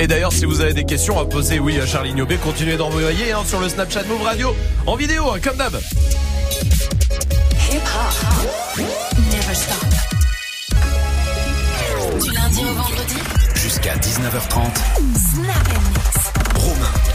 Et d'ailleurs, si vous avez des questions à poser, oui, à Charlie Niobé, continuez d'envoyer hein, sur le Snapchat Move Radio en vidéo, hein, comme d'hab. Du lundi au vendredi. Jusqu'à 19h30. Snap.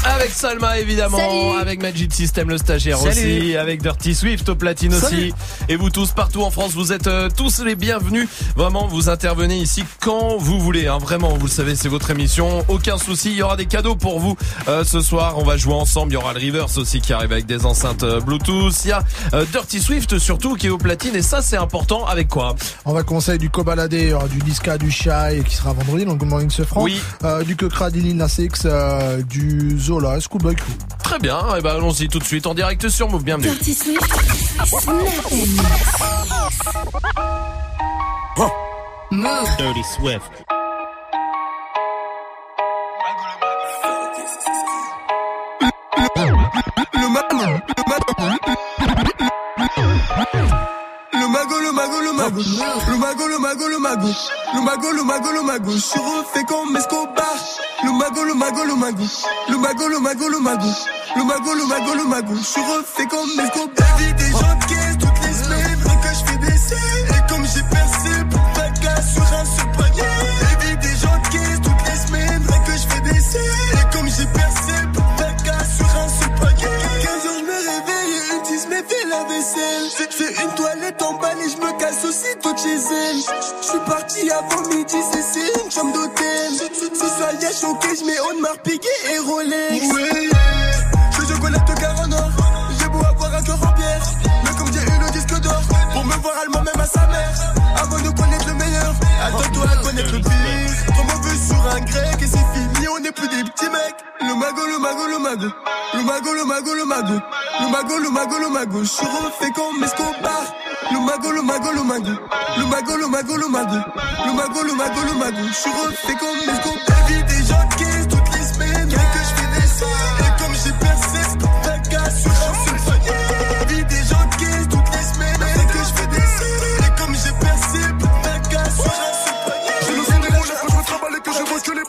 Avec Salma évidemment, Salut. avec Magic System le stagiaire Salut. aussi, avec Dirty Swift au platine aussi. Et vous tous partout en France, vous êtes euh, tous les bienvenus. Vraiment, vous intervenez ici quand vous voulez. Hein. Vraiment, vous le savez, c'est votre émission. Aucun souci, il y aura des cadeaux pour vous euh, ce soir. On va jouer ensemble. Il y aura le Reverse aussi qui arrive avec des enceintes euh, Bluetooth. Il y a euh, Dirty Swift surtout qui est au platine et ça c'est important. Avec quoi? On va conseiller du Kobalade, il y aura du Niska, du Shy qui sera vendredi dans le Good Morning Ce Franc. Oui. Euh, du Kekra, Lil X, euh, du Zola, Schoolboy Q. Très bien. Et ben allons-y tout de suite en direct sur Move. Bienvenue. Dirty Swift. Mago, le mago, le mago, le mago, le mago, le mago, le mago, le mago, je suis refait comme Escobar. Le mago, le mago, le mago, le mago, le mago, le mago, le mago, le mago, le mago, je suis refait comme Escobar. La vie des gens vaisselle. Je fais une toilette en balle et je me casse aussitôt de chez elle. Je suis parti avant midi, c'est une chambre d'hôtel. Ce soir, y'a choqué, je mets Audemars Piguet et Rolex. Ouais, je chocolate car en or. J'ai beau avoir un cœur en pierre. Mais comme j'ai eu le disque d'or, pour me voir allemand même à sa mère. Avant de connaître attends-toi à connaître le pire. On veut sur un grec et c'est fini, on n'est plus des petits mecs. Le mago, le mago, le mago. Le mago, le mago, le mago. Le mago, le mago, le mago. Je suis refait comme Escobar. Le mago, le mago, le mago. Le mago, le mago, le mago. Le mago, le mago, le mago. Je suis refait comme Escobar. La vie des gens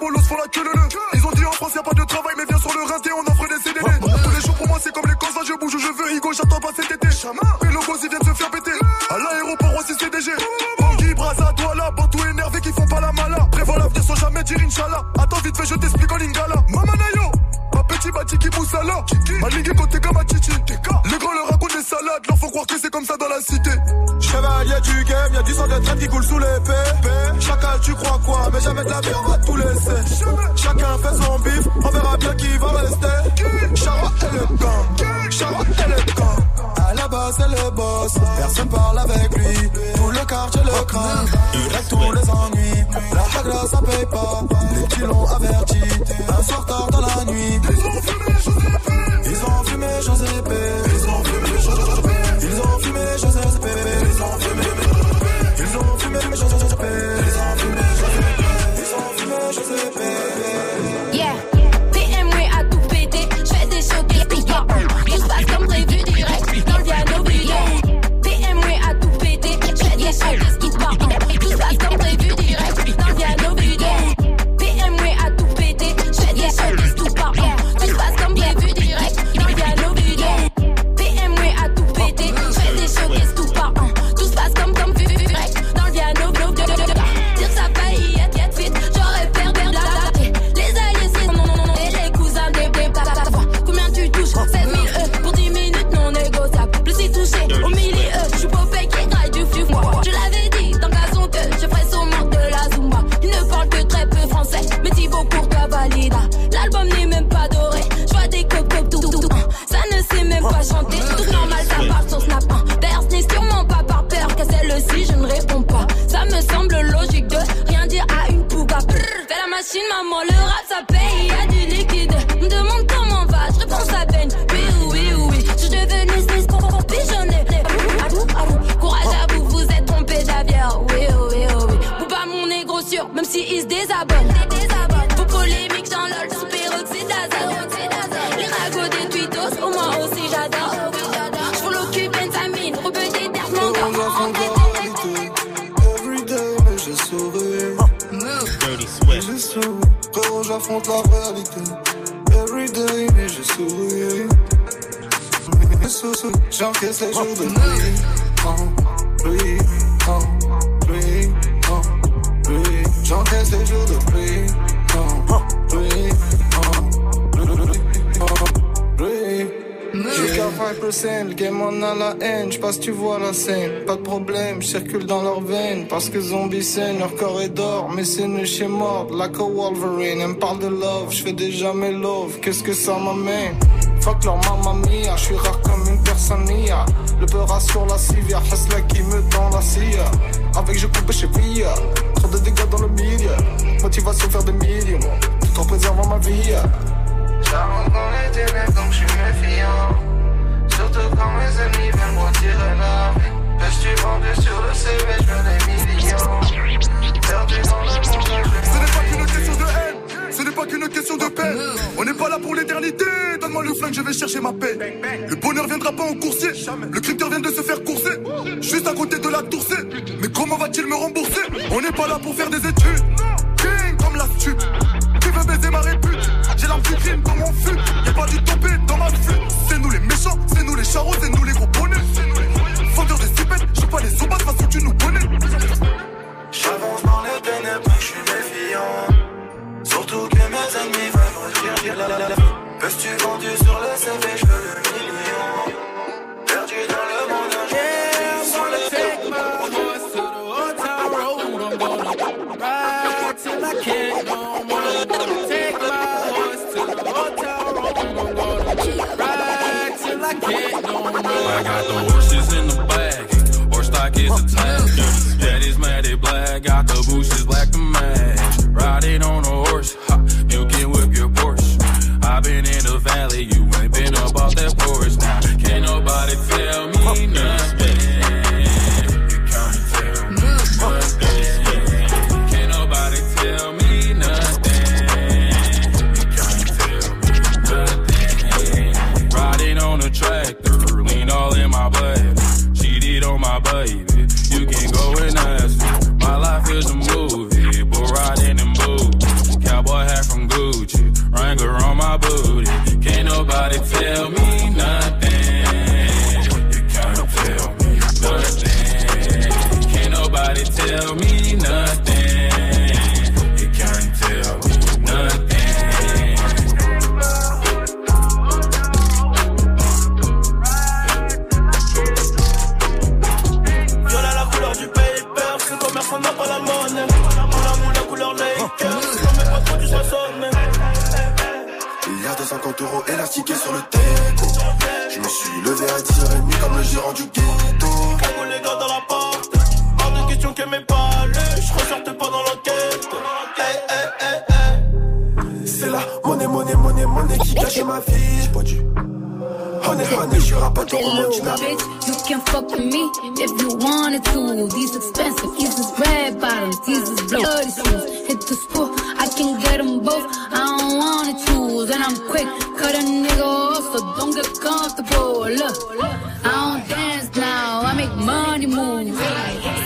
bolos font la queue le Ils ont dit en France y'a pas de travail, mais viens sur le rinté, on offre des CDD. Tous les jours pour moi c'est comme les cons, je bouge où je veux, Igo, j'attends pas cet été. Et le boss ils viennent se faire péter. À l'aéroport aussi CDG. Bangui, Braza, Douala, Bantou énervé qui font pas la mala. Prévois l'avenir sans jamais dire Inch'Allah. Attends vite fait, je t'explique en lingala. Mamanayo. Ma petit bati qui pousse à l'or. Ma ligue côté comme à Chichi. Les grands leur racontent des salades, leur faut croire que c'est comme ça dans la cité. Chevalier du game, y'a du sang de traite qui coule sous l'épée. Chacal, tu crois quoi Mais jamais de la vie, on va tout laisser. Chacun fait son bif, on verra bien qui va rester. Chara et le camp, Chara et le camp. À la base, c'est le boss, personne parle avec lui. Tout le quartier le craint, il règle tous les ennuis. La hagra, ça paye pas, les l'ont averti. Un soir tard dans la nuit, ils ont fumé José P. Ils ont fumé J'encaisse les jours de pluie. J'encaisse les jours de pluie. Oh, pluie. Jusqu'à 5%, le game en a la haine, j'passe tu vois la scène, pas de problème, circule dans leurs veines, parce que zombies saignent, leur corps est d'or, mais c'est nu chez mort, like a Wolverine, elle me parle de love, j'fais déjà mes love, qu'est-ce que ça m'amène? Fuck leur mamma mia, j'suis rare comme une personne mia, le peur assure la civia, Hasla qui me tend la scia, avec je coupe chez Via, trop de dégâts dans le milieu, motivation faire des millions, tout en préservant ma vie. J'avance dans les ténèbres donc je suis méfiant. Surtout quand mes ennemis veulent me retirer la vie Peux-tu vendu sur le CV, je veux des millions. Perdu dans le monde, Ce n'est pas qu'une question de haine, ce n'est pas qu'une question de peine. On n'est pas là pour l'éternité. Donne-moi le flingue, je vais chercher ma paix. Le bonheur viendra pas en coursier. Le critère vient de se faire courser. Juste à côté de la tourcée. Mais comment va-t-il me rembourser? On n'est pas là pour faire des études. King comme la stup. Tu veux baiser ma répute? J'ai l'arme du crime dans mon fut. Y'a pas du tombé dans ma flûte. C'est nous les méchants, c'est nous les charros, c'est nous les gros bonnets. Vendeur de zipettes, je pas les sombats, de toute façon tu nous connais. J'avance dans les ténèbres, je suis méfiant Surtout que mes ennemis veulent me retirer la la la Peux-tu vendu sur le CV, je veux le million Perdu dans le monde, je suis sur le I got the horses in the back. Horse stock is attached. Daddy's mad at black. Got the bushes black to match. Riding on a tell me 250 euros élastiqués sur le teco Je me suis levé à 10h30 comme le gérant du ghetto Cagou les gars dans la porte, hors de question que mes palais, je ressorte pas dans l'enquête. Hey, hey, hey. C'est la monnaie, monnaie, monnaie, monnaie qui cache ma vie J'ai pas dû Honey, honey, au monde dynamique Bitch, you can fuck with me if you wanted to. These expensive, these is red bottoms, these is bloody shoes. Hit the school, I can get them both. I don't wanna choose, and I'm quick, cut a nigga off, so don't get comfortable. Look, I don't dance now, I make money move.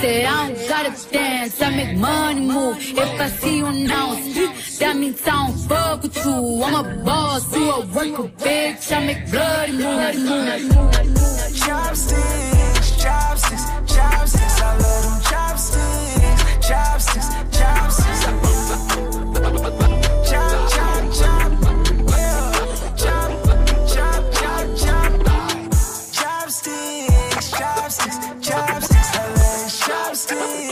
Say I don't gotta dance, I make money move. If I see you now speak, that means I don't fuck with you. I'm a boss, you a worker, bitch. I make bloody moves. Chopsticks, chopsticks Stop.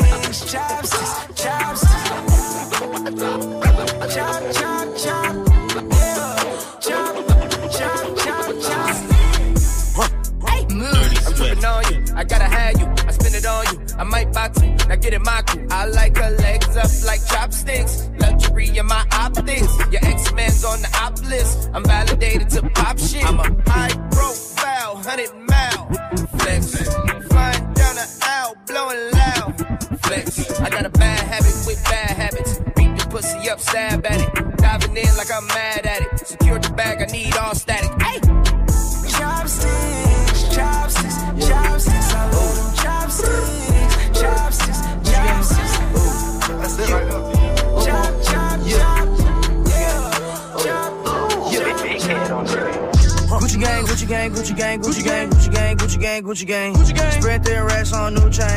Gucci gang, Gucci gang. Spread their racks on new chain.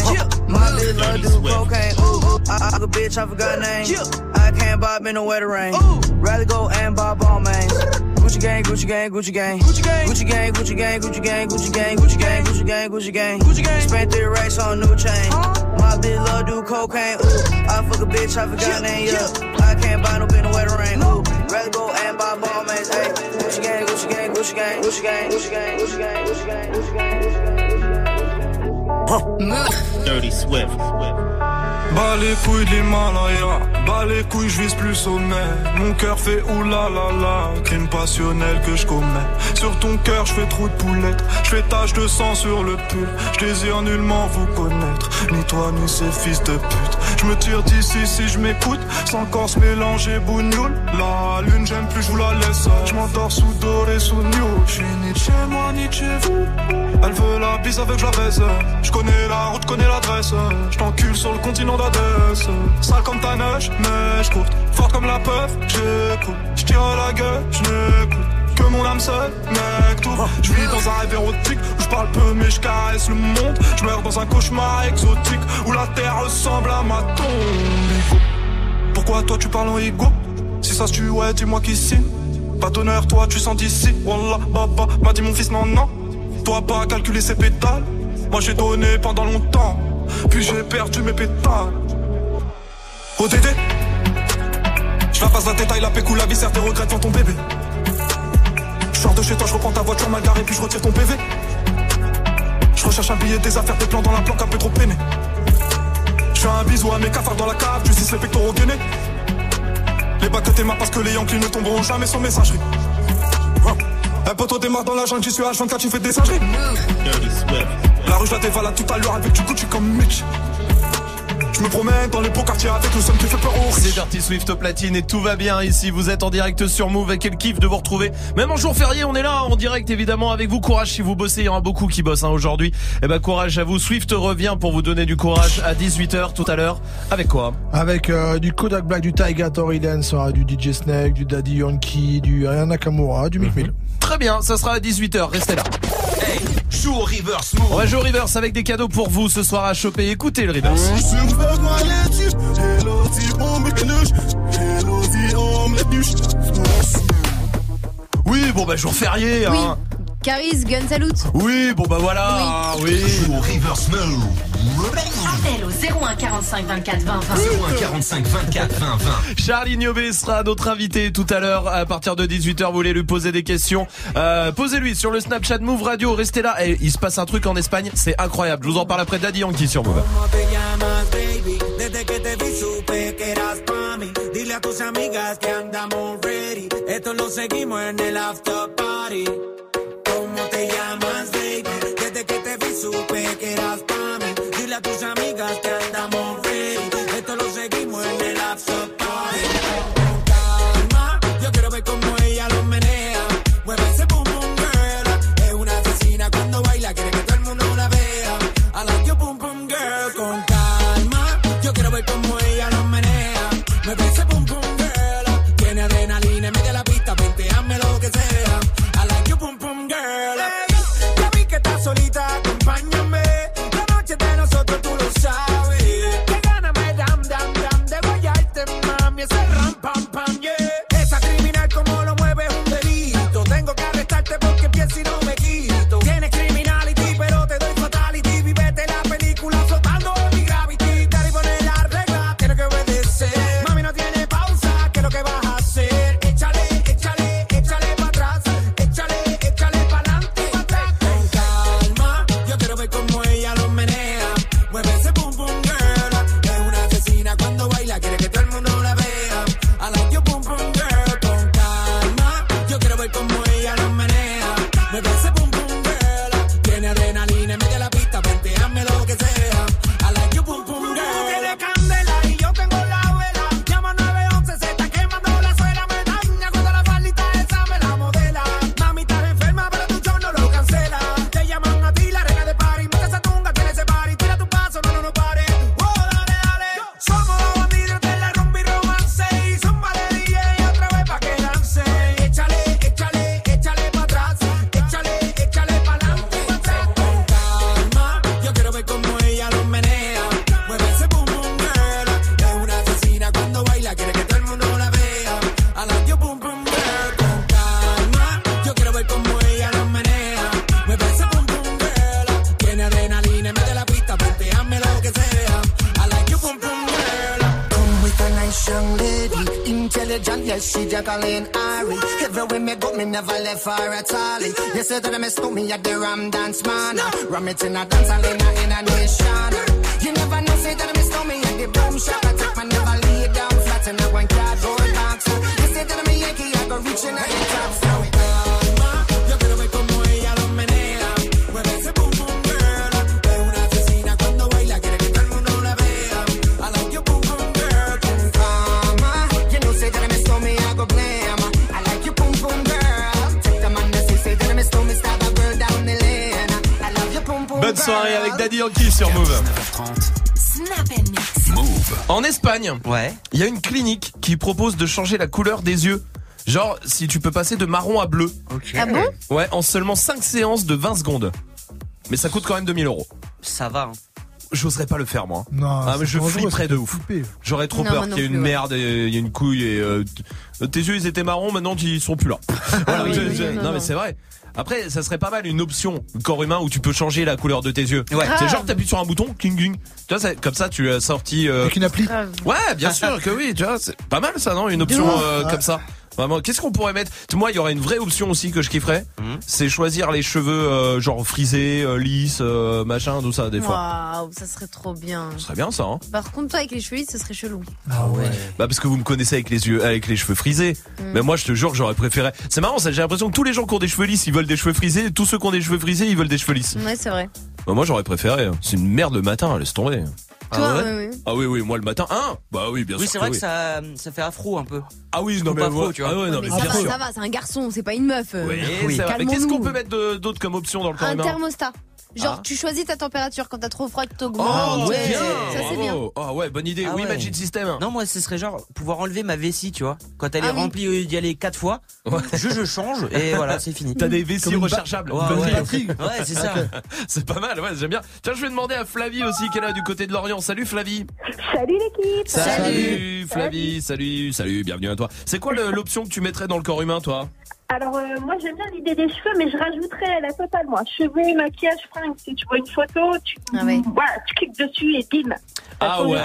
My bitch love do cocaine. Ooh, I, I, a bitch, I forgot name. I can't bob in the wetter rain. Rather go and bob all mains. Gucci gang, Gucci gang, Gucci gang. Gucci gang, Gucci gang, Gucci gang, Gucci gang, Gucci gang, Gucci gang, Gucci gang, Gucci gang. Gucci gang. Spent their racks on new chain. My bitch love do cocaine. Ooh, I fuck a bitch, I forgot name. Yeah, I can't buy no bin in the wetter rain. Ooh, rather go and bob all mains. Hey, Gucci gang, Gucci gang, Gucci gang, Gucci gang, Gucci gang, Gucci gang, Dirty Swift. Bas les couilles de l'Himalaya, bas les couilles, je vise plus sommet. Mon cœur fait oulala, crime passionnel que je commets. Sur ton cœur, je fais trop de poulettes, je fais tache de sang sur le pull. Je désire nullement vous connaître, ni toi ni ces fils de pute. Je me tire d'ici si je m'écoute, sans corps se mélanger bougnoule. La lune, j'aime plus, je vous la laisse. Je m'endors sous doré, sous new. Je suis ni de chez moi, ni de chez vous. Elle veut la bise avec la baise. Je connais la route, connais l'adresse. Je sur le continent d'Adès. Sale comme ta neige, mais je courte. Forte comme la peur, j'écoute. Je tire la gueule, je n'écoute. Que mon âme seule, mec, tout. Je vis dans un rêve érotique où je parle peu mais je caresse le monde. Je meurs dans un cauchemar exotique où la terre ressemble à ma tombe. Pourquoi toi tu parles en ego Si ça se tue, ouais, dis-moi qui signe. Pas d'honneur, toi tu sens d'ici. Wallah, baba, m'a dit mon fils, non, non. Toi pas calculer ses pétales. Moi j'ai donné pendant longtemps. Puis j'ai perdu mes pétales. ODD Je la passe la détail, la pécou, la viscère, tes regrets devant ton bébé. Je sors de chez toi, je reprends ta voiture mal garée, puis je retire ton PV. Je recherche un billet, des affaires, des plans dans la planque, un peu trop peiné. Je fais un bisou à mes cafards dans la cave, tu sais les pectoraux gainés. Les bacs que t'es parce que les Yankees ne tomberont jamais sans messagerie. Un poteau démarre dans la jungle, j'y suis H24, tu fais des singeries. La rue, je la dévalade tout à l'heure avec du Gucci comme Mitch. Je me promène dans les beaux quartiers avec le son qui fait peur aux C'est. Dirty Swift au platine et tout va bien ici. Vous êtes en direct sur Move et quel kiff de vous retrouver. Même en jour férié, on est là en direct évidemment avec vous. Courage si vous bossez, il y en a beaucoup qui bossent hein, aujourd'hui. Eh ben courage à vous. Swift revient pour vous donner du courage à 18h tout à l'heure. Avec quoi? Avec euh, du Kodak Black, du Taiga Tory Dance, euh, du DJ Snake, du Daddy Yankee, du Aya Nakamura, du Mick Mill. Très bien, ça sera à 18h. Restez là. Joue au reverse move. On va jouer au reverse avec des cadeaux pour vous ce soir à choper. Écoutez le reverse. Oui, bon bah jour férié. Oui. Caris, Gun Salute. Oui, bon bah voilà. Oui. Reverse move. Appel au 01 45 24 20 20. 01 45 24 20 20. Charlie Niobé sera notre invité tout à l'heure à partir de 18h. Vous voulez lui poser des questions? Euh, Posez-lui sur le Snapchat Move Radio. Restez là. Et il se passe un truc en Espagne, c'est incroyable. Je vous en parle après Daddy Yankee sur Move. ¿Cómo te llamas, baby? Desde que te vi supe que eras pa' mí. Dile a tus amigas que andamos ready. Esto lo seguimos en el after party. Supe que eras pa' mí. Dile a tus amigas que Jacqueline Ari. Everywhere me go, me never left her at all. You said that I miss me at the Ram Dance Man. Ram it in a dance a, in a nation. Sur Move. Snap and mix. En Espagne, Ouais. il y a une clinique qui propose de changer la couleur des yeux. Genre, si tu peux passer de marron à bleu. Ah bon? Ouais, en seulement 5 séances de 20 secondes. Mais ça coûte quand même 2000 euros. Ça va. hein. J'oserais pas le faire, moi. Non, Ah, mais je flipperais de ouf. J'aurais trop Non, peur qu'il y ait une ouais. merde et il y ait une couille et euh, tes yeux ils étaient marrons, maintenant ils sont plus là. Voilà, oui, je- oui, je- non, non, non. mais c'est vrai. Après, ça serait pas mal une option corps humain où tu peux changer la couleur de tes yeux. Ouais. C'est Ah. genre t'appuies sur un bouton, cling cling. Tu vois, c'est- comme ça tu as sorti. euh, Avec une appli. Grave. Ouais, bien sûr que oui. Tu vois, c'est pas mal ça, non Une option euh, comme ça. Vraiment, qu'est-ce qu'on pourrait mettre? Moi, il y aurait une vraie option aussi que je kifferais. Mhm. C'est choisir les cheveux euh, genre frisés, euh, lisses, euh, machin, tout ça des fois. Waouh, ça serait trop bien. Ce serait bien ça. Hein Par contre, toi, avec les cheveux lisses, ce serait chelou. Ah ouais. Bah parce que vous me connaissez avec les yeux, avec les cheveux frisés. Mm. Mais moi, je te jure que j'aurais préféré. C'est marrant, ça. J'ai l'impression que tous les gens qui ont des cheveux lisses, ils veulent des cheveux frisés. et Tous ceux qui ont des cheveux frisés, ils veulent des cheveux lisses. Ouais, c'est vrai. Bah, moi, j'aurais préféré. C'est une merde le matin. Laisse tomber. Ah Toi, ouais ouais, ouais. Ah oui, oui, moi le matin. Hein Bah oui, bien Oui, sûr. c'est vrai que oui. ça, ça fait afro un peu. Ah oui, non coupe mais afro, moi- tu vois. Ah ouais, non mais mais ça va, sûr. ça va, c'est un garçon, c'est pas une meuf. euh. Oui, Oui. Mais qu'est-ce qu'on peut mettre d'autre comme option dans le corps Un thermostat. Genre, Ah. tu choisis ta température quand t'as trop froid, t'augmentes. Oh, ouais. bien. Ça, c'est bien. Ah ouais, bonne idée. Ah oui, ouais. Magic System. Non, moi, ce serait genre pouvoir enlever ma vessie, tu vois. Quand elle Ah est oui. remplie, au lieu d'y aller quatre fois, je, je change et voilà, c'est fini. T'as des vessies ba- rechargeables. Ouais, c'est ça. C'est pas mal, ouais, j'aime bien. Tiens, je vais demander à Flavie aussi, qui est là du côté de Lorient. Salut Flavie. Salut l'équipe Salut Flavie, salut, salut, bienvenue à toi. C'est quoi l'option que tu mettrais dans le corps humain, toi? Alors euh, moi j'aime bien l'idée des cheveux, mais je rajouterais la totale moi. Cheveux, maquillage, fringues. Si tu vois une photo, tu, Ah ouais. voilà, tu cliques dessus et bim. Ah ouais, voiture,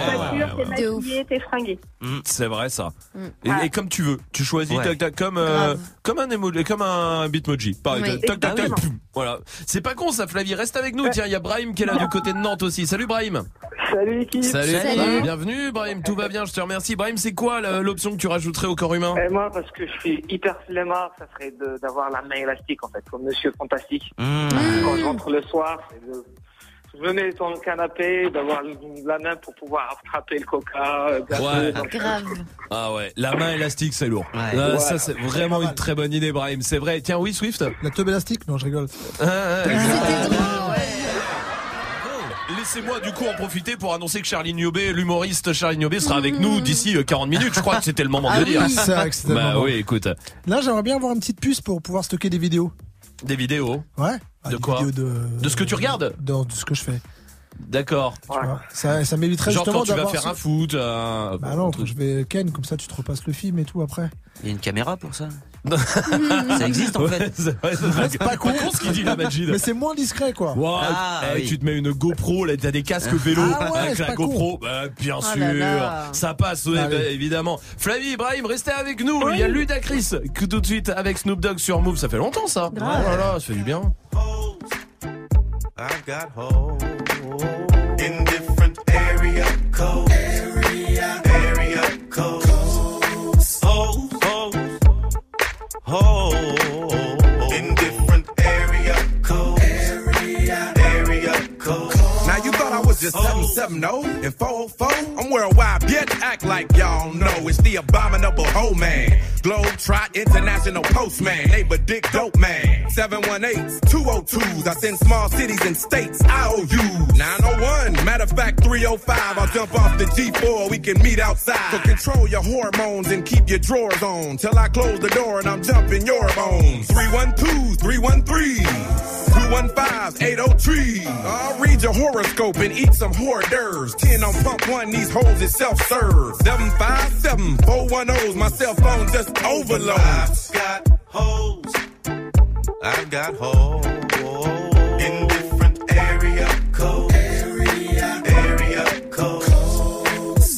ouais, t'es ouais. De maquillé, t'es fringué. C'est vrai ça. Mm. Et, Ouais. et comme tu veux, tu choisis Ouais. tac tac comme euh, comme un emoji, comme un bitmoji. Pareil, Oui. tac tac tac. Exactement. poum. Voilà. C'est pas con ça, Flavie. Reste avec nous. Tiens, il y a Brahim qui est là du côté de Nantes aussi. Salut Brahim. Salut l'équipe Salut. Salut. Bienvenue Brahim. Tout va bien. Je te remercie. Brahim, c'est quoi l'option que tu rajouterais au corps humain? Et moi, parce que je suis hyper flemmard, ça serait d'avoir la main élastique, en fait, comme Monsieur Fantastique. Mmh. Quand je rentre le soir, c'est de je me mets sur le canapé, d'avoir la main pour pouvoir attraper le coca. euh, gâteau. Ouais. Grave. Ah ouais, la main élastique, c'est lourd. Ouais. Ah, Voilà. Ça, c'est vraiment une très bonne idée, Brahim. C'est vrai. Tiens, oui, Swift. La teub élastique? Non, je rigole. Ah, ah, C'était exactement. drôle. Laissez-moi du coup en profiter pour annoncer que Charlie Niobé, l'humoriste Charlie Niobé, sera avec nous d'ici euh, 40 minutes. Je crois que c'était le moment de Ah le dire. oui. C'est vrai que c'était le Bah moment. oui, écoute, Là, j'aimerais bien avoir une petite puce pour pouvoir stocker des vidéos. des vidéos. Ouais. Ah, De quoi de, De ce que tu regardes de, de ce que je fais. D'accord. tu vois. Ça, ça m'éviterait Genre justement quand tu vas faire ce- un foot, un... Bah non, quand je vais Ken, comme ça tu te repasses le film et tout après. Il y a une caméra pour ça. ça existe en fait. c'est pas con. ce qu'il dit la Majid. Mais c'est moins discret quoi. Wow, Ah, eh, oui. Tu te mets une GoPro, là, t'as des casques vélo Ah ouais, avec la GoPro. Bah, bien Oh sûr, là là. ça passe, ouais, Ah oui. bah, évidemment. Flavie, Ibrahim, restez avec nous. Il y a Ludacris que tout de suite avec Snoop Dogg sur Move. Ça fait longtemps ça. Oh là là, ça fait du bien. I got hoes in different area codes. Area, area codes. Hoes, hoes, hoes in different area codes. Area, area codes. Now you thought I was just 770 and 404? I'm worldwide, bitch. Act like y'all know it's the abominable hoe man. Globe Trot International Postman. Neighbor Dick Dope Man. 718s, 202s. I send small cities and states. IOU. 901. Matter of fact, 305. I'll jump off the G4. We can meet outside. So control your hormones and keep your drawers on. Till I close the door and I'm jumping your bones. 312, 313. 215 803. I'll read your horoscope and eat some hors d'oeuvres. 10 on pump one, these hoes is self serve. 757 410's my cell phone just overload. I've got holes. I've got holes. In different area codes. Area, area codes.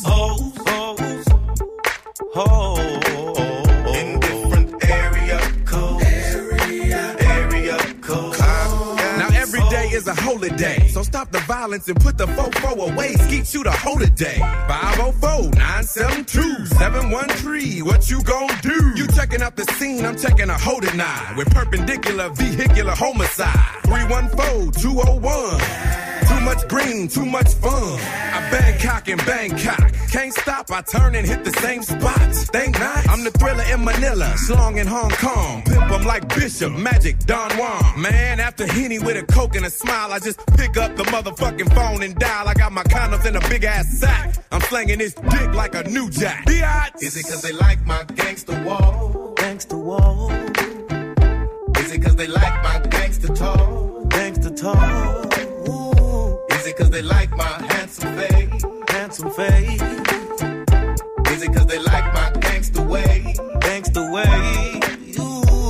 Hoes, hoes, Oh, holiday, so stop the violence and put the fofo away. Skeet you the holiday. 504-972-713. What you gon' do? You checking out the scene, I'm checking a hold it nine with perpendicular vehicular homicide. 314-201. Too much green, too much fun. I Bangkok and Bangkok. Can't stop, I turn and hit the same spot. Think not. I'm the thriller in Manila, slong in Hong Kong. Pimp 'em like Bishop, Magic, Don Juan. Man, after Henny with a coke and a smile, I just pick up the motherfucking phone and dial. I got my condoms in a big ass sack. I'm slanging this dick like a new jack. Is it cause they like my gangster wall? Gangster wall. Is it cause they like my gangster talk? Gangster talk. Is it cause they like my handsome face? Handsome face. Is it cause they like my gangster way? Gangster way.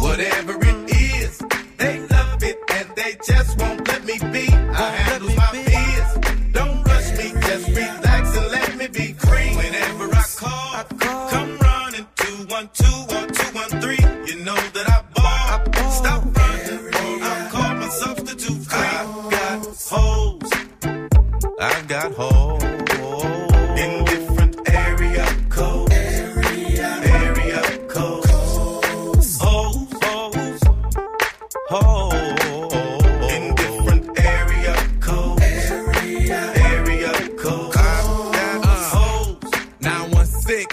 Whatever it is, they love it and they just won't got hoes in different area codes. Area, codes. In different area codes. Area, codes. I got hoes. 916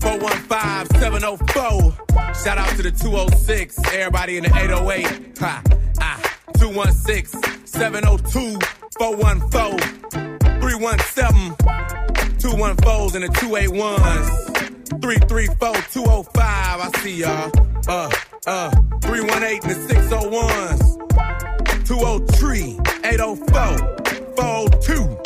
415 704. Shout out to the 206. Everybody in the 808. Ha, ah, 216 702 414 317 214s and the 281s. 334 205. I see y'all. Uh, uh, 318 and the 601s. 203 804 402.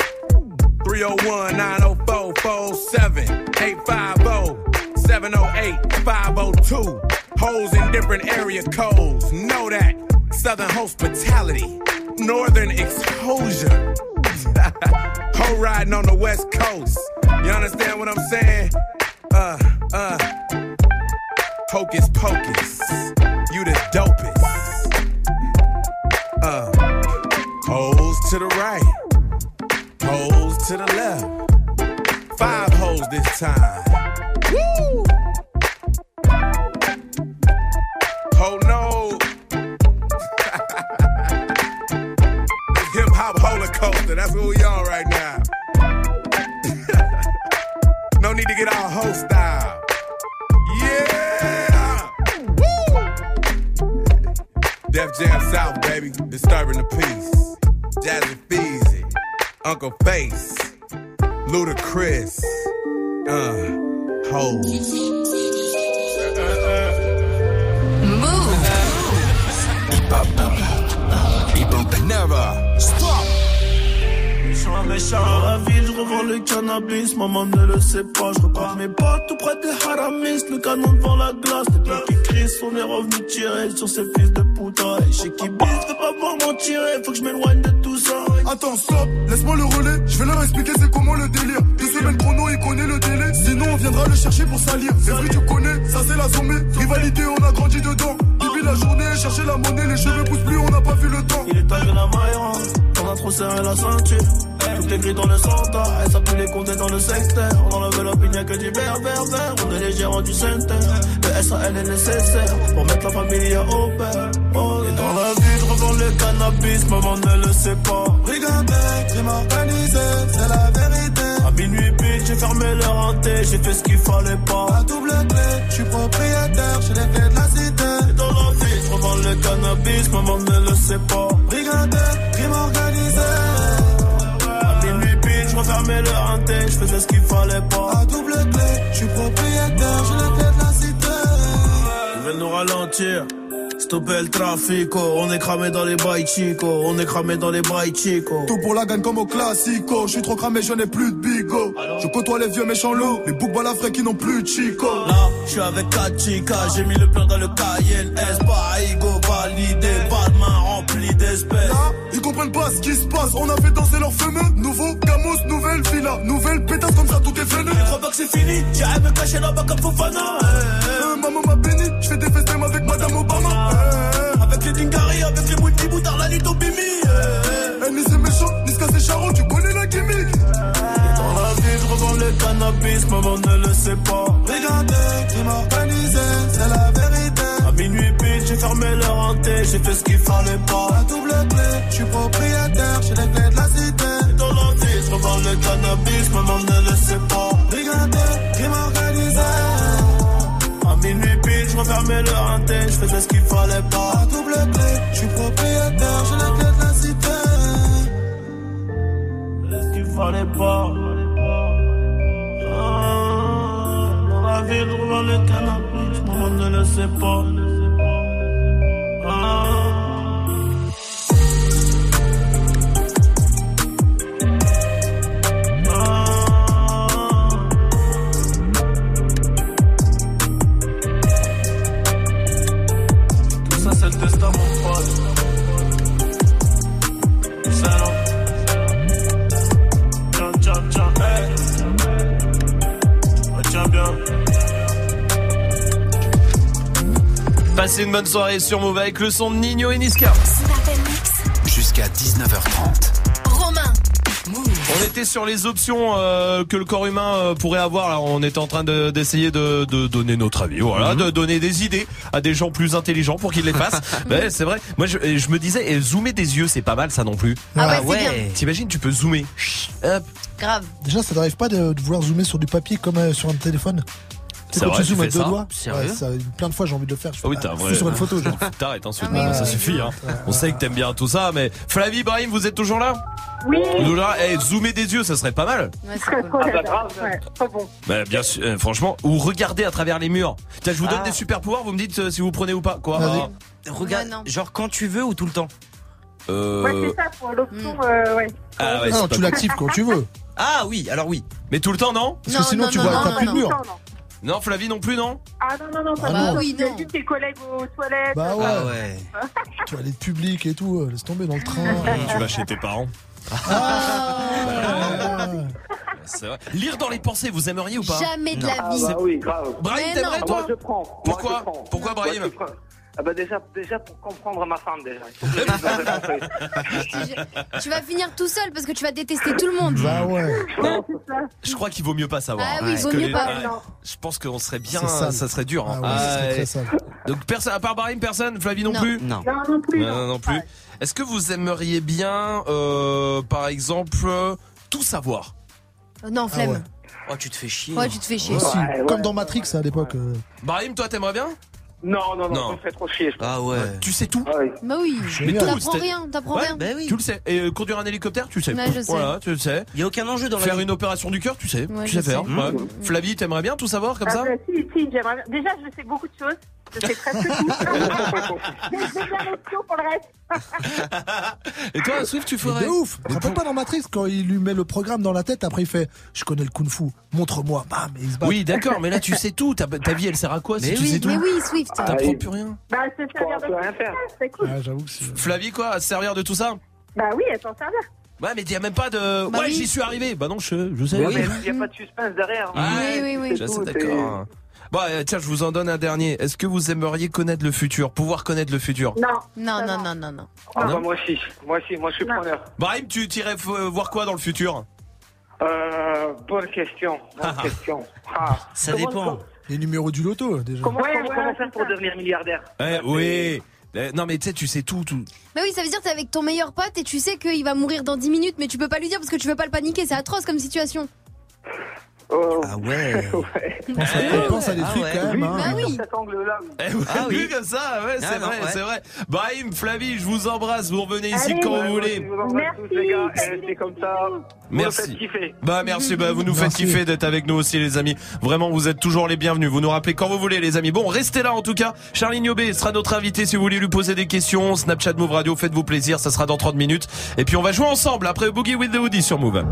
301 904 47 850 708 502. Hoes in different area codes. Know that. Southern hospitality. Northern exposure. Hoe riding on the west coast. You understand what I'm saying? Uh, uh. Hocus pocus. Pour mettre la famille au père. Et dans la vie, je revends le cannabis, maman ne le sait pas. Brigandé, crime organisé, c'est la vérité. À minuit, bitch, j'ai fermé le renté, j'ai fait ce qu'il fallait pas. À double clé, je suis propriétaire, j'ai les clés de la cité. Et dans la vie, je revends le cannabis, maman Stopper le trafic, on est cramé dans les bails chico, on est cramé dans les bails chico. Tout pour la gagne comme au classico. Je suis trop cramé, je n'ai plus de bigo. Je côtoie les vieux méchants loups, les boucs balafrés qui n'ont plus de chico. Là, je suis avec 4 chicas, j'ai mis le plan dans le Cayenne S, pas Igo validé, pas de main remplie d'espèces. Là, il comprennent pas ce qui se passe. On a fait danser leur fameux. Nouveau Camos, nouvelle villa, nouvelle pétasse comme ça, tout est venu. Je crois pas que c'est fini, j'arrive me cacher là-bas comme Fofana. Euh, maman maman ne le sait pas. Regardez, crime organisé, c'est la vérité. À minuit pile, j'ai fermé leur hanté, j'ai fait ce qu'il fallait pas. La double clé, je suis propriétaire, j'ai les clés de la cité. Dans la vie, je revends le cannabis, maman ne le sait pas. Regardez, crime organisé. À minuit pile, je refermais leur hanté, je faisais ce qu'il fallait pas. La double clé, je suis propriétaire, j'ai les clés de la cité. Ce qu'il fallait pas. Le cannabis, maman ne le sait pas. Une bonne soirée sur Move avec le son de Nino et Niska. Jusqu'à 19h30. Romain. On était sur les options euh, que le corps humain euh, pourrait avoir. Là, on était en train de- d'essayer de, de donner notre avis, voilà, Mhm. de donner des idées à des gens plus intelligents pour qu'ils les fassent. ouais, c'est vrai. Moi, je, me disais, et zoomer des yeux, c'est pas mal, ça non plus. Ah ouais, bien. T'imagines, tu peux zoomer. Hop. Grave. Déjà, ça t'arrive pas de, de vouloir zoomer sur du papier comme euh, sur un téléphone? C'est quand vrai, tu zoomes avec deux ça doigts Sérieux Ouais, ça, plein de fois j'ai envie de le faire. Je fais, Ah oui, ah, t'as un vrai. sur une photo, genre. T'arrêtes ensuite, Ah, ça suffit. Hein. On sait que t'aimes bien tout ça, mais Flavie, Brahim, vous êtes toujours là? Oui. Toujours là? Eh, zoomer des yeux, ça serait pas mal. Ouais, c'est cool. Ah bah grave. Pas bon. Bah, bien sûr, euh, franchement, ou regarder à travers les murs. Tiens, je vous donne Ah. des super pouvoirs, vous me dites euh, si vous prenez ou pas. Quoi. Ah. Regarde, genre quand tu veux ou tout le temps? Euh, Ouais, c'est ça, pour l'option, euh, ouais. Ah ouais, non, tu l'actives quand tu veux. Ah oui, alors oui. Mais tout le temps, non? Parce Non, que sinon, non, tu non, vois, t'as non, plus de non. mur. Non, Flavie non plus, non Ah non, non, non, pas Ah non. Oui, non. tes collègues aux toilettes. Bah ouais. Ah ouais. Toilette publique et tout, euh, laisse tomber dans le train. Tu vas chez tes parents. Ah. C'est vrai. Lire dans les pensées, vous aimeriez ou pas Jamais de Non. la Ah vie. bah oui, grave. Brahim, Mais t'aimerais non. Ah, moi toi je prends. Moi, Pourquoi je prends. Pourquoi, Moi, Brahim. Ah bah déjà, déjà pour comprendre ma femme déjà. Tu vas finir tout seul parce que tu vas détester tout le monde. Bah ouais. Je crois qu'il vaut mieux pas savoir. Ah oui, Parce vaut mieux les- pas. Non. Je pense qu'on serait bien, ça serait dur. hein. Ah ouais, c'est Ah, très sale. Donc personne, à part Brahim, personne, Flavie non, Non. plus? Non. Non, non plus. Non, non, plus. Est-ce que vous aimeriez bien, euh, par exemple, euh, tout savoir? Euh, Non, flemme. ouais. Oh, tu te fais chier. Ouais, tu te fais chier. Aussi, Ouais, ouais. comme dans Matrix à l'époque. Brahim, toi, t'aimerais bien? Non, non, non, Non. ça me fait trop chier. je. Ah ouais. Tu sais tout Ah oui. Bah oui. Mais Génial. tout, T'apprends c'est- rien, t'apprends Ouais. rien. Ben oui. Tu le sais. Et euh, conduire un hélicoptère, tu le sais. Ouais, je sais. Voilà, tu le sais. Il y a aucun enjeu dans Faire la vie. une opération du cœur, tu sais. Ouais, tu je sais faire. sais. ouais. Flavie, t'aimerais bien tout savoir comme Ah ça bah, si, si, j'aimerais bien. Déjà, je sais beaucoup de choses. Je sais presque tout. Mais j'ai bien l'option pour le reste. Et toi, Swift, tu ferais de ouf rappelles pas dans Matrix quand il lui met le programme dans la tête, après il fait Je connais le kung fu, montre-moi, bam, et il se bat. Oui, d'accord, mais là, tu sais tout. Ta, ta vie, elle sert à quoi si Mais tu oui, sais tout Mais oui, Swift. T'apprends oui. plus rien. Bah, c'est servir peu rien faire. C'est cool. Ah, j'avoue que c'est. Flavie, quoi, à se servir de tout ça Bah oui, elle s'en servir. Ouais, mais y a même pas de. Bah ouais, oui. j'y suis arrivé. Bah non, je, je sais. Mais il n'y a pas de suspense derrière. Ah, Oui, oui, oui. Tout, d'accord. Bon, euh, tiens, je vous en donne un dernier. Est-ce que vous aimeriez connaître le futur Pouvoir connaître le futur? Non. Non, non, non, non, non. Ah Non. bah moi aussi, moi aussi, moi je suis Non. preneur. Brahim, tu t'irais euh, voir quoi dans le futur? Euh, bonne question, bonne question. Ah. Ça Comment- dépend. Les numéros du loto, déjà. Comment, Ouais, comment, voilà, comment faire pour ça. devenir milliardaire? Eh, Oui. Eh, Non, mais tu sais, tu sais tout, tout. Bah oui, ça veut dire que t'es avec ton meilleur pote et tu sais qu'il va mourir dans 10 minutes, mais tu peux pas lui dire parce que tu veux pas le paniquer. C'est atroce comme situation. Oh, Ah ouais. ouais. Pense à, pense à des Ah trucs ouais. quand même. hein. Bah oui. Cet angle-là, oui. Eh, vous Ah avez vu oui. comme ça, ouais, c'est Ah vrai, ouais. c'est vrai. Brahim, Flavie, je vous embrasse. Vous revenez ici Allez. quand vous voulez. vous Merci. les gars. Comme ça. Vous nous Merci. Bah merci, bah vous nous faites kiffer d'être avec nous aussi les amis. Vraiment vous êtes toujours les bienvenus. Vous nous rappelez quand vous voulez les amis. Bon restez là en tout cas. Charline Yobé sera notre invité si vous voulez lui poser des questions. Snapchat Move Radio, faites-vous plaisir, ça sera dans 30 minutes. Et puis on va jouer ensemble après Boogie with the Hoodie sur Move.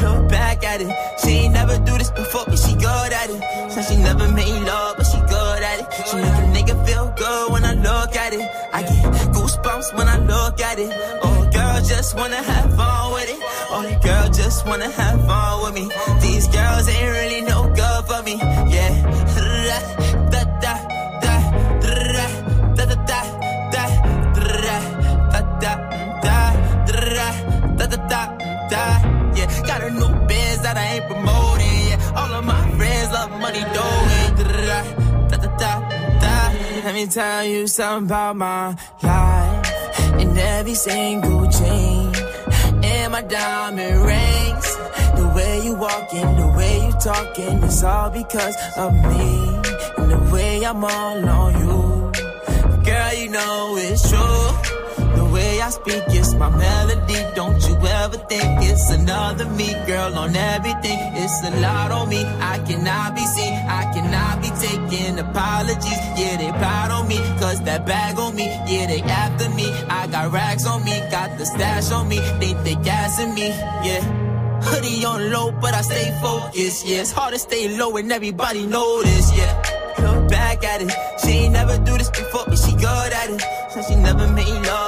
Look back at it. She ain't never do this before, but she good at it. Said she never made love, but she good at it. She make a nigga feel good when I look at it. I get goosebumps when I look at it. Oh, girl, wanna have fun the girls just wanna have fun with me. These girls ain't really no good for me. Yeah. Da da da da da da da da da da da da da da Yeah, got a new that I ain't promoting. Yeah, all of my friends love money doing. Da da da da. Let me tell you something about my life. and every single chain, and my diamond rings. The way you walking, the way you talking, it's all because of me. And the way I'm all on you. Girl, you know it's true. Way I speak, it's my melody. Don't you ever think it's another me, girl, on everything. It's a lot on me. I cannot be seen. I cannot be taking apologies. Yeah, they proud on me, cause that bag on me. Yeah, they after me. I got rags on me, got the stash on me. They think they gassing me, yeah. Hoodie on low, but I stay focused. Yeah, it's hard to stay low and everybody this. Yeah, back at it. She ain't never do this before, but she good at it. So she never made love,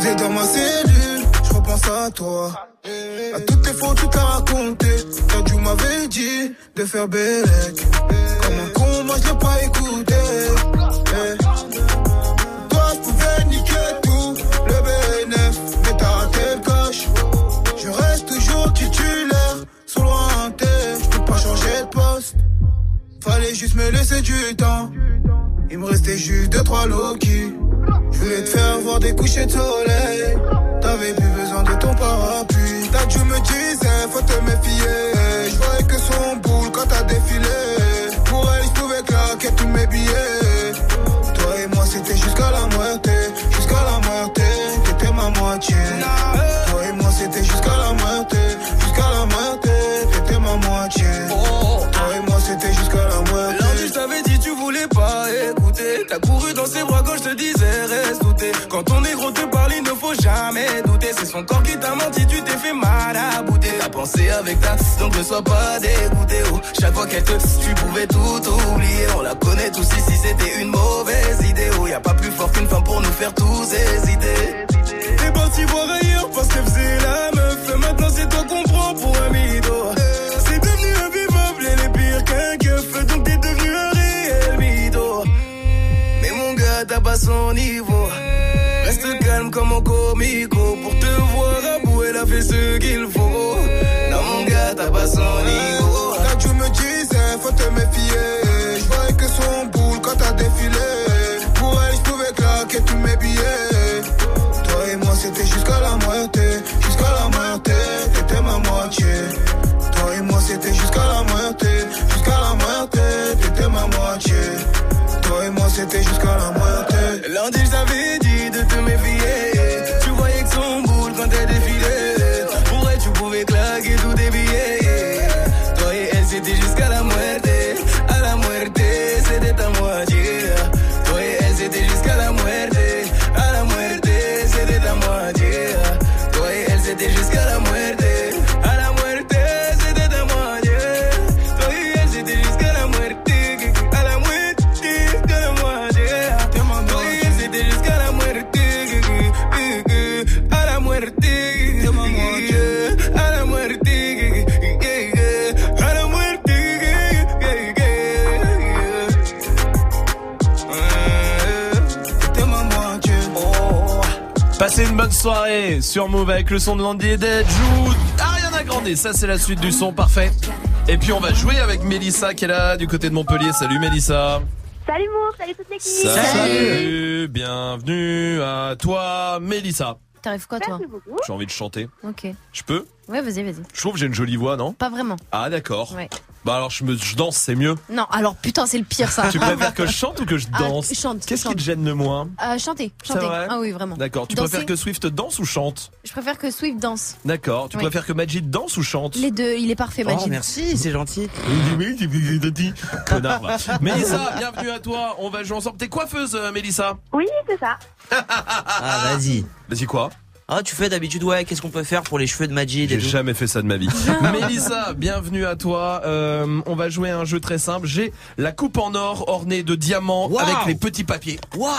Posé dans ma cellule, je repense à toi. À toutes fois où tu t'as raconté, quand tu m'avais dit de faire bellec. Comme un con, moi j'ai pas écouté. Eh. Toi, je pouvais niquer tout, le BNF, mais t'as raté le. Je reste toujours titulaire, sous lointain, je peux pas changer de poste. Fallait juste me laisser du temps. Il me restait juste deux, trois Loki. Je voulais te faire voir des couchers de soleil. T'avais plus besoin de ton parapluie. Ta Dieu me disait, faut te méfier. Je voyais que son boule quand t'as défilé. Pour elle, je pouvais claquer tous mes billets. Toi et moi, c'était jusqu'à la moitié. Jusqu'à la moitié, t'étais ma moitié. Son corps qui t'a menti, tu t'es fait mal à bouter. T'as pensé avec ta, donc ne sois pas dégoûté. Oh. Chaque fois qu'elle te, tu pouvais tout oublier. On la connaît tous ici, c'était une mauvaise idée. Oh, y a pas plus fort qu'une femme pour nous faire tous hésiter. T'es parti voir ailleurs parce qu'elle faisait la meuf. Maintenant, c'est toi qu'on prend pour un mytho. C'est devenu invivable, elle est pire qu'un keuf. Donc t'es devenu un réel mytho. Mais mon gars, t'as pas son niveau. Reste calme comme un comico. Qu'il faut. Non, mon gars, t'as pas son niveau. Quand tu me disais, faut te méfier. Soirée sur Move avec le son de Landy et Dead. Joue Ariana Grande. Ça, c'est la suite du son parfait. Et puis, on va jouer avec Mélissa qui est là du côté de Montpellier. Salut Mélissa. Salut Mour, salut toute l'équipe. Salut. Bienvenue à toi, Mélissa. T'arrives quoi, toi J'ai envie de chanter. Ok. Je peux Ouais, vas-y, vas-y. Je trouve que j'ai une jolie voix, non? Pas vraiment. Ah, d'accord. Ouais. Bah alors, je, me, je danse, c'est mieux. Non, alors putain, c'est le pire ça. Tu préfères que je chante ou que je Ah, danse? chante, Qu'est-ce qui chante. te gêne le moins? Euh, chanter, C'est chanter. vrai? Ah oui, vraiment. D'accord. Tu Danser. préfères que Swift danse ou chante? Je préfère que Swift danse. D'accord. Tu Oui. préfères que Majid danse ou chante? Les deux, il est parfait, Majid. Oh, merci, c'est gentil. Connard. va. Mélissa, bienvenue à toi. On va jouer ensemble. T'es coiffeuse, euh, Mélissa? Oui, c'est ça. Ah, vas-y. Vas-y, quoi Ah, tu fais d'habitude, ouais, qu'est-ce qu'on peut faire pour les cheveux de Majid et J'ai jamais fait ça de ma vie. Mélissa, bienvenue à toi. Euh, on va jouer à un jeu très simple. J'ai la coupe en or ornée de diamants Wow. avec les petits papiers. Waouh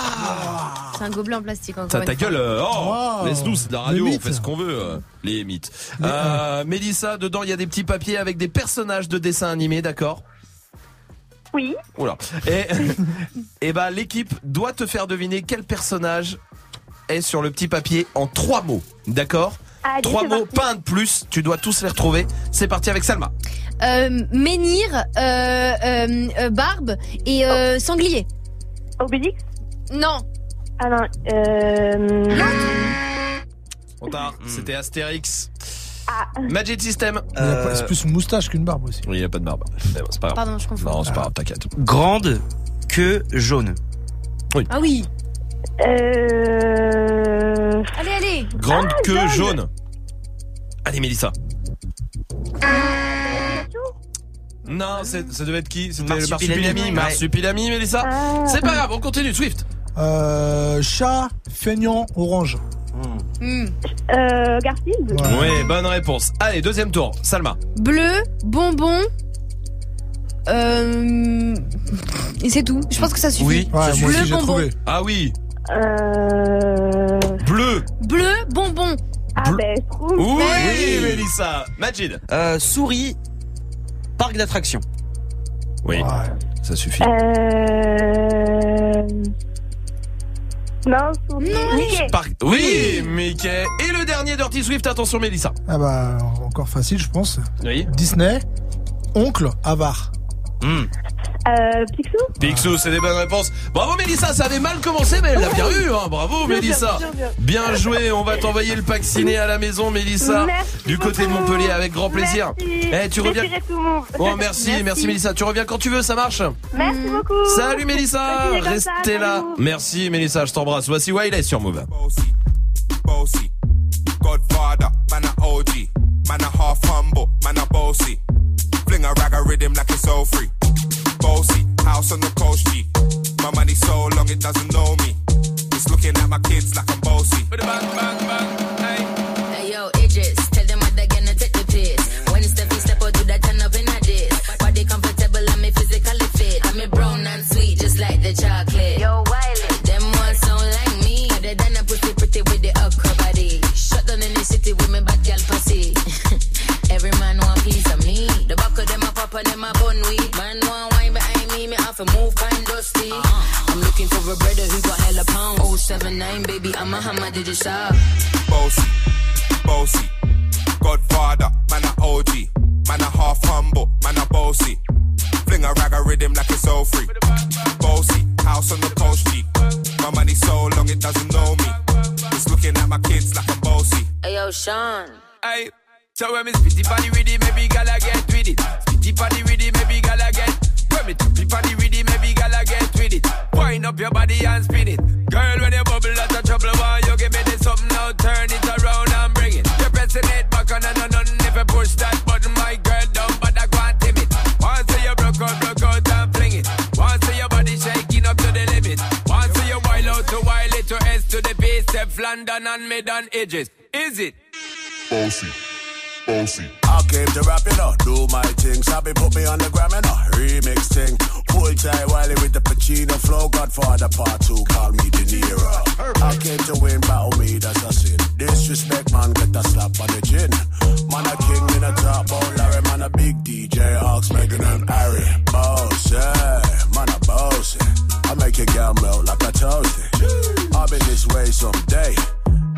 C'est un gobelet en plastique encore. Ça ta gueule, euh, oh, Wow. laisse-nous, c'est de la radio, on fait ce qu'on veut, euh, les mythes. Euh, Mélissa, dedans il y a des petits papiers avec des personnages de dessins animés, d'accord Oui. Oula. Et, et bah l'équipe doit te faire deviner quel personnage est sur le petit papier en trois mots, d'accord Allez, Trois mots, parti. pas un de plus. Tu dois tous les retrouver. C'est parti avec Salma. Euh, menhir, euh, euh, euh, barbe et euh, sanglier. Obélix Non. Ah non, euh... Trop tard. C'était Astérix. Ah, Magic System. Il a pas- C'est plus une moustache qu'une barbe aussi. Oui, il n'y a pas de barbe. Mais bon, c'est pas grave. Pardon, je confonds. Non, c'est pas grave, t'inquiète. Grande queue jaune. Ah oui. euh... Allez, allez. Grande Ah, queue jaune. jaune. Allez, Mélissa. Non, c'est- ça devait être qui? C'était le Marsupilami. Marsupilami. Ouais. Marsupilami, Mélissa. Ah. C'est pas grave, on continue. Swift. Euh, chat, feignant, orange. Hmm. Euh, Garfield? Ouais. Oui, bonne réponse. Allez, deuxième tour. Salma. Bleu, bonbon. Euh... Et c'est tout. Je pense que ça suffit. Oui. Ouais, moi Bleu, aussi j'ai bonbon. trouvé. Ah oui. Euh... Bleu. Bleu, bonbon. Ah Bleu. ben, Schtroumpf. Oui, Ouais. Mélissa. Majid. Euh, souris, parc d'attractions. Oui, Ouais. ça suffit. Euh... Non, Souris. Mickey. Par- Oui, Mickey. Et le dernier Dirty Swift, attention Mélissa. Ah bah, encore facile, je pense. Oui. Disney, oncle, avare. Hmm. Euh, Picsou Picsou, c'est des bonnes réponses. Bravo Mélissa, ça avait mal commencé, mais elle l'a bien eu. Hein. Bravo Bien Mélissa. bien, bien. Bien joué, on va t'envoyer le pack ciné à la maison, Mélissa. Merci du côté de. Montpellier, avec grand plaisir. Merci. Eh, tu reviens. Tout le monde. Oh, merci, merci, Mélissa. Tu reviens quand tu veux, ça marche. Merci beaucoup. Salut Mélissa, ça, restez là. salut. Merci Mélissa, je t'embrasse. Voici Wiley sur Move. Bossy, bossy. Godfather, man a OG. Man a half humble, man a bossy. Fling a rag a rhythm like it's all free. Bossy, house on the coast G. My money so long it doesn't know me. It's looking at my kids like I'm bossy. Bang, bang, bang, hey. Hey yo, Idris, tell them what they're gonna take the piss. When Steffi step out, do that turn up in a diss. Body comfortable, I'm me physically fit. I'm a brown and sweet, just like the chocolate. Yo, Wiley, them ones sound like me. Other than a pretty pretty with the upper body. Shut down in the city with me bad gal pussy. Every man I'm looking for a brother who got hella pound. 079, baby, I'm a hammer, did you shop? Bossy, bossy. Godfather, man a OG. Man a half humble, man a bossy. Fling a rag a rhythm like it's all free. Bossy, house on the coast G. My money so long it doesn't know me. It's looking at my kids like I'm bossy. Hey yo, Sean. Hey, so when me spitty body with it, maybe gala get with it. Spitty body with it, maybe gala get. When me tappy body with it, maybe gala get with it. Wind up your body and spin it. Girl, when you bubble, that's a trouble. Why you give me this something now? Turn it around and bring it. You're pressing it back on and on. If you push that button, my girl, but I can't timid. Once you broke out, broke out and fling it. Once your body shaking up to the limit. Once you wild out to wild it to S to the base, F London and mid on edges. Is it? Bossy, bossy. I came to rap it up, do my thing. Sabi put me on the gram and a remix thing. Full time Wiley with the Pacino flow. Godfather part two, call me De Niro. I came to win, battle me, that's a sin. Disrespect, man, get a slap on the chin. Man, a king in a top bone, Larry, man, a big DJ, Ox, Megan and Harry. Boss, yeah, man, a boss. I make your girl melt like a toasty. I'll be this way someday.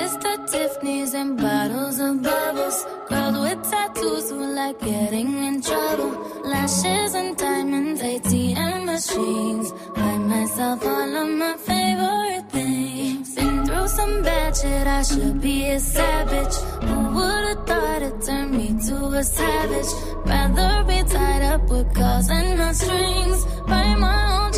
Mr. Tiffany's and bottles of bubbles. Girls with tattoos who like getting in trouble. Lashes and diamonds, ATM machines. Buy myself all of my favorite things. Been through some bad shit, I should be a savage. Who would've thought it turned me to a savage? Rather be tied up with calls and my strings. buy my own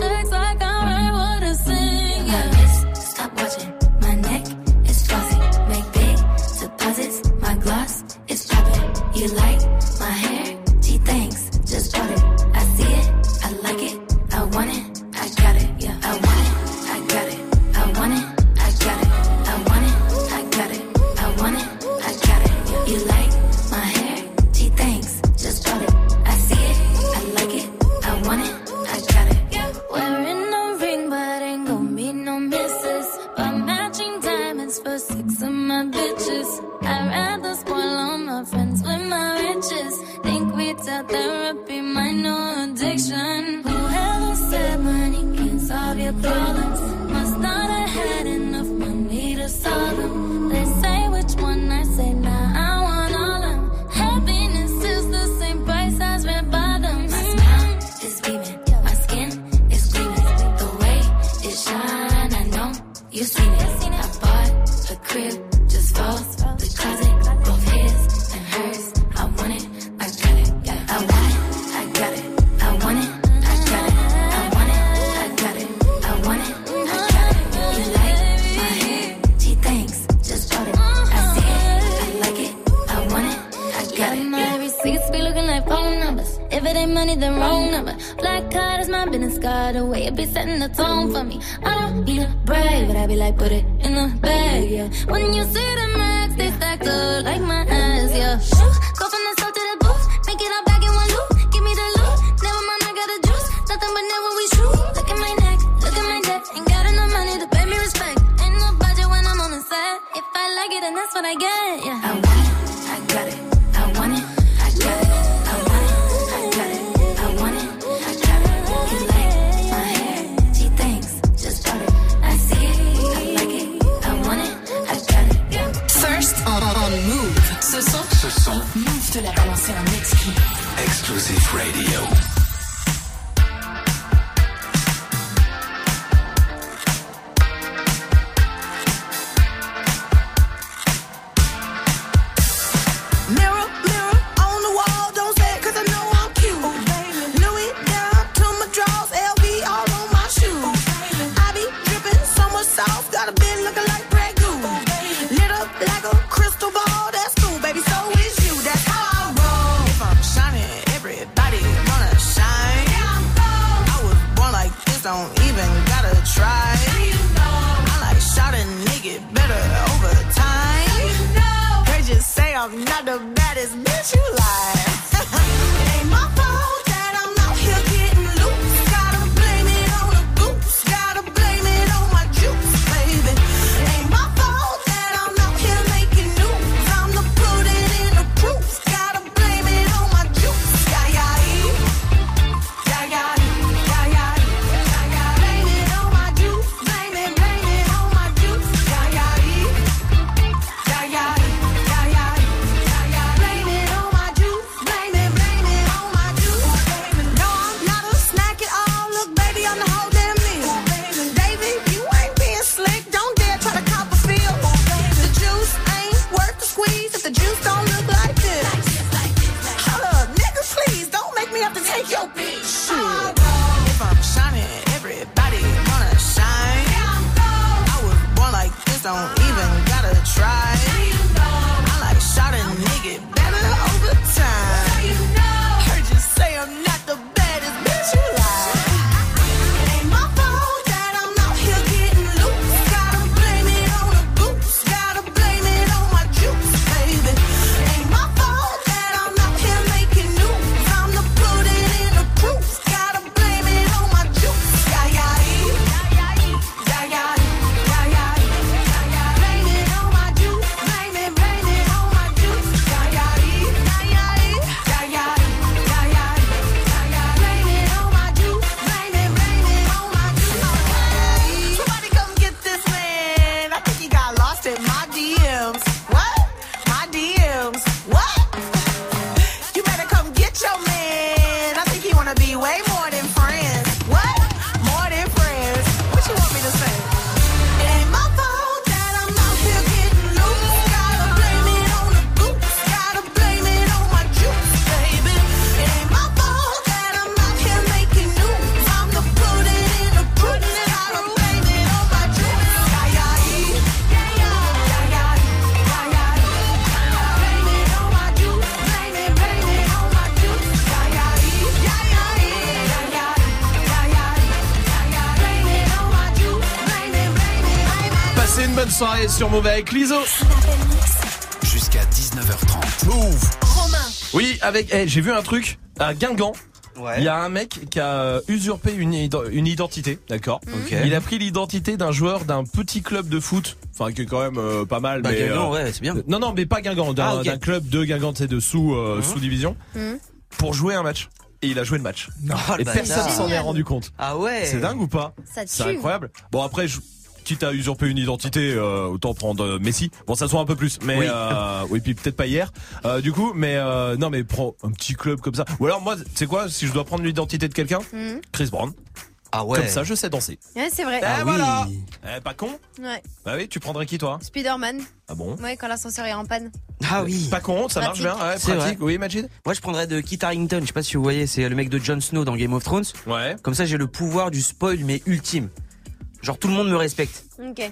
sur Move avec Liso. Jusqu'à 19h30. Move. Romain. Oui, avec. eh, j'ai vu un truc à Guingamp. Il y a un mec qui a euh, usurpé une, id- une identité, d'accord Ok. Il a pris l'identité d'un joueur d'un petit club de foot, enfin qui est quand même euh, pas mal. Bah, mais, Guingamp, ouais, c'est bien. Non, non, mais pas Guingamp, d'un Ah, club de Guingamp, c'est de sous euh, sous division, Hmm. pour jouer un match. Et il a joué le match. Oh, personne s'en est rendu compte. Ah ouais. C'est dingue ou pas? Ça C'est incroyable. Bon après, je... quitte à usurper une identité, euh, autant prendre euh, Messi. Bon, ça soit un peu plus, mais Oui. euh, oui, puis peut-être pas hier. Euh, du coup, mais euh, non, mais prends un petit club comme ça. Ou alors moi, c'est quoi Si je dois prendre l'identité de quelqu'un, Hmm. Chris Brown. Ah ouais. Comme ça, je sais danser. Ouais, c'est vrai. Eh, voilà. Eh, pas con. Ouais. Bah oui, tu prendrais qui toi? Spider-Man. Ah bon? Ouais, quand l'ascenseur est en panne. Ah oui. Pas con, ça marche bien. Pratique. Ouais, C'est pratique. vrai. Oui, Majid? Moi, je prendrais de Kit Harington. Je sais pas si vous voyez, c'est le mec de Jon Snow dans Game of Thrones. Ouais. Comme ça, j'ai le pouvoir du spoil, mais ultime. Genre, tout le monde me respecte. Ok.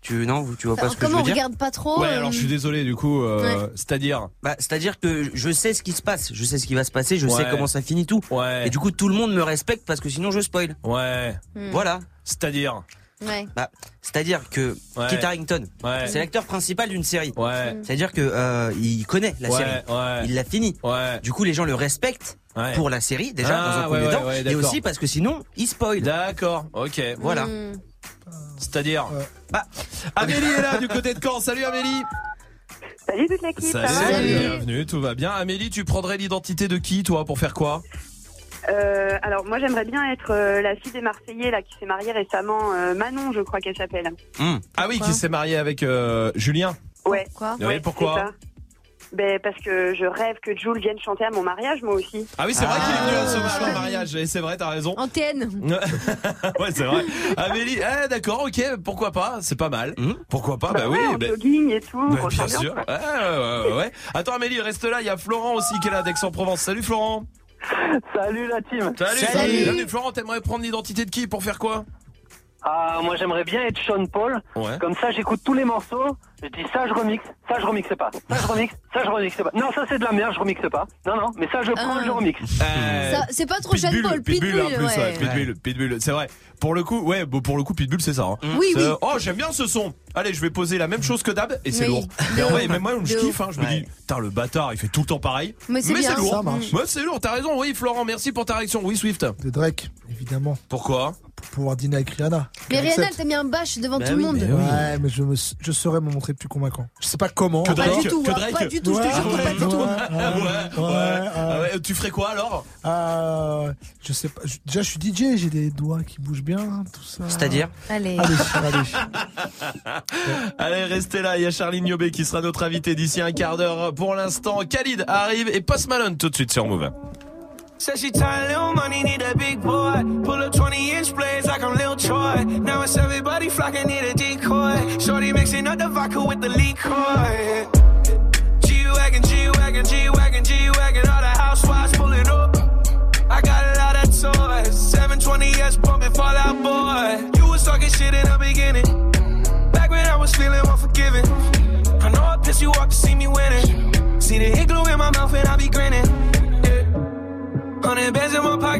Tu non, tu vois pas ce que je Comme veux on dire regarde pas trop. Ouais, euh, alors je suis désolé du coup. euh, C'est-à-dire. Bah, c'est-à-dire que je sais ce qui se passe, je sais ce qui va se passer, je sais Ouais. comment ça finit tout. Ouais. Et du coup, tout le monde me respecte parce que sinon je spoil. Ouais. Hmm. Voilà. C'est-à-dire. Ouais. Bah, c'est-à-dire que Ouais. Kit Harington, Ouais. c'est l'acteur principal d'une série. Ouais. C'est-à-dire que euh, il connaît la Ouais, série, ouais. il l'a fini. Ouais. Du coup, les gens le respectent Ouais. pour la série déjà Ah, dans un ouais, premier ouais, temps, ouais, et aussi parce que sinon il spoil. D'accord. Ok. Voilà. Hmm. C'est-à-dire. Bah, Amélie est là du côté de Caen. Salut Amélie. Salut toute l'équipe. ça va Salut. Bienvenue. Tout va bien. Amélie, tu prendrais l'identité de qui toi pour faire quoi? Euh, alors moi j'aimerais bien être euh, la fille des Marseillais là qui s'est mariée récemment, euh, Manon je crois qu'elle s'appelle. Ah oui, qui s'est marié avec euh, Julien. Ouais. Quoi Oui, pourquoi? C'est ça. Ben parce que je rêve que Jules vienne chanter à mon mariage moi aussi. Ah oui, c'est vrai qu'il est venu à ce à mariage. Et c'est vrai, t'as raison. En TN. ouais, c'est vrai. Amélie, eh, d'accord, ok, pourquoi pas, c'est pas mal. Pourquoi pas, bah, Bah oui. ouais, en bah- jogging et tout. bah, bien sûr. Ouais, ouais, ouais, ouais. Attends, Amélie, reste là. Il y a Florent aussi qui est là d'Aix-en-Provence. Salut Florent. Salut la team. Salut, Salut. Bienvenue, Florent, t'aimerais prendre l'identité de qui pour faire quoi? Ah, moi j'aimerais bien être Sean Paul. Ouais. Comme ça, j'écoute tous les morceaux. Je dis ça, je remixe. Ça, je remixe pas. Ça, je remixe. Ça, je remixe pas. Non, ça c'est de la merde, je remixe pas. Non, non, mais ça, je prends, Ah. je remixe. Euh, Ça, c'est pas trop Sean Pitbull, Paul, Pitbull, Pitbull, en plus, ouais. ouais, Pitbull, Pitbull, c'est vrai. Pour le coup, ouais, bon, pour le coup, Pitbull, c'est ça. hein. Oui, C'est, oui. Oh, j'aime bien ce son. Allez, je vais poser la même chose que d'hab et c'est Oui. lourd. De Mais en vrai, même moi, je De kiffe. Hein, je me dis, putain, le bâtard, il fait tout le temps pareil. Mais c'est bien. lourd. Ça marche. Ouais, c'est lourd. T'as raison. Oui, Florent, merci pour ta réaction. Oui, Swift. De Drake, évidemment. Pourquoi? Pour pouvoir dîner avec Rihanna. Mais Rihanna, elle t'a mis un bâche devant Bah tout le oui, monde. mais Ouais, mais je, me, je saurais me montrer plus convaincant. Je sais pas comment. Que Pas Drake du tout, Que hein, Drake pas du tout, je te Ouais, jure, pas du tout. ouais, Ouais, ouais, ouais. ouais. Ah ouais, Tu ferais quoi alors? Euh, je sais pas. Déjà, je suis DJ, j'ai des doigts qui bougent bien, tout ça. C'est-à-dire? Allez. Allez, allez. Allez, restez là. Il y a Charline Niobé qui sera notre invité d'ici un quart d'heure. Pour l'instant, Khalid arrive et Post Malone tout de suite sur Move. Said she tired, little money, need a big boy. Pull up 20 inch blades like I'm Lil Troy. Now it's everybody flocking, need a decoy. Shorty mixing up the vodka with the liquor.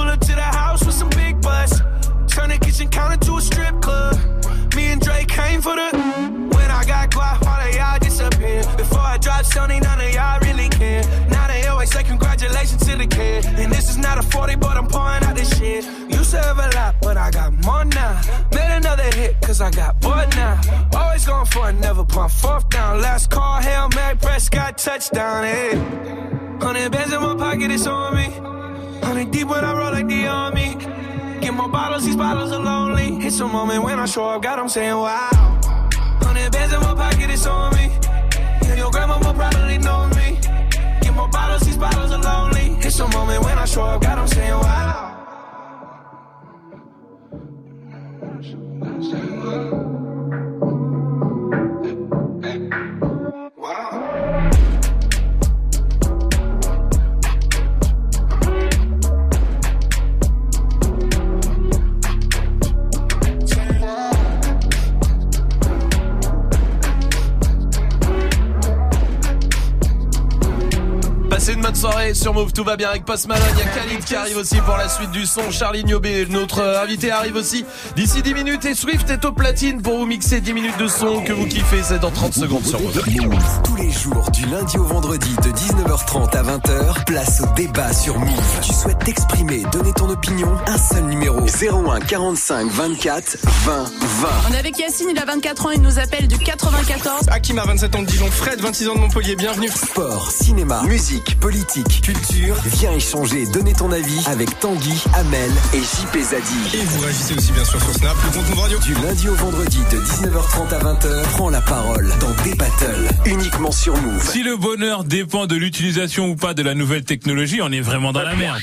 Pull up to the house with some big butts. Turn the kitchen counter to a strip club. Me and Drake came for the. When I got guap, all of y'all disappear. Before I drop Sony, none of y'all really care. Now say congratulations to the kid. And this is not a 40, but I'm pouring out this shit. Used to have a lot, but I got more now. Made another hit, cause I got bored now. Always going for it, never pump fourth down. Last call, Hail Mary, Prescott, touchdown, hey. Hundred bands in my pocket, it's on me. Hundred deep when I roll like the army. Get more bottles, these bottles are lonely. It's a moment when I show up, God, I'm saying wow. Hundred bands in my pocket, it's on me. Your grandma will probably know me. More bottles, these bottles are lonely. It's a moment when I show up, God, I'm saying wow. Sur Move, tout va bien avec Post Malone. Il y a Khalid qui arrive aussi pour la suite du son. Charlie Niobé, notre euh, invité, arrive aussi d'ici 10 minutes. Et Swift est au platine pour vous mixer 10 minutes de son que vous kiffez. C'est dans 30 secondes sur Move. Tous les jours, du lundi au vendredi, de 19h30 à 20h, place au débat sur Move. Tu souhaites t'exprimer, donner ton opinion Un seul numéro 01 45 24 20 20. On est avec Yacine, il a 24 ans, il nous appelle du 94. Hakim a 27 ans de Dijon, Fred 26 ans de Montpellier, bienvenue. Sport, cinéma, musique, politique, culture. Viens échanger, donner ton avis avec Tanguy, Amel et JP Zadi. Et vous réagissez aussi bien sûr sur Snap, le compte Move Radio. Du lundi au vendredi de 19h30 à 20h, prends la parole dans des battles uniquement sur Move. Si le bonheur dépend de l'utilisation ou pas de la nouvelle technologie, on est vraiment dans la merde.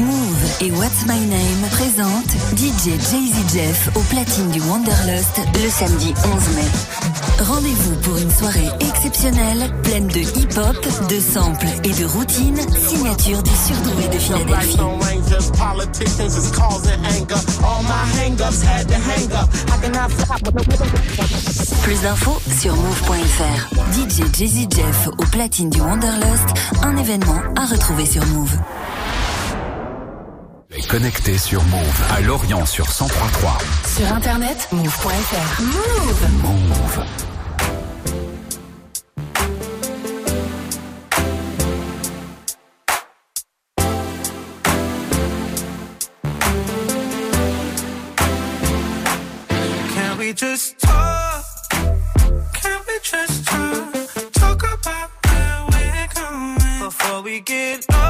Move et What's My Name présentent DJ Jay-Z Jeff au platine du Wanderlust le samedi 11 mai. Rendez-vous pour une soirée exceptionnelle, pleine de hip-hop, de samples et de routines, signature du surdoué de Philadelphie. Plus d'infos sur move.fr. DJ Jay-Z Jeff au platine du Wanderlust, un événement à retrouver sur Move. Connecté sur Move à Lorient sur 1033. Sur internet, move.fr. Move Move. Can we just talk? Can we just talk? Talk about where we're going before we get lost.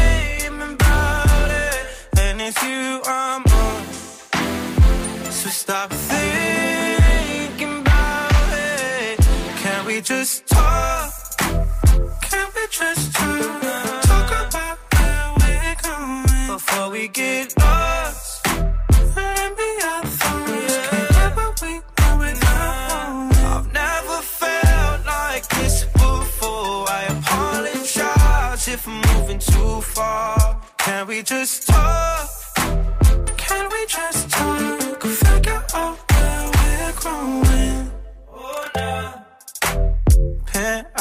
you I'm on. So stop thinking about it. Can we just talk? Can we just talk? Talk about where we're going before we get lost. We I've never felt like this before. I apologize if I'm moving too far. Can we just talk?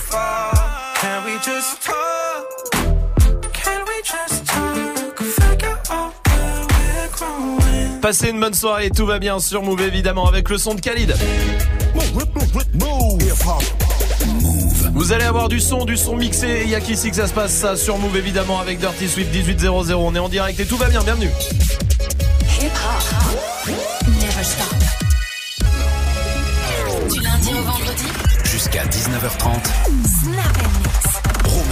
Far? Can we just talk? Can we just talk? Figure out where we're growing. Passez une bonne soirée, tout va bien sur Move évidemment avec le son de Khalid. Vous allez avoir du son, du son mixé. Il y a qu'ici que ça se passe ça sur Move évidemment avec Dirty Swift 1800. On est en direct et tout va bien. Bienvenue. Jusqu'à 19h30. Snap.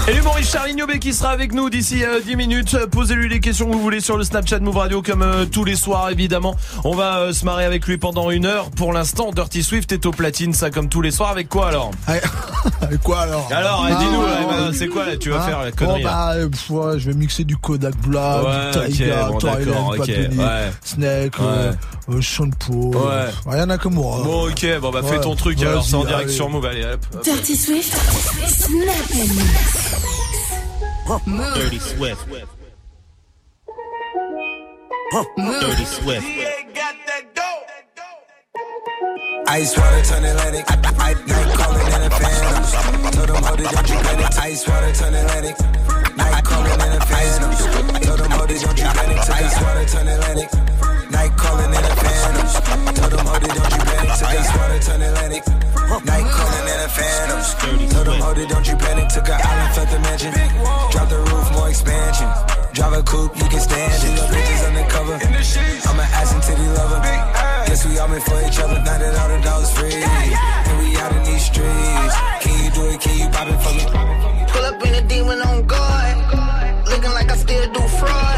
Et l'humoriste Charlie Niobé qui sera avec nous d'ici euh, 10 minutes. Posez-lui les questions que vous voulez sur le Snapchat Move Radio comme euh, tous les soirs évidemment. On va euh, se marrer avec lui pendant une heure. Pour l'instant, Dirty Swift est au platine, ça comme tous les soirs. Avec quoi alors? Avec quoi alors? Alors, Ah, dis-nous, ouais, là, ouais. bah, c'est quoi là, tu vas Hein faire la connerie Bon, là? bah, euh, pff, ouais, je vais mixer du Kodak Black, Ouais, du Taiga, ok, bon, Toilet, d'accord, ok, Patoni, ouais. Snake, euh, euh, Sean Paul, Ouais. euh, Ryan Nakamura. Bon ok, bon bah fais ton truc alors, c'est en direct allez. sur Move, allez hop. hop. Dirty Swift. Snap. Move. Dirty Swift. Dirty Swift. Ice water turn Atlantic. I, I, night calling in a phantom. Told them hold it, don't you panic. Ice water turn Atlantic. Night calling in a phantom. Told them hold it, don't you panic. Ice water turn Atlantic. Night calling in a phantom. Told them hold it, don't you panic. Took ice water turn Atlantic. Night calling in a phantom. Told them hold it, don't you panic. Took an island, felt the mansion. Drop the roof, more expansion. Drive a coupe, you can stand it. Bitches undercover. I'm an ass and titty lover. Guess we all meant for each other. Now that all the dogs free. And we out in these streets. Can you do it? Can you pop it for me? Pull up in a demon on guard. Looking like I still do fraud.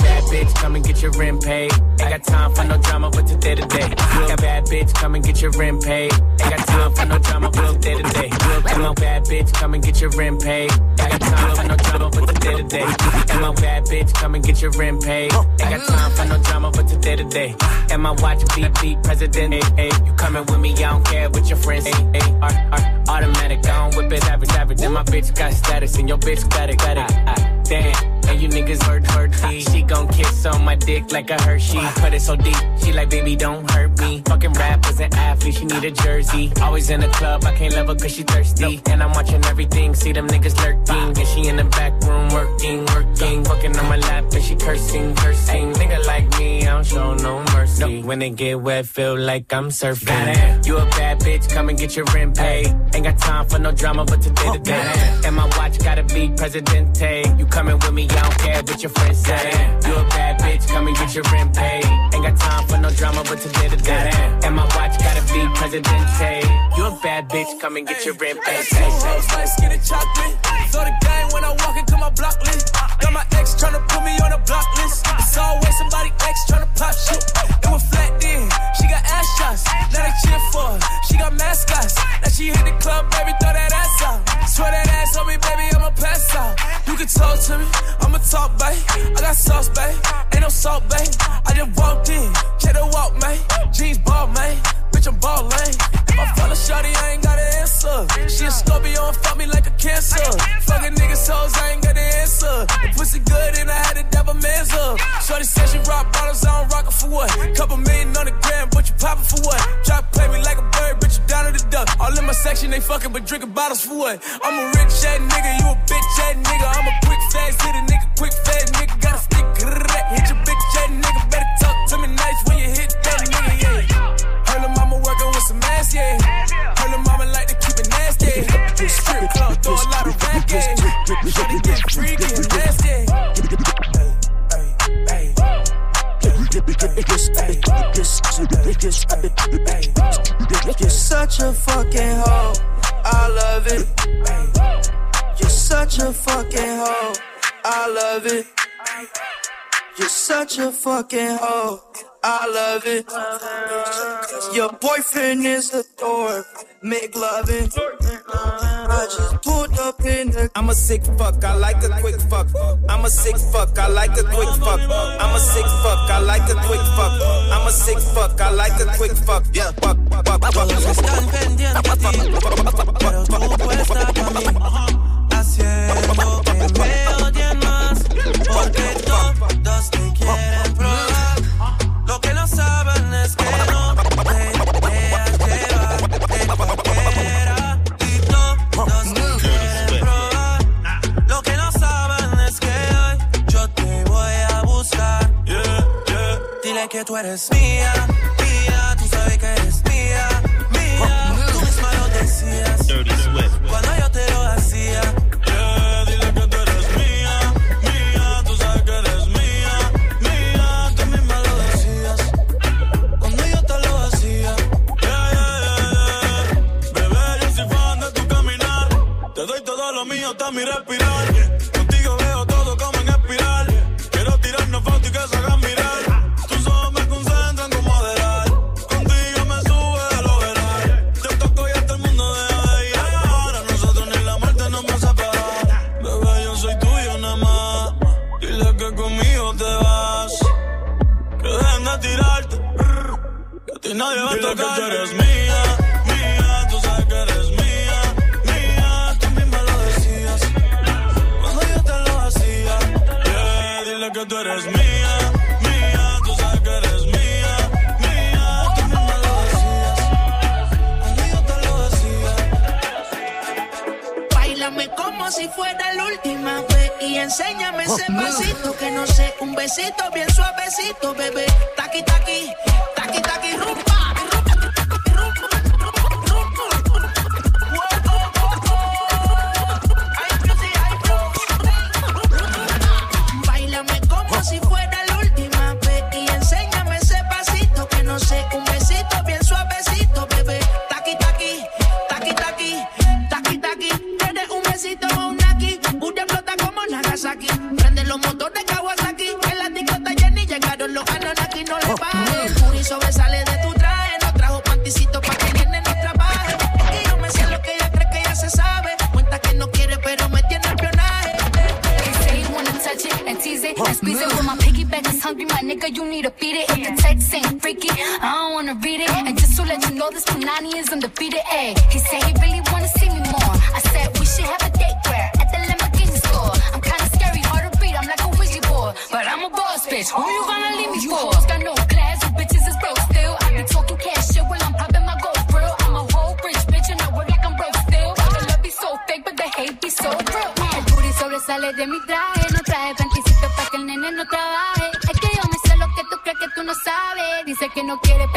Bitch, come and get your rent paid. Ain't got time for no drama, but today to day. Real bad bitch, come and get your rent paid. Ain't got time for no drama, but today to day. Real bad bitch, come and get your rent paid. Ain't got time for no drama, but today to day. My bad bitch, come and get your rent paid. Ain't got time for no drama, but today to day. And my watch beat beat president. Hey, hey, you coming with me? I don't care with your friends. Hey, hey, ar, ar, automatic, I don't whip it average, average. And my bitch got status, and your bitch got it, got it. Ah, ah, damn. You niggas hurt, me. She gon' kiss on my dick like a Hershey. Put it so deep, she like, baby, don't hurt me. Fucking rappers and athletes, she need a jersey. Always in the club, I can't love her cause she thirsty. And I'm watching everything, see them niggas lurking. And she in the back room working, working. Fucking on my lap and she cursing, cursing. Nigga like me, I don't show no mercy. When they get wet, feel like I'm surfing. Goddamn, you a bad bitch, come and get your rent paid. Ain't got time for no drama, but today to day. And my watch gotta be Presidente. You coming with me, don't care what your friends say. You a bad bitch, come and get your rent paid. Ain't got time for no drama, but today to day. And my watch gotta be Presidente. You a bad bitch, come and get your rent paid. Let's get it chocolate. Throw the game when I walk into my block list. But a fucking hoe. I love it. Your boyfriend is a dork. Make loving. I just pulled up in the. I'm a sick fuck, I like a quick fuck. I'm a sick fuck, I like a quick fuck. I'm a sick fuck, I like a quick fuck. I'm a sick fuck, I like a quick fuck. Yeah, fuck, fuck, fuck. Están pendientes de ti, pero tú puedes estar para mí, que tú eres mía, sabes que tú eres mía, mía, tú sabes que eres mía, mía, tú misma lo decías, cuando yo te lo hacía, yeah, dile que tú eres mía, mía, tú sabes que eres mía, mía, tú misma lo decías, cuando yo te lo decía. Bailame como si fuera la última vez y enséñame ese oh, pasito que no sé, un besito bien suavecito, bebé, taqui taqui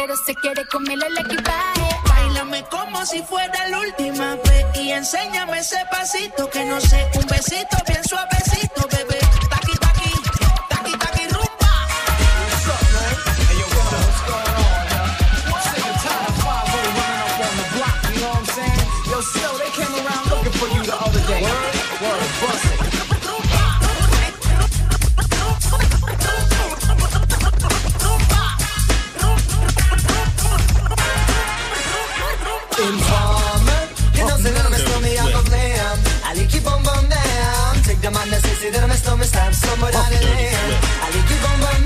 pero se quiere comer el equipaje. Bailame como si fuera la última vez y enséñame ese pasito que no sé, un besito bien suavecito, bebé. See that stomach somebody the. I like you bum bum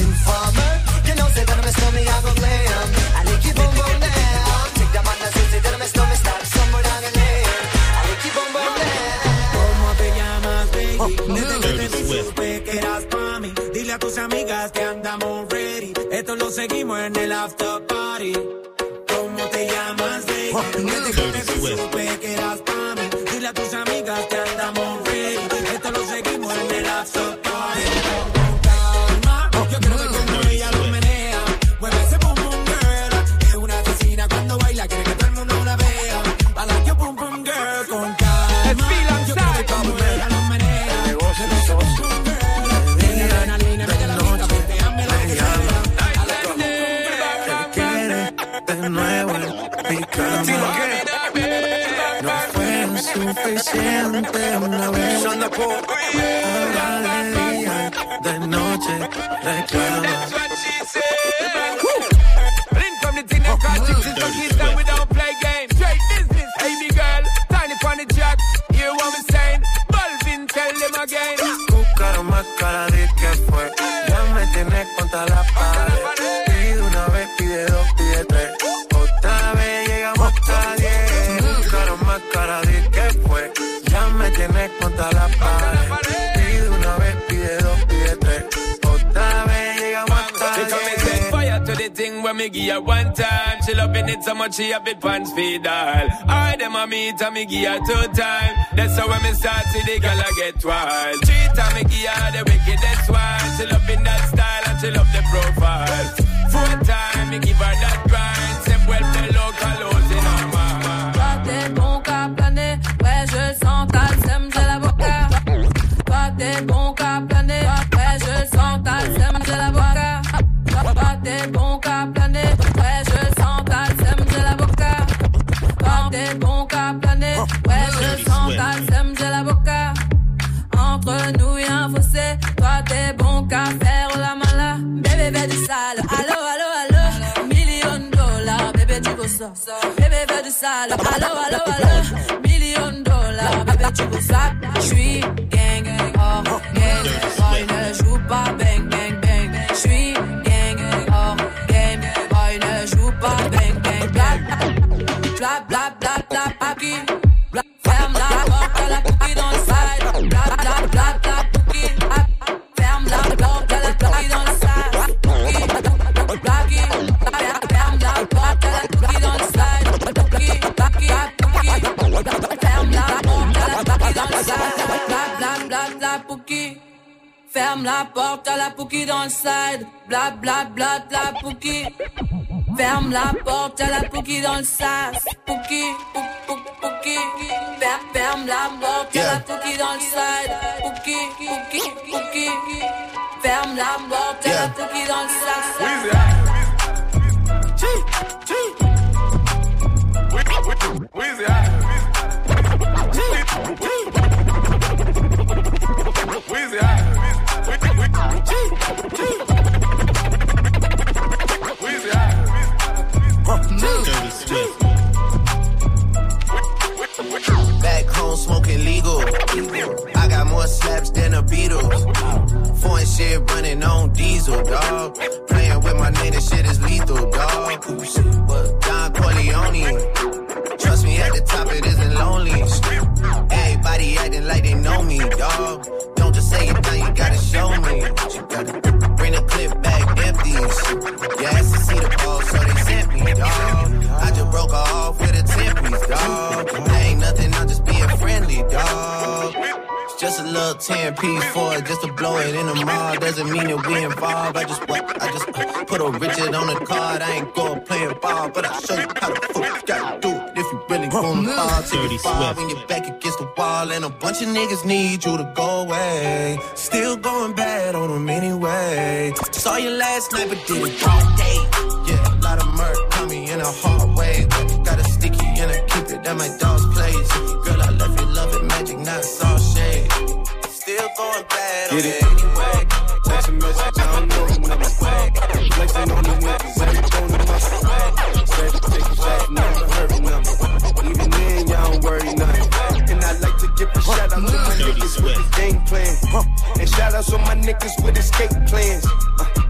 informer. You know, say that stomach I like you bum bum. Take that man say that stomach somebody the. I like you bum bum ¿Cómo te llamas, baby? Oh, Desde que te supe que eras pa' mí. Dile a tus amigas que andamos ready. Esto lo seguimos en el after party. noche recuerdo give her one time. She loving it so much she have it pants feed all. I them a meet and me give her two time. That's how when me start see the girl I get wild. Three time me give her the wickedest one. She loving that style and she love the profile. Four time me give her that grind. Side. Bla bla bla de la Pookie. Ferme la porte à la Pookie dans le sas. Pookie, pou- pou- Pookie. Fer- Ferme la porte à la Pookie dans le side. Pookie, Pookie, Pookie. Ferme la porte à la Pookie dans le sas. Know me, dog. Don't just say it now, you gotta show me. You gotta bring the clip back empty. Asked to see the ball, so they sent me, dog. I just broke off with a 10 piece, dog. That ain't nothing, I'm just being friendly, dog. It's just a little 10 piece for it, just to blow it in the mall. Doesn't mean that we involved. I just? I just uh, put a Richard on the card. I ain't going playing ball, but I'll show you how the fuck you gotta do it you really gonna fall. Till you when you're back against the wall, and a bunch of niggas need you to go away. Still going bad on them anyway. Saw you last night, but did it all day. Yeah, a lot of murk coming in a hard way. Got a sticky and I keep it at my dog's place. Girl, I love you, love it, magic, not saw shade. Still going bad on Get it it. anyway. Text a message, I don't know who number. Flexing on the niggas, every phone in my Say the take a shot, never don't worry nothing. And I like to give a shout out to my niggas with the game plan. And shout outs on my niggas with escape plans. Uh,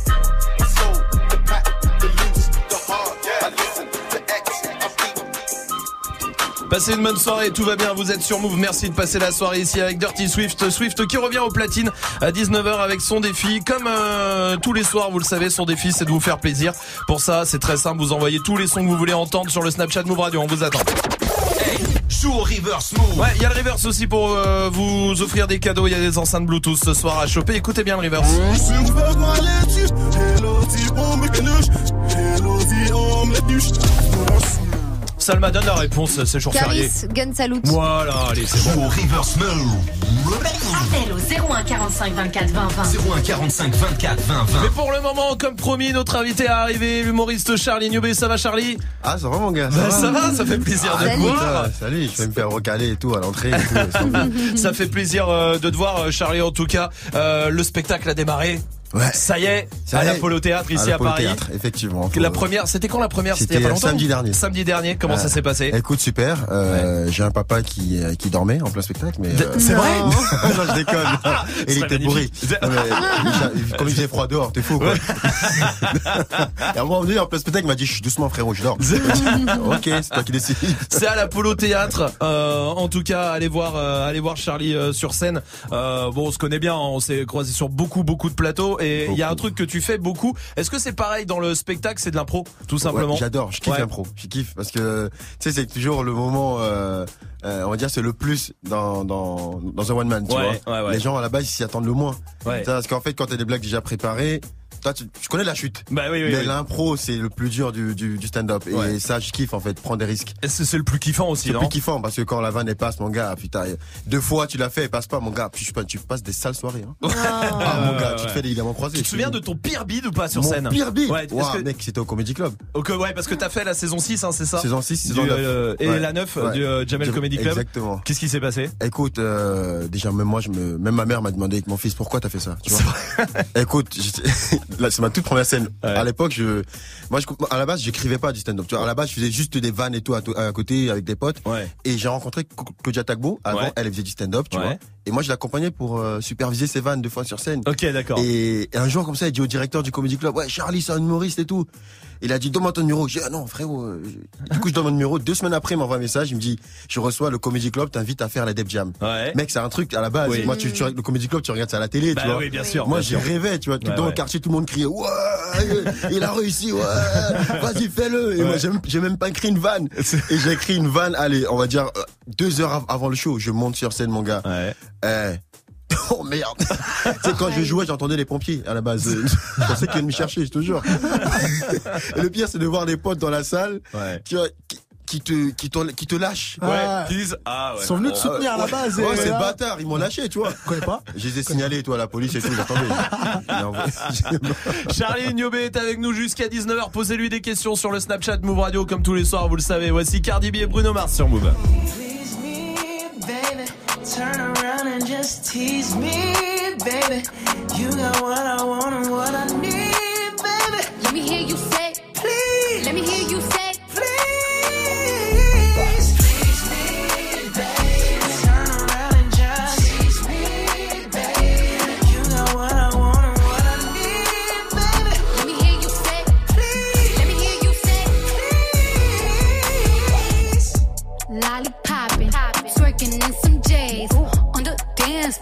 Passez une bonne soirée, tout va bien, vous êtes sur Move. Merci de passer la soirée ici avec Dirty Swift. Swift qui revient au platine à 19h avec son défi. Comme euh, tous les soirs, vous le savez, son défi c'est de vous faire plaisir. Pour ça, c'est très simple, vous envoyez tous les sons que vous voulez entendre sur le Snapchat Move Radio, on vous attend. Joue au reverse move. Ouais, il y a le reverse aussi pour euh, vous offrir des cadeaux. Il y a des enceintes Bluetooth ce soir à choper. Écoutez bien le reverse. Salma donne la réponse, c'est jour férié. Gun. Voilà, allez, c'est bon. reverse. Appel au 01 45 24 20 20. 01 45 24 20 20. Mais pour le moment, comme promis, notre invité est arrivé, l'humoriste Charlie Newbé. Ça va, Charlie? Ah, ça va, mon gars Bah, ça va, ça fait plaisir de te voir. Salut, je vais me faire recaler et tout à l'entrée. Ça fait plaisir euh, de te voir, euh, Charlie. En tout cas, Euh, le spectacle a démarré. Ouais. Ça y est, Ça à l'Apollo Théâtre ici à, l'Apollo Paris. Théâtre, effectivement. La première, c'était quand la première? Il y a C'était pas longtemps samedi dernier. Samedi dernier. Comment ça Ouais. s'est passé? Écoute, super. Euh, J'ai un papa qui euh, qui dormait en plein spectacle, mais euh, C'est vrai? Non, je déconne. Et il était bourré. Non, mais, comme il faisait froid dehors, t'es fou quoi. Et à un moment donné, en plein spectacle, il m'a dit, Chut, doucement frérot, je dors. ok, c'est toi qui décides. C'est à l'Apollo Théâtre. Euh, en tout cas, allez voir, euh, allez voir Charlie euh, sur scène. Euh, bon, on se connaît bien, on s'est croisé sur beaucoup, beaucoup de plateaux. Et il y a un truc que tu fais beaucoup. Est-ce que c'est pareil dans le spectacle C'est de l'impro, tout simplement. Ouais, J'adore, je kiffe Ouais. l'impro, je kiffe parce que tu sais c'est toujours le moment, euh, euh, on va dire c'est le plus dans dans dans un one man, tu Ouais, vois. Les gens à la base ils s'y attendent le moins. Parce qu'en fait quand t'as des blagues déjà préparées, toi, tu, tu connais la chute. Bah oui, oui, Mais oui. l'impro, c'est le plus dur du, du, du stand-up. Et Ouais. ça, je kiffe, en fait, prendre des risques. Et C'est c'est le plus kiffant aussi, C'est le non plus kiffant parce que quand la vanne elle passe, mon gars, putain, deux fois tu l'as fait, elle passe pas, mon gars, puis je, tu passes des sales soirées. Hein. Ah, mon gars, tu te fais des ligaments croisés. Tu te souviens dis. de ton pire bide ou pas sur Mon scène pire bide Ouais, que- mec, c'était au Comedy Club. Ok, ouais, parce que t'as fait la saison 6, hein, c'est ça Saison 6, Du, saison 9. euh, Et Ouais. la 9 Ouais. du euh, Jamel Jam- Comedy Club. Exactement. Qu'est-ce qui s'est passé Écoute, euh, déjà même moi, je me, même ma mère m'a demandé avec mon fils pourquoi t'as fait ça. Tu vois Écoute, c'est ma toute première scène. À l'époque, je, moi, je, à la base, j'écrivais pas du stand-up. Tu vois, à la base, je faisais juste des vannes et tout à, à côté avec des potes. Et j'ai rencontré Cl- Claudia Tagbo. Avant, Ouais. elle faisait du stand-up, tu Ouais. vois. Et moi, je l'accompagnais pour euh, superviser ses vannes deux fois sur scène. Ok, d'accord. Et, et un jour comme ça, il dit au directeur du Comedy Club, ouais, Charlie, c'est un humoriste et tout. Il a dit, donne-moi ton numéro. J'ai dit, ah non, frérot. euh, Du coup, je donne mon numéro. Deux semaines après, il m'envoie un message. Il me dit, je reçois le Comedy Club, t'invite à faire la Deb Jam. Mec, c'est un truc à la base. Oui. Moi, tu, tu, le Comedy Club, tu regardes ça à la télé, Bah tu vois. oui, bien sûr, Moi, j'y rêvais, tu vois. Ouais, dans ouais. le quartier, tout le monde criait, ouais, il a réussi, ouais, vas-y, fais-le. Et Ouais. moi, j'ai même- pas écrit une vanne. Et j'ai écrit une vanne, allez, on va dire, euh, deux heures av- avant le show, je monte sur scène, mon gars. Eh. Oh merde Tu sais, quand je jouais, j'entendais les pompiers à la base. Je pensais qu'ils venaient me chercher, je te jure. Et le pire, c'est de voir des potes dans la salle qui, qui, qui te, qui, t'en- qui te lâchent. Ouais. Qui disent, ah ouais. Ils sont venus te soutenir à la Ouais. base. Ouais, c'est bâtard, ils m'ont lâché, tu vois. connais pas Je les ai signalés, toi, à la police et tout, j'attendais. Non, Charlie Niobé est avec nous jusqu'à 19h. Posez-lui des questions sur le Snapchat Move Radio comme tous les soirs, vous le savez. Voici Cardi B et Bruno Mars sur Move. Please me, baby. Turn around and just tease me, baby. You got what I want and what I need, baby. Let me hear you say, please. Let me hear you say,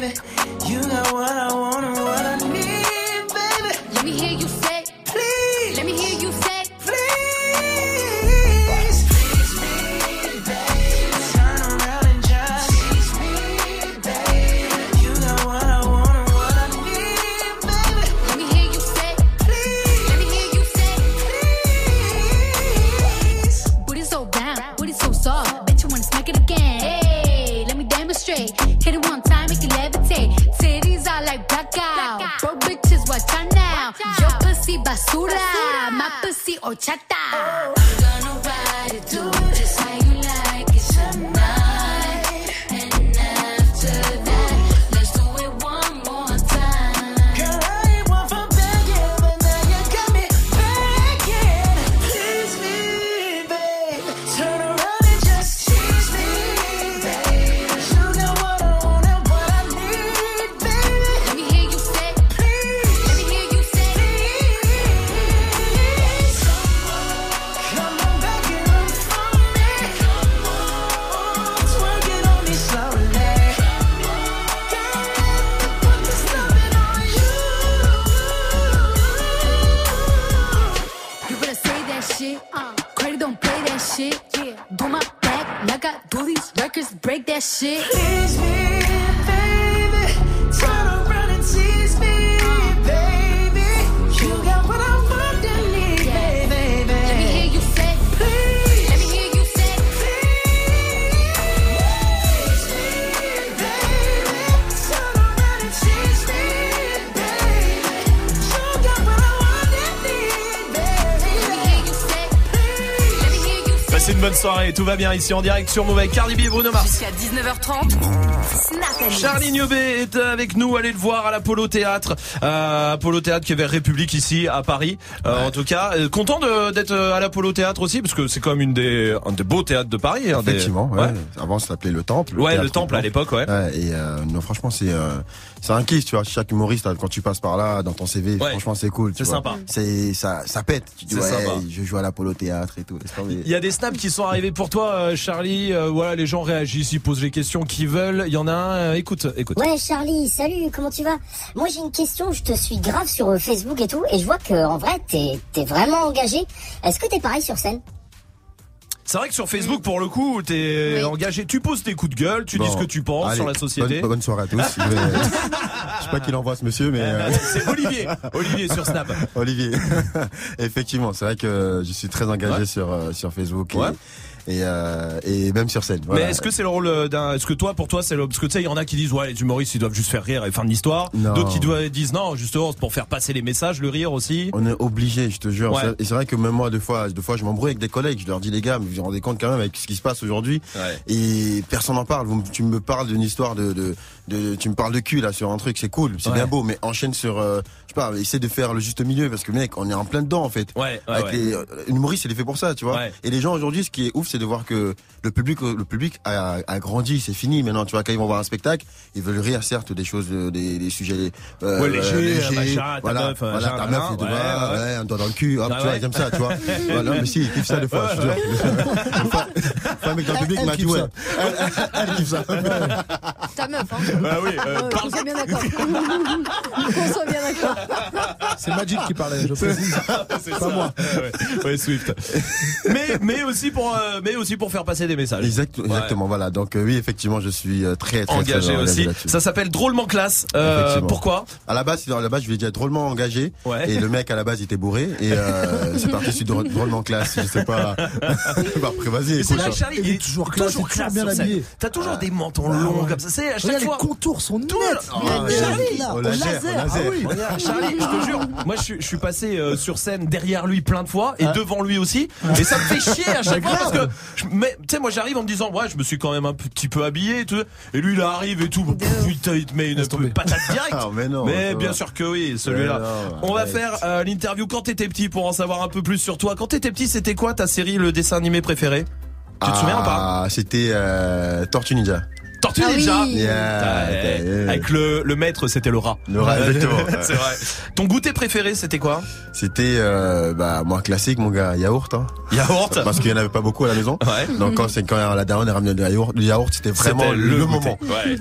baby. You got what I want basura, basura. mapesi o chata. Oh. Shit. Une bonne soirée. Tout va bien ici en direct sur Mauvais Cardi B et Bruno Mars. Jusqu'à 19h30. Snap and Charlie Niobé est avec nous, allez le voir à l'Apollo Théâtre. Euh, Apollo Théâtre qui est vers République ici à Paris. Euh, En tout cas, euh, content de- d'être euh, à l'Apollo Théâtre aussi parce que c'est quand même une des, un des beaux théâtres de Paris. hein, des- Effectivement, ouais. Ouais. Avant, ça s'appelait le Temple. Ouais, le Temple à l'époque, ouais. et euh, non, franchement, c'est euh, c'est un kiff, tu vois. Chaque humoriste, euh, quand tu passes par là, dans ton CV, Ouais. franchement, c'est cool. C'est sympa. C'est ça, ça pète. Tu dis C'est ouais, sympa. je joue à l'Apollo Théâtre et tout. Il y a des snaps qui sont arrivés pour toi, euh, Charlie. Euh, voilà, les gens réagissent, ils posent les questions qu'ils veulent. Il y en a un. euh, écoute, écoute. Ouais Charlie, salut, comment tu vas? Moi j'ai une question, je te suis grave sur Facebook et tout, et je vois que en vrai t'es es vraiment engagé. Est-ce que t'es pareil sur scène? C'est vrai que sur Facebook, pour le coup, t'es engagé. Tu poses tes coups de gueule, tu dis ce que tu penses allez, sur la société. Bonne, bonne soirée à tous. je, vais- je sais pas qui l'envoie ce monsieur, mais euh, C'est Olivier. Olivier sur Snap. Olivier. Effectivement, c'est vrai que je suis très engagé Ouais. sur euh, sur Facebook Ouais. et, euh, et même sur scène. Voilà. Mais est-ce que c'est le rôle euh, d'un Est-ce que toi, pour toi, c'est le parce que tu sais, il y en a qui disent ouais, les humoristes ils doivent juste faire rire et fin de l'histoire. D'autres qui doivent disent non, justement, c'est pour faire passer les messages, le rire aussi. On est obligé, je te jure. Ouais. C'est- Et c'est vrai que même moi, deux fois, deux fois, je m'embrouille avec des collègues. Je leur dis les gars, mais vous vous rendez compte quand même avec ce qui se passe aujourd'hui. Et personne n'en parle. Tu me parles d'une histoire de, de, de- tu me parles de cul là sur un truc, c'est cool, c'est Ouais. bien beau, mais enchaîne sur, euh, je sais pas, essaie de faire le juste milieu parce que mec, on est en plein dedans en fait. Ouais, ouais, Avec ouais. les euh, une humoriste, il est fait pour ça, tu vois. Ouais. Et les gens aujourd'hui, ce qui est ouf, c'est de voir que le public, le public a, a grandi, c'est fini maintenant. Tu vois, quand ils vont voir un spectacle, ils veulent rire certes des choses, euh, des, des sujets euh, Ouais, léger, machin, ta voilà, meuf, voilà, machin, ta meuf, te ouais, ouais. ouais, un doigt dans le cul, hop, Ah tu vois, ouais. ils aiment ça, tu vois. voilà, mais si, ils kiffent ça des fois, je. Enfin, un mec dans le public Elle m'a dit, ouais. ça. Elle, elle, elle kiffe ça. Ta meuf, hein. Ah oui, euh, parle- On soit bien d'accord. On soit bien d'accord. C'est Magic qui parlait, je précise. c'est Pas ça. moi. Ouais, ouais. Ouais, Swift. mais mais aussi pour euh, mais aussi pour faire passer des messages. Exact- Exactement, voilà. Donc euh, oui, effectivement, je suis euh, très, très, Engagé très aussi. Ça s'appelle drôlement classe. Euh, pourquoi À la base, à la base, je voulais dire drôlement engagé. Ouais. Et le mec à la base il était bourré et euh, c'est parti sur drôle- drôlement classe. Je sais pas. bah, après, vas-y, c'est. Charlie, Il est toujours classe, toujours toujours classe bien sur scène. habillé. T'as toujours des mentons longs comme ça. C'est à chaque fois. Contours sont nets. Oh, au laser, laser. au laser. Ah Charlie, je te jure, moi je suis, je suis passé euh, sur scène derrière lui plein de fois et devant lui aussi, et ça me fait chier à chaque fois parce que, je- mais tu sais, moi j'arrive en me disant, ouais, je me suis quand même un petit peu habillé, et tout, et lui il arrive et tout, putain, il te met une patate directe. Ah, mais non. Bien sûr que oui, celui-là. Mais non, On va faire euh, l'interview quand t'étais petit pour en savoir un peu plus sur toi. Quand t'étais petit, c'était quoi ta série, le dessin animé préféré? Tu te souviens ou pas? Ah, c'était euh, Tortue Ninja. Tortue Ah Ninja oui. Yeah, Ouais, yeah. Avec le, le maître, c'était le rat. Le rat, exactement. c'est vrai. Ton goûter préféré, c'était quoi? C'était euh, bah moi classique mon gars yaourt hein. Yaourt parce qu'il y en avait pas beaucoup à la maison. Ouais. Donc quand c'est quand la daronne a ramené le yaourt, le yaourt c'était vraiment C'était le, goûter. moment. Ouais.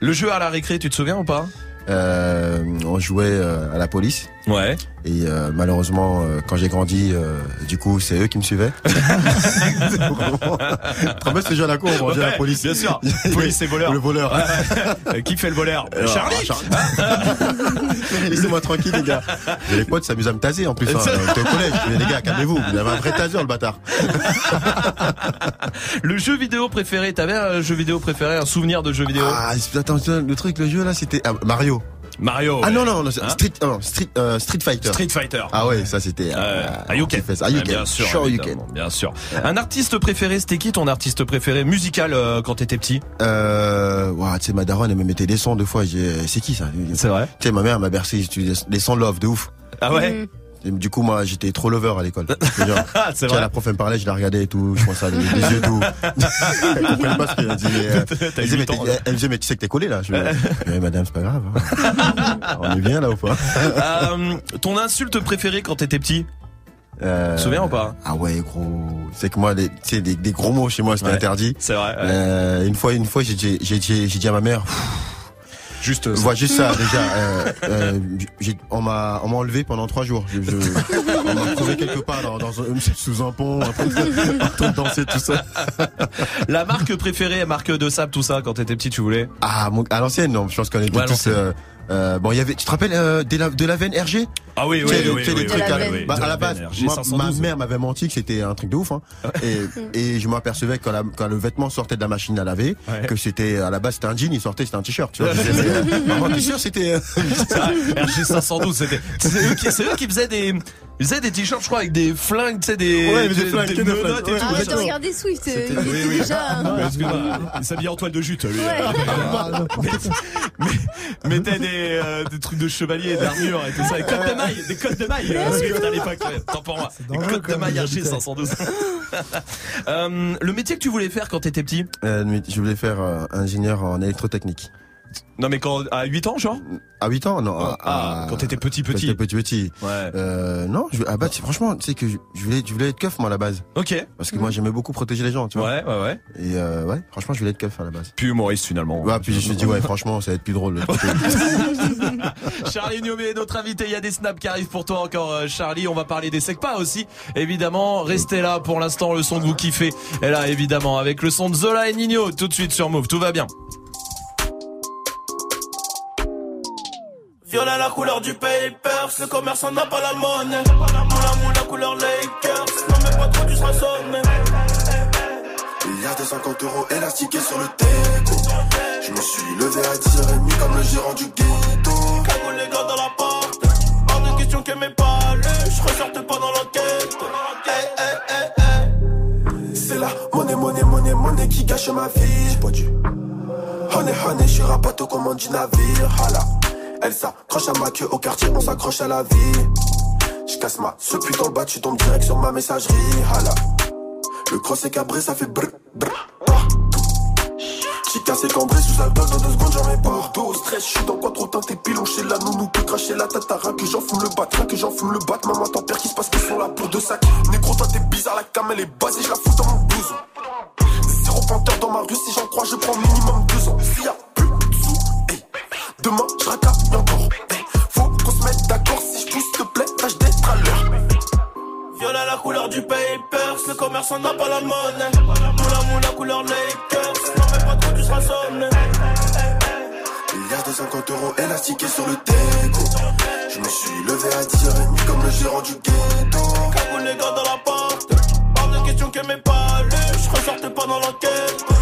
Le jeu à la récré, tu te souviens ou pas? Euh, on jouait euh, à la police Ouais. et euh, malheureusement euh, quand j'ai grandi euh, du coup c'est eux qui me suivaient. Trop bien ce jeu à la cour, on à la Ouais, police. Bien sûr. Police et voleur. Le voleur. Euh, Qui fait le voleur Euh, Charlie Laissez-moi tranquille les gars. Et les potes s'amusent à me taser en plus. Hein. Au collège. Les gars, calmez-vous. Vous avez un vrai taser le bâtard. Le jeu vidéo préféré, t'avais un jeu vidéo préféré, un souvenir de jeu vidéo? Ah, attends, le truc, le jeu là, c'était ah, Mario. Mario. Ah ouais. non non, non Hein Street, non, Street, euh, Street Fighter. Street Fighter. Ah ouais, ça c'était. Euh, euh, Ayuken. fait ça. Ayuken. Bien sûr, Sure bien sûr. Un artiste préféré, c'était qui ton artiste préféré musical euh, quand t'étais petit? Euh, ouah, tu sais, ma daronne, elle me mettait des sons deux fois. j'ai- C'est qui ça? C'est vrai. Tu sais, ma mère m'a bercé des sons love de ouf. Ah ouais? Et du coup, moi, j'étais trop lover à l'école. Ah, c'est vrai. la prof, elle me parlait, je la regardais et tout, je pensais à des, des yeux doux. elle comprenait pas ce qu'elle disait. euh, elle, disait, mais elle disait, mais tu sais que t'es collé là. Je mais madame, c'est pas grave. hein. On est bien là ou pas? Euh, Ton insulte préférée quand t'étais petit? Euh, Tu te souviens ou pas? Ah ouais, gros. C'est que moi, les, des, des gros mots chez moi, c'était Ouais. interdit. C'est vrai. ouais. Euh, une fois, une fois, j'ai dit à ma mère. Juste. Vois juste ça déjà. Euh, euh, j'ai- on m'a, on m'a enlevé pendant trois jours. Je, je- on m'a trouvé quelque part dans, dans un- sous un pont, en train de, en train de danser tout ça. La marque préférée, marque de sable, tout ça, quand t'étais petit, tu voulais? Ah, mon- à l'ancienne, non. Je pense qu'on était Ouais, tous. euh, euh, bon, il y avait. Tu te rappelles euh, de, la, de la veine RG Ah oui, oui, oui, oui, oui, trucs oui, à- bah, la base, ma G512. mère m'avait menti que c'était un truc de ouf, hein. et, et je m'apercevais quand, quand le vêtement sortait de la machine à laver, Ouais. que c'était à la base c'était un jean, il sortait c'était un t-shirt. Tu vois, mais, maman, t'es sûr c'était euh, RG 512, c'était. C'est eux, qui- faisaient des. Ils avaient des t-shirts, je crois, avec des flingues, tu sais, des, Ouais, mais des flingues, des menottes flingues, et ouais. tout. Arrête de regarder Swift, euh, il Oui, oui. déjà. Ah, excuse-moi. Il s'habille en toile de jute, lui. Ouais. Ah, mais- Mettait des, euh, des trucs de chevalier, d'armure et tout ça. Des de maille, des codes de maille, Swift à l'époque. Tant pour moi. Des codes de maille Archer 512. Euh, le métier que tu voulais faire quand t'étais petit? Euh, je voulais faire euh, ingénieur en électrotechnique. Non, mais quand, à 8 ans, genre? À 8 ans, non. Ah, à- quand t'étais petit, quand petit. j'étais petit, petit. Ouais. Euh, non, je, ah bah, tu- franchement, tu sais que je, je voulais, je voulais être keuf, moi, à la base. Ok. Parce que moi, j'aimais beaucoup protéger les gens, tu vois. Ouais, ouais, ouais. Et euh, ouais, franchement, je voulais être keuf à la base. Puis humoriste, finalement. Ouais, puis je me suis dit, ouais, franchement, ça va être plus drôle. Charlie Niobé est notre invité. Il y a des snaps qui arrivent pour toi encore, euh, Charlie. On va parler des secpas aussi. Évidemment, restez là pour l'instant. Le son que vous kiffez est là, évidemment, avec le son de Zola et Nino. Tout de suite sur Move. Tout va bien. Violet la couleur du papers, le commerçant n'a pas la monnaie. Moula moula couleur Lakers, non mais pas trop tu seras sonné. Il y a des 50 euros élastiqués sur le teco. Je me suis levé à 10h30 comme le gérant du ghetto. Cagoule les gars dans la porte, hors de question que mes palais, je ressorte pas dans l'enquête. Hey, hey, hey, hey. C'est la monnaie, monnaie, monnaie, monnaie qui gâche ma vie. J'ai pas dû. Honey, honey, je suis rapato comme on dit navire. Hala. Elle s'accroche à ma queue au quartier, on s'accroche à la vie. Je casse ma ce putain le bas, tu tombes direct sur ma messagerie. Hala. Le cross est cabré, ça fait brr, brr. J'ai cassé cambré sous alcool, dans deux secondes j'en mets pas. Dos stress, je dans quoi trop teinté, pilon chez la nounou, peut cracher la tête, rien que j'en fume le bat, rien que j'en fume le bat. Maman tempère qui se passe qu'ils sont là pour deux sacs. Négro, toi t'es bizarre, la cam elle est basée, je la fous dans mon blouson. Zéro panthère dans ma rue, si j'en crois, je prends minimum deux ans. S'il y plus de demain je encore. Hey, faut qu'on se mette d'accord, si je pousse, te plaît, tâche d'être à l'heure. Violet la couleur du papers, le commerçant n'a pas la monnaie. Moula moula couleur Lakers, non mais pas trop tu seras a des 50 euros élastiqués sur le teco. Je me suis levé à 10h30 comme le gérant du ghetto. Cagoule les gars dans la porte, hors de question que mes palais, je ressortais pas dans l'enquête.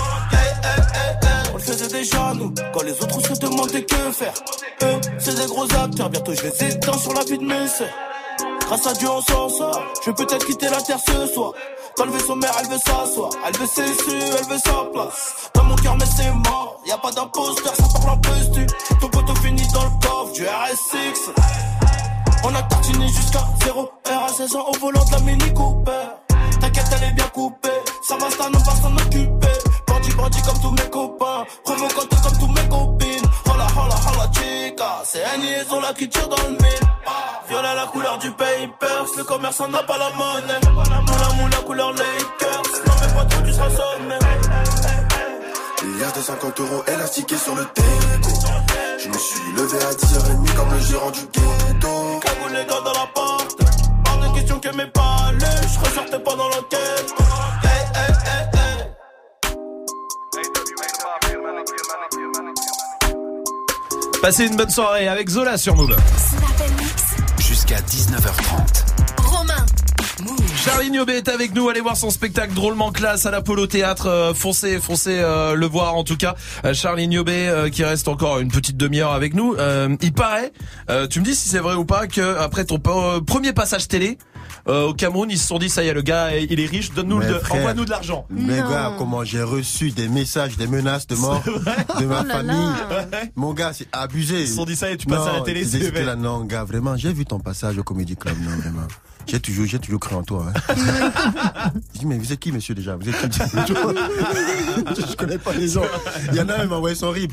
On quand les autres se demandaient que faire. Eux, c'est des gros acteurs, bientôt je les éteins sur la vie de mes sœurs. Grâce à Dieu on s'en sort, je vais peut-être quitter la terre ce soir. Quand le vaisseau mère, elle veut s'asseoir, elle veut ses su, elle veut sa place. Dans mon cœur, mais c'est mort, y a pas d'imposteur, ça parle un peu stu. Ton poteau finit dans le coffre du RS6. On a tartiné jusqu'à 0 R à 16 ans au volant de la Mini Cooper. T'inquiète, elle est bien coupée, ça va, ça ne va s'en occuper. Bandit, comme tous mes copains, provocante comme tous mes copines. Hola, hola, hola, chica, c'est un là qui tire dans le mille. Violet la couleur du papers, le commerçant n'a pas la monnaie. Moula moula couleur Lakers, non mais pas trop tu seras sonné. Des 50 euros élastiqués sur le teco. Je me suis levé à 10h30 comme le gérant du ghetto. Cagoule les gars dans la porte, hors de question que mes palais, je ressortais pas dans l'enquête. Passez une bonne soirée avec Zola sur Move. Jusqu'à 19h30. Romain. Charlie Niobé est avec nous, allez voir son spectacle drôlement classe à l'Apollo Théâtre, Euh, foncez, foncez euh, le voir en tout cas. Euh, Charlie Niobé euh, qui reste encore une petite demi-heure avec nous. Euh, il paraît, euh, tu me dis si c'est vrai ou pas, que après ton euh, premier passage télé au Cameroun, ils se sont dit ça y est, le gars, il est riche, donne-nous, envoie-nous de l'argent. Mais gars, comment j'ai reçu des messages, des menaces de mort de ma Oh famille. là. Mon gars, c'est abusé. Ils se sont dit ça et tu passes à la télé, là, non, gars, vraiment, j'ai vu ton passage au Comedy Club, non, vraiment. J'ai toujours, j'ai toujours cru en toi. Hein. je dis, mais vous êtes qui, monsieur, déjà? Vous êtes qui? Je connais pas les gens. Il y en a un qui m'a envoyé son RIB.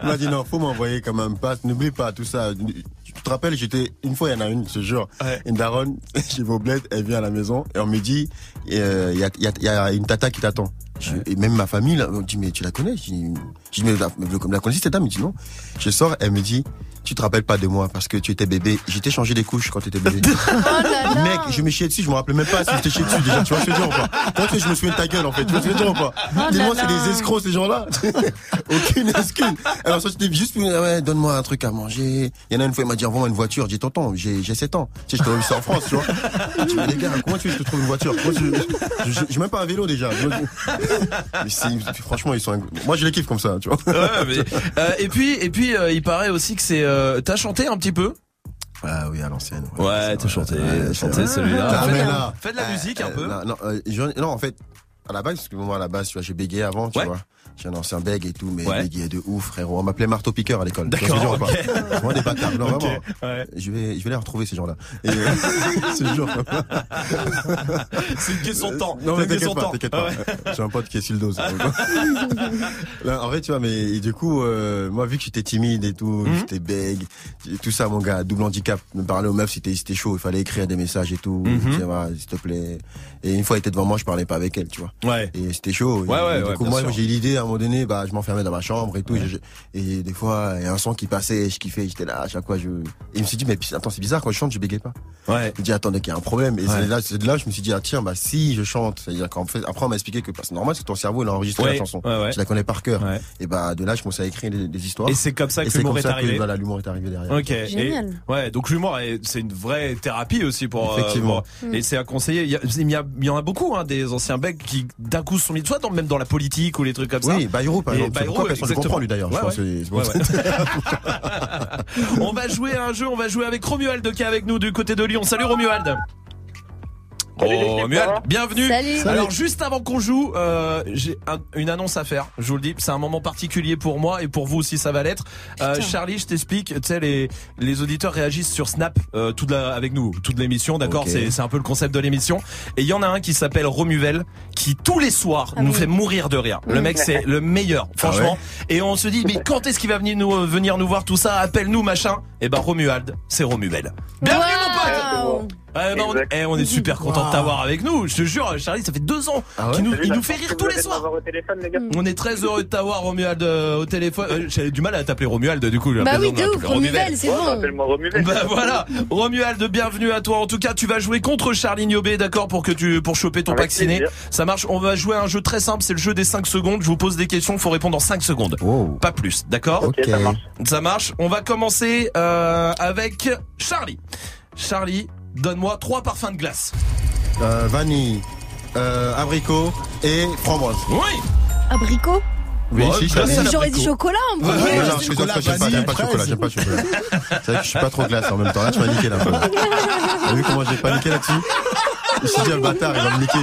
Il m'a dit, non, faut m'envoyer quand même pas. N'oublie pas tout ça. Tu te rappelles, j'étais, une fois, il y en a une, ce jour. Une daronne, chez vos bleds, elle vient à la maison et on me dit, euh, il y, a, il y, a, il y a une tata qui t'attend. Je- Et même ma famille, là, on dit, mais tu la connais? Je dis, je dis, mais la, la connais cette dame? Il dit non. Je sors, elle me dit, tu te rappelles pas de moi parce que tu étais bébé. J'étais changé des couches quand tu étais bébé. Mec, je me chiais dessus, je me rappelais même pas si j'étais chié dessus déjà. Tu vois ce que je veux dire ou pas? Que je me souviens de ta gueule en fait Tu vois ce que je veux dire ou pas? Oh Dis-moi, c'est des escrocs ces gens-là. Aucune excuse. Alors ça, j'étais juste, ouais, donne-moi un truc à manger. Il y en a une fois, il m'a dit, envoie-moi une voiture. J'ai dit, tonton, j'ai j'ai 7 ans. Tu sais, je vu ça en France, tu vois. Dis, mais les gars, comment tu veux que je te trouve une voiture? Moi, je, je, même pas un vélo déjà. Franchement, ils sont. Moi, je les kiffe comme ça, tu vois. Ouais, mais, euh, et puis, et puis, euh, il paraît aussi que c'est. Euh, T'as chanté un petit peu? Ah oui, à l'ancienne. Ouais, t'as chanté, chanté celui-là. Fais de la- euh, musique un peu? Non, non, euh, je- non, en fait, à la base, parce que moi, à la base, tu vois, j'ai bégayé avant, tu Ouais. vois. J'ai un ancien beg et tout, mais Ouais. bégayé de ouf, frérot. On m'appelait marteau piqueur à l'école. D'accord, pas Vraiment des bâtards. Non, vraiment. ouais. Je vais, je vais les retrouver, ces gens-là. Et, euh, ce jour. C'est une question de temps. Non, mais t'inquiète pas, t'inquiète pas. Ouais. J'ai un pote qui est sur le dos. ça. Là, en fait, tu vois, mais et du coup, euh, moi, vu que j'étais timide et tout, Mhm. j'étais bègue, tout ça, mon gars, double handicap. Me parler aux meufs, c'était chaud. Il fallait écrire des messages et tout. Mhm. Tu vois, s'il te plaît. Et une fois, elle était devant moi, je parlais pas avec elle, tu vois. Ouais. Et c'était chaud. Ouais, Et- ouais, et du ouais, coup, moi, j'ai eu l'idée, à un moment donné, bah, je m'enfermais dans ma chambre et tout. et je- Et des fois, il y a un son qui passait, je kiffais, j'étais là, à chaque fois, je. Et je me suis dit, mais attends, c'est bizarre, quand je chante, je bégaye pas. Ouais. Je me dis, attendez, qu'il y a un problème. Et Ouais. c'est là, c'est de là, je me suis dit, ah, tiens, bah, si je chante, c'est-à-dire qu'en fait, après, on m'a expliqué que bah, c'est normal, c'est que ton cerveau, il a enregistré Ouais, la chanson. ouais, ouais. Tu la connais par cœur. Ouais. Et bah, de là, je commençais à écrire des, des histoires. Et c'est comme ça que l'humour est arrivé. Voilà, l'humour est arrivé derrière. Ok. Génial. Et, ouais, donc l'humour, est- c'est une vraie thérapie aussi pour. euh, Effectivement. pour- et c'est à conseiller. Il y, a- il y, a- il y en a beaucoup, hein, des anciens becs qui d'un coup se sont mis, soit dans, même dans la politique ou les trucs comme ça. Oui, Bayrou, par exemple. Bayrou, exactement. comprend, lui, d'ailleurs. Ouais, ouais. ouais. on va jouer à un jeu, on va jouer avec Romuald qui est avec nous du côté de Lyon. Salut Romuald. Oh, Romuald, bienvenue. Salut. Salut. Alors juste avant qu'on joue, euh, j'ai un- une annonce à faire. Je vous le dis, c'est un moment particulier pour moi et pour vous aussi ça va l'être. Euh, Charlie, je t'explique. Tu sais les les auditeurs réagissent sur Snap euh, toute la, avec nous toute l'émission, d'accord? C'est c'est un peu le concept de l'émission. Et il y en a un qui s'appelle Romuvel qui tous les soirs nous fait mourir de rire. Le mec c'est le meilleur, franchement. Et on se dit mais quand est-ce qu'il va venir nous euh, venir nous voir tout ça? Appelle-nous machin. Et ben Romuald, c'est Romuvel. Bienvenue mon pote. Ouais, bah, on, eh, on est super content de t'avoir avec nous. Je te jure, Charlie, ça fait deux ans Ah qu'il nous, il nous fait rire tous les soirs. On est très heureux de t'avoir, Romuald, euh, au téléphone. Euh, J'avais du mal à t'appeler Romuald, du coup. Bah oui, de ouf, Romuvel, c'est bon. Bah voilà, Romuald, bienvenue à toi. En tout cas, tu vas jouer contre Charlie Niobé, d'accord, pour que tu pour choper ton Avec plaisir. Ça marche. On va jouer à un jeu très simple, c'est le jeu des 5 secondes. Je vous pose des questions, faut répondre en 5 secondes, pas plus, d'accord Ok, ça marche. Ça marche. On va commencer euh, avec Charlie. Charlie, donne-moi trois parfums de glace. Euh, vanille, euh, abricot et framboise. Oui. Abricot Oui, si, ça Mais va. J'aurais dit chocolat en Ouais, premier. ouais, non, je suis désolé, j'aime pas, j'aime pas le chocolat, j'aime pas le chocolat. C'est vrai que je suis pas trop glace en même temps. Là, tu m'as niqué là. T'as vu comment j'ai paniqué là-dessus Je me suis dit, le bâtard, il va me niquer.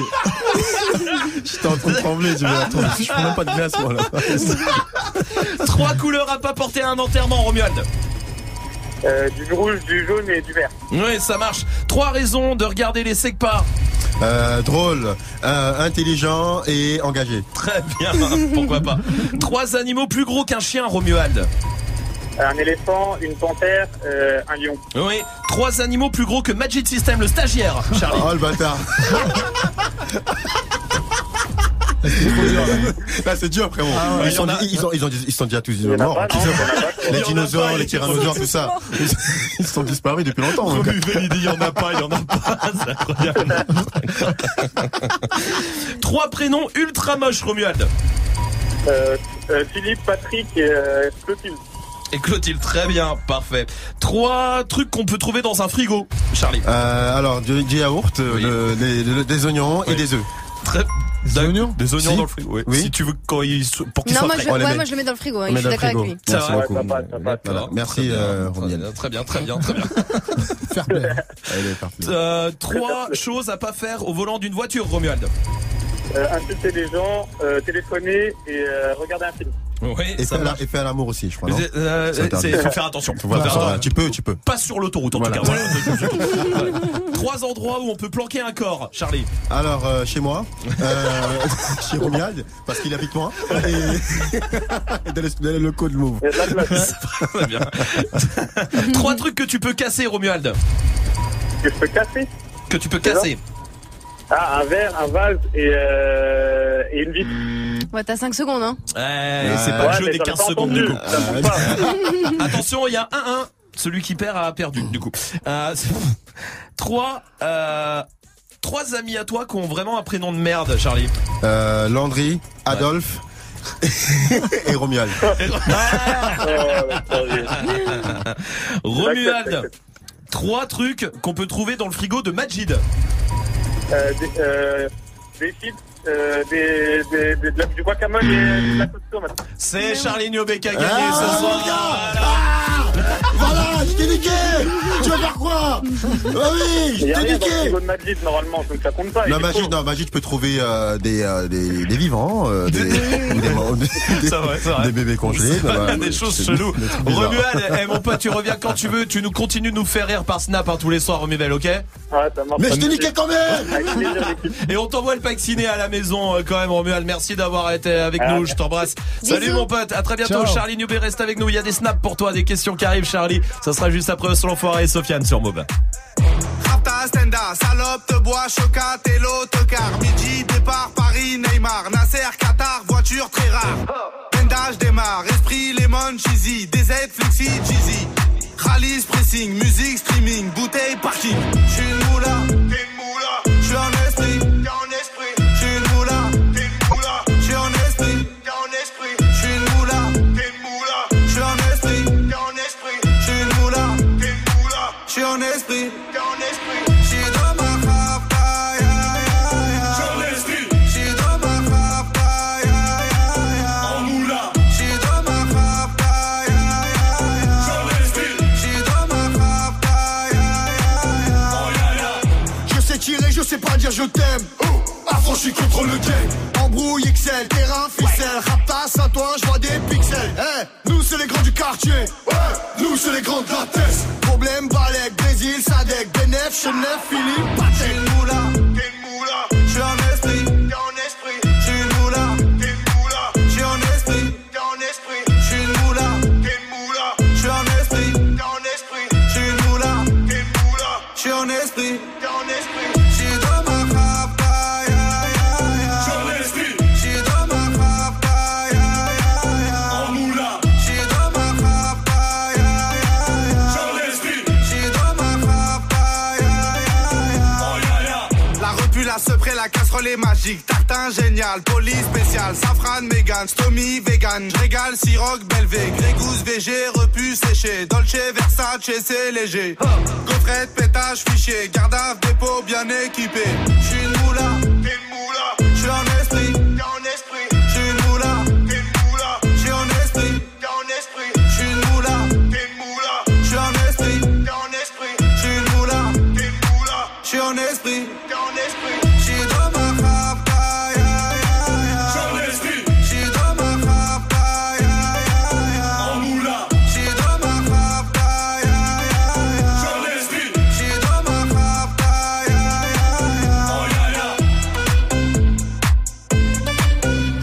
J'étais en train de trembler, je me attends, je prends même pas de glace, moi, là. Trois couleurs à pas porter à un enterrement, Romuald. Euh, du rouge, du jaune et du vert. Oui, ça marche. Trois raisons de regarder les SECPA. Euh, drôle, euh, intelligent et engagé. Très bien, pourquoi pas. Trois animaux plus gros qu'un chien, Romuald. Un éléphant, une panthère, euh, un lion. Oui. Trois animaux plus gros que Magic System, le stagiaire, Charlie. Oh le bâtard. Là, c'est dur, frérot. Ah ouais, ils, sont, ils, ont, ils, ont, ils sont déjà tous morts. Les dinosaures, pas, les tyrannosaures, tout ça. Ils sont disparus depuis longtemps. il dit il y en a pas, il y en a pas, c'est incroyable. Trois prénoms ultra moches, Romuald. Euh, euh, Philippe, Patrick et euh, Clotilde. Et Clotilde, très bien, parfait. Trois trucs qu'on peut trouver dans un frigo, Charlie. Euh, alors, du, du yaourt, le- des, oignons et des œufs. Très... Des oignons Des oignons Si. dans le frigo, oui. Oui. Si tu veux quand ils pour qu'ils Non, soient moi je, ouais, met. moi je le mets dans le frigo, hein, je suis dans le d'accord avec frigo. lui. Ça Merci va. beaucoup. Ça passe, ça passe. Voilà. Merci, Très bien, euh, très Romiel. bien, Très bien, très bien, très bien. Fair play. Allez, parfait. Euh, trois choses à pas faire au volant d'une voiture, Romuald. Euh, insulter les gens, euh, téléphoner et euh, regarder un film. Oui, Et ça faire, la- et faire l'amour aussi, je crois, non C'est- euh, C'est interdit. c'est- faut faire attention. Faut Voilà, faire. Tu peux, tu peux. Pas sur l'autoroute en Voilà. tout cas. Trois endroits où on peut planquer un corps, Charlie. Alors, euh, chez moi, euh, chez Romiald, parce qu'il habite loin, et, et dans, les, dans les locaux de Move. Il bien. Trois trucs que tu peux casser, Romuald. que je peux casser? Que tu peux casser. Ah, un verre, un vase et, euh, et une vitre. Ouais, t'as 5 secondes, hein. Ouais, c'est pas Ouais, le jeu des j'en ai 15 pas secondes entendu. du coup. Ça compte pas. Attention, il y a 1-1. Celui qui perd a perdu du coup. Euh, trois, euh, trois amis à toi qui ont vraiment un prénom de merde, Charlie. Euh, Landry, Adolphe et Romuald. Romuald. Trois trucs qu'on peut trouver dans le frigo de Majid. Euh, des, euh, des chips, euh, des, des, des- de la- du guacamole et de la sauce tomate. C'est Charlie Niobé qui a gagné Ah, ce soir. Voilà, je t'ai niqué Tu vas faire Ah oui, Il y je t'ai niqué frigo de Majid normalement, donc ça compte pas. Non, il faux. non, Magic, tu peux trouver euh, des, euh, des, des vivants, euh, des, ou des, bébés congelés. Bah, des choses cheloues. Romuald, eh, mon pote, tu reviens quand tu veux. Tu nous continues de nous faire rire par Snap hein, tous les soirs, Romuald, ok? Ouais, ça. Mais je t'ai niqué quand même. Et on t'envoie le pack ciné à la maison euh, quand même, Romuald. Merci d'avoir été avec Ah, nous. Je t'embrasse. Salut mon pote. À très bientôt. Ciao. Charlie Newbé reste avec nous. Il y a des snaps pour toi, des questions qui arrivent, Charlie. Ça sera juste après sur l'enfoiré et Sofiane sur Mob. Rapta, Stenda, salope, te bois, chocat et l'autocar. Midi, départ, Paris, Neymar, Nasser, Qatar, voiture très rare. Pendage démarre, esprit, lemon, cheesy, DZ, flexi, cheesy. Rallye, pressing, musique, streaming, bouteille, parking. T'es une moula. Je t'aime. Affranchi contre le game. Embrouille XL, terrain, ficelle. Raptas à toi, je vois des pixels. Eh, nous c'est les grands du quartier. Nous c'est les grands de la. Problème, Balek, Brésil, Sadek, Benef, Chenef, Philippe, Patek. Est magique. Tartin génial, police spécial, safran, mégan, stomy, vegan. J'régale, siroc, belvé, grégousse, VG, repu, séché. Dolce, Versace, c'est léger. Gaufrette, pétage, fichier, garde dépôt bien équipé. J'suis une moula, t'es. J'suis en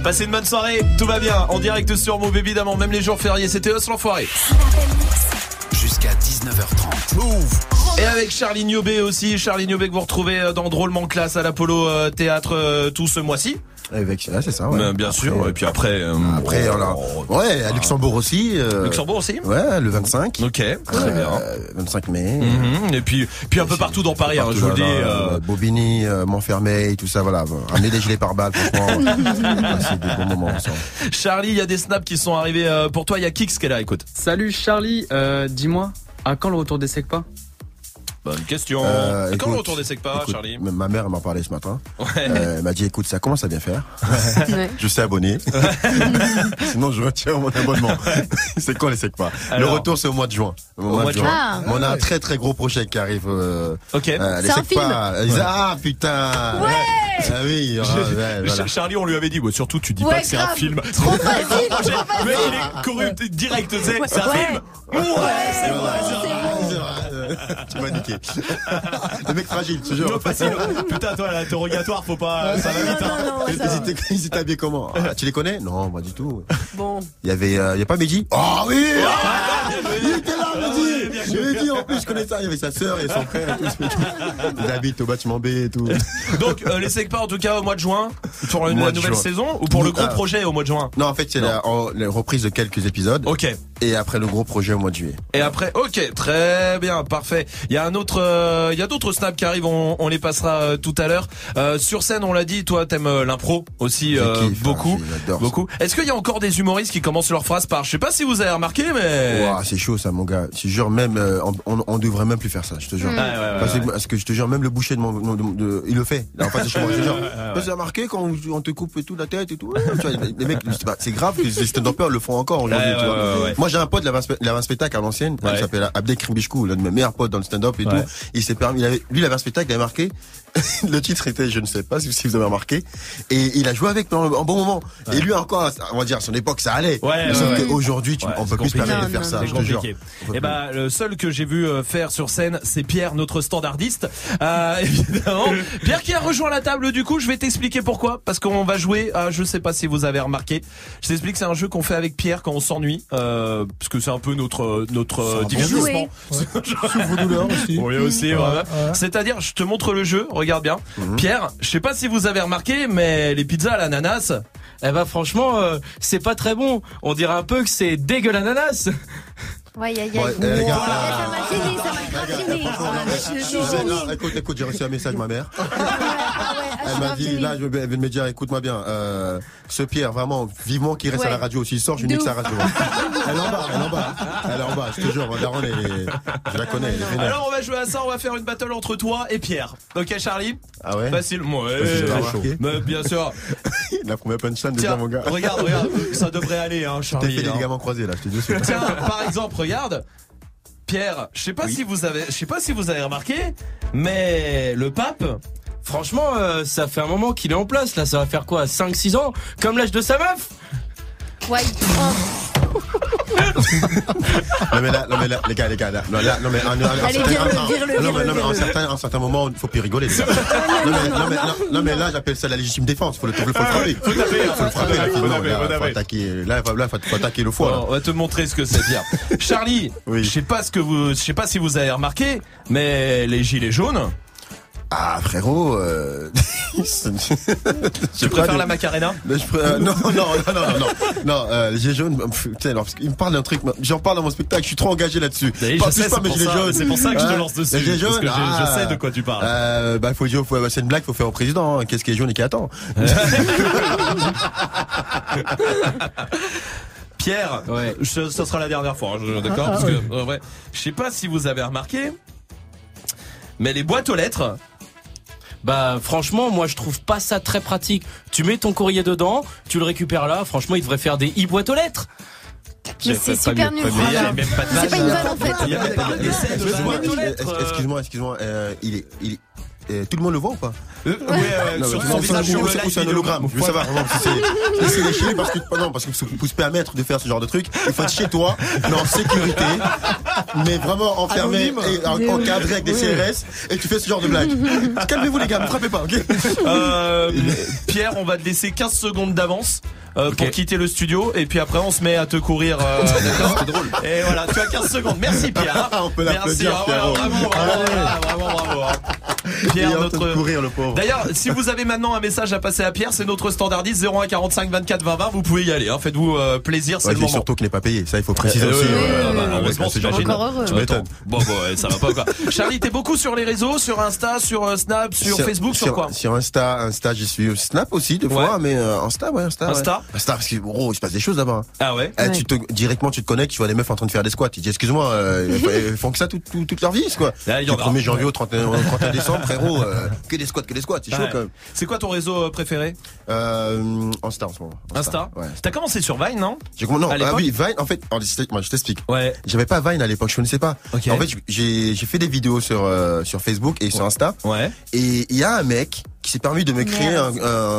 Passez une bonne soirée. Tout va bien. En direct sur Move, évidemment. Même les jours fériés. C'était Os l'enfoiré. Jusqu'à 19h30. Move. Et avec Charlie Niobé aussi, Charlie Niobé que vous retrouvez euh, dans Drôlement Classe à l'Apollo euh, Théâtre euh, tout ce mois-ci. Avec, ouais, c'est ça, ouais. Bien sûr, et puis après... euh, Après, on a, ouais, à Luxembourg aussi. euh, Luxembourg aussi Ouais, le 25. Ok, très bien. Euh, 25 mai. Mhm, Et puis, puis un peu partout dans Paris, hein, je vous le dis. euh, euh, Bobigny, euh, Montfermeil, tout ça, voilà. Ramenez des gilets pare-balles, franchement. C'est des bons moments ensemble. Charlie, il y a des snaps qui sont arrivés euh, pour toi. Il y a Kix qui est là, écoute. Salut Charlie, euh, dis-moi, à quand le retour des SECPA Bonne question. Euh, Et Comment écoute, le retour des SECPA, écoute, Charlie Ma mère m'en parlait ce matin. Ouais. Euh, elle m'a dit écoute, ça commence à bien faire. Ouais. je sais abonner. Sinon, je retire mon abonnement. c'est quoi les SECPA Le retour, c'est au mois de juin. Au, mois de juin. Ah. Mais On a un très très gros projet qui arrive. Euh, Ok. euh, les C'est un SECPA. Ah putain Ouais. Ah oui, il y aura- ouais, Mais voilà. Ch- Charlie, on lui avait dit, surtout, tu dis Ouais, pas que c'est un film. Trop facile, Projet. trop facile. Le mec, il est corrupt direct, c'est un film. Ouais, c'est vrai, c'est vrai. Tu m'as niqué. Le mec fragile, je te jure. Non, facile. Putain, toi, l'interrogatoire, faut pas, ça va vite, hein. Non, non, ça va. Ils étaient habillés comment? Ah, Tu les connais? Non, pas du tout. Bon. Il y avait, euh, il y a pas Mehdi? Ah oui Ah, Il était là, Mehdi Mehdi, en plus, je connais ça. Il y avait sa sœur et son frère et tout. Ils habitent au bâtiment B et tout. Donc, euh, les SECPA, en tout cas, au mois de juin, pour la nouvelle juin. saison, ou pour le gros Ah. projet au mois de juin? Non, en fait, c'est la, la reprise de quelques épisodes. Ok. Et après le gros projet au mois de juillet. Et après, ok, très bien, parfait. Il y a un autre, euh, il y a d'autres snaps qui arrivent, on, on les passera euh, tout à l'heure. Euh, sur scène, on l'a dit, toi, t'aimes euh, l'impro aussi euh, kiffe, hein, beaucoup, beaucoup. Est-ce qu'il y a encore des humoristes qui commencent leurs phrases par, je sais pas si vous avez remarqué, mais Ouah, c'est chaud ça, mon gars. Je te jure, même, euh, on, on, devrait même plus faire ça, je te jure. Ouais, ouais, ouais, parce, que, ouais. parce que je te jure, même le boucher de mon, de- de- il le fait. Là, en face de je te jure. Avez remarqué quand on te coupe tout la tête et tout. tu vois, les mecs, c'est pas- c'est grave les stand-uppers le font encore aujourd'hui. Ouais, ouais, ouais, ouais. Moi, j'ai un pote, il avait un, spe- il avait un spectacle à l'ancienne, il s'appelle Abdel Krimbichkou, l'un de mes meilleurs potes dans le stand-up et Ouais. tout. Il s'est permis, il avait, lui, il avait un spectacle, il avait marqué, le titre était, je ne sais pas si vous avez remarqué, et il a joué avec pendant un bon moment. Et lui encore, on va dire, à son époque, ça allait. Ouais, ouais, ouais. qu'aujourd'hui, tu- Ouais, on peut plus se compliqué. permettre de faire ça, je te jure. compliqué. Et ben, le seul que j'ai vu euh, faire sur scène, c'est Pierre, notre standardiste. Euh, évidemment. Pierre qui a rejoint la table, du coup, je vais t'expliquer pourquoi. Parce qu'on va jouer, à, je sais pas si vous avez remarqué, je t'explique, c'est un jeu qu'on fait avec Pierre quand on s'ennuie, euh, parce que c'est un peu notre, notre divertissement. Souffre-douleur aussi. Oui aussi, Ouais, ouais. ouais. C'est-à-dire, je te montre le jeu, regarde bien. Mhm. Pierre, je sais pas si vous avez remarqué, mais les pizzas à l'ananas. Eh ben franchement, euh, c'est pas très bon. On dirait un peu que c'est Ouais, aïe, aïe, Ouais, aïe. eh, les gars, Voilà. euh, Ça m'a gêné, m'a gêné. Écoute, écoute, j'ai reçu un message de ma mère. Elle suis m'a dit, là, je vais elle vient de me dire, écoute-moi bien, euh, ce Pierre, vraiment, vivement qu'il reste Ouais. à la radio. S'il sort, je nique sa radio. Elle est en bas, elle est en bas. Elle est en bas, je te jure, Daron, elle est- je la connais, elle est. Alors on va jouer à ça, on va faire une battle entre toi et Pierre. Ok Charlie? Ah ouais? Facile, ouais. Mais bien sûr. La première punchline déjà, mon gars? regarde, regarde, ça devrait aller, hein, Charlie. fait les hein. ligaments croisés, là, je te dis. Tiens, par exemple, regarde. Pierre, je sais pas si vous avez, je sais pas si vous avez remarqué, mais le pape. Franchement, euh, ça fait un moment qu'il est en place là. Ça va faire quoi? 5-6 ans? Comme l'âge de sa meuf? Ouais. Oh. Non mais là, non mais là, les gars, les gars, là, non, là, non mais, un, un, Allez, certain- vire-le, un- vire-le, non, mais, vire-le, non, mais, un vire-le. certain, un certain moment, faut plus rigoler, les gars. Non mais, non mais, non, non, mais là, j'appelle ça la légitime défense. Faut le, faut le frapper. Faut le frapper. faut taper, là, faut non, là, faut attaquer. Là, faut- là, faut, faut attaquer le foie. On va te montrer ce que c'est, Pierre. Charlie, je sais pas ce que vous, je sais pas si vous avez remarqué, mais les gilets jaunes. Ah frérot, euh... Tu préfères la Macarena Mais je euh, non, non, non, non, non, non, non, euh, jaunes, pff, putain, alors, parce qu'il me parle d'un truc, j'en parle dans mon spectacle, je suis trop engagé là-dessus. Pas- je sais, touche pas c'est pour gilets ça- jaunes. c'est pour ça que je te Hein, lance dessus, Les gilets parce que je- je ah, sais de quoi tu parles. Euh, bah, faut dire, faut- c'est une blague, faut faire au président, hein. qu'est-ce qui est jaune et qui attend. Pierre, je- ça sera la dernière fois, hein, je- d'accord Ah, Parce que, en vrai, je sais pas si vous avez remarqué, mais les boîtes aux lettres. Bah franchement, moi je trouve pas ça très pratique. Tu mets ton courrier dedans, tu le récupères là. Franchement, il devrait faire des e-boîtes aux lettres. Mais c'est super nul. Il y a même pas de C'est pas une vanne en fait. Excuse-moi, excuse-moi, euh, il est, il euh, tout le monde le voit ou pas ouais, ouais, Non, sur mais son ou- visage, ou- sur ou- le ou live c'est un hologramme. Je veux savoir vraiment si c'est, si parce que, non, parce que pour se permettre de faire ce genre de truc, il faut être chez toi, mais en sécurité, mais vraiment enfermé Anonyme. et en- encadré avec des. CRS et tu fais ce genre de blague. Calmez-vous les gars, ne frappez pas, ok Euh, Pierre, on va te laisser 15 secondes d'avance. euh, pour quitter le studio et puis après on se met à te courir euh, d'accord drôle. et voilà tu as 15 secondes merci Pierre On peut merci ah, voilà, Pierrot. bravo bravo, voilà, vraiment bravo hein. Pierre notre courir, le pauvre. D'ailleurs, si vous avez maintenant un message à passer à Pierre, c'est notre standardiste 01 45 24 20 20. Vous pouvez y aller. Hein. Faites-vous euh, plaisir, c'est Ouais, le moment. surtout qu'il n'est pas payé, ça il faut préciser Euh, aussi. euh, heureusement, ce genre de- t'imagines. Encore heureux. Tu m'étonnes. Bon, bon, ouais, ça va pas quoi. Charlie, t'es beaucoup sur les réseaux, sur Insta, sur euh, Snap, sur, Facebook, sur, quoi Sur Insta, Insta, j'y suis. Snap aussi, deux Ouais. fois, mais euh, Insta, ouais, Insta. ouais. Insta Insta, parce que, gros, il se passe des choses là-bas. Ah ouais Eh, tu te, directement, tu te connectes, tu vois des meufs en train de faire des squats. Tu dis, excuse-moi, ils font que ça tout- tout- toute leur vie, quoi. Ah, Du en a. 1er janvier au 31, au 31 décembre, frérot, euh, que des squats, que des squats, c'est chaud Ouais. quand même. C'est quoi ton réseau euh, préféré Euh, Insta en ce moment. Insta Ouais. T'as commencé sur Vine, non? J'ai comment non, À ah oui, Vine, en fait, je t'explique- moi, je t'explique. Ouais. J'avais pas Vine à l'époque, je connaissais pas. Ok. En fait, j'ai j'ai fait des vidéos sur euh, sur Facebook et sur Insta. Ouais. Et il y a un mec qui s'est permis de me créer un,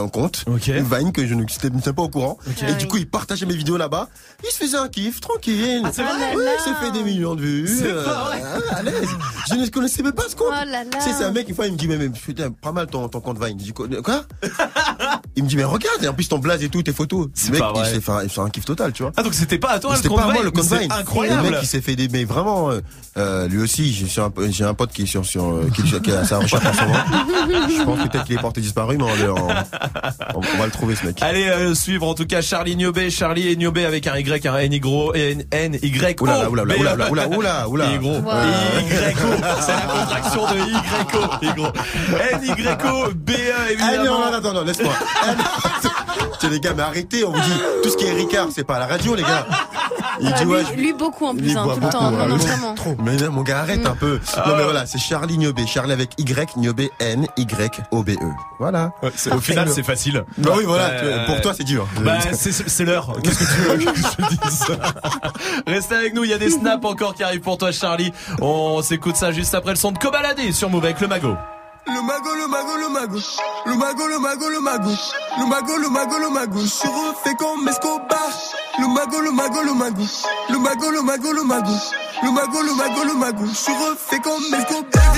un compte, une Vine que je ne n'étais même pas au courant. Et du coup, il partageait mes vidéos là-bas. Il se faisait un kiff, tranquille. Ah, c'est vrai Ouais, il s'est fait des millions de vues. C'est euh, pas vrai. à l'aise. Je ne connaissais même pas ce compte. Oh c'est un mec, une fois, il me dit, mais, mais putain, pas mal ton, ton compte Vine. Je dis, quoi Il me dit, mais regarde, et en plus ton blaze et tout, tes photos. C'est Le mec, pas il fait, un- kiff total, tu vois. Ah donc c'était pas à toi le C'était compte pas à moi le compte Vine. C'est incroyable. Le mec il s'est fait des mais vraiment euh, euh, lui aussi j'ai un, peu- j'ai un pote qui est sur sur euh, qui, qui est à sa recherche en ce moment. Je pense peut-être qu'il est porté disparu mais on, on, on- on va le trouver ce mec. Allez euh, suivre en tout cas Charlie Niobé, Charlie et Niobé avec un Y, un N Y N N Y O. Oula, oula, oula, oula, oula, oula, oula, oula. Y gros. Wow. C'est la contraction de Y O. N Y O B E Ah non, non, non, non, laisse-moi. Non. Tiens, les gars, mais arrêtez, on vous dit, tout ce qui est Ricard, c'est pas à la radio, les gars. Il Ah, dit, ouais, lui, lui, beaucoup en plus, hein, tout le temps. Non, non, Mais- vraiment. Mais non, mon gars, arrête Mm. un peu. Ah non, mais voilà, c'est Charlie Niobé. Charlie avec Y, Niobé, N, Y, O, B, E. Voilà. au final, c'est facile. Bah oui, voilà. Euh, Pour toi, c'est dur. Bah, c'est c'est l'heure. Qu'est-ce que tu veux que je te dise Restez avec nous, il y a des snaps encore qui arrivent pour toi, Charlie. On s'écoute ça juste après le son de Cobaladé sur Move avec le mago. Le mago, le mago, le mago. Le mago, le mago, le mago. Le mago, le mago, le mago. Je suis refait comme Escobar. Le mago, le mago, le mago. Le mago, le mago, le mago. Le mago, le mago, le mago. Je suis refait comme Escobar.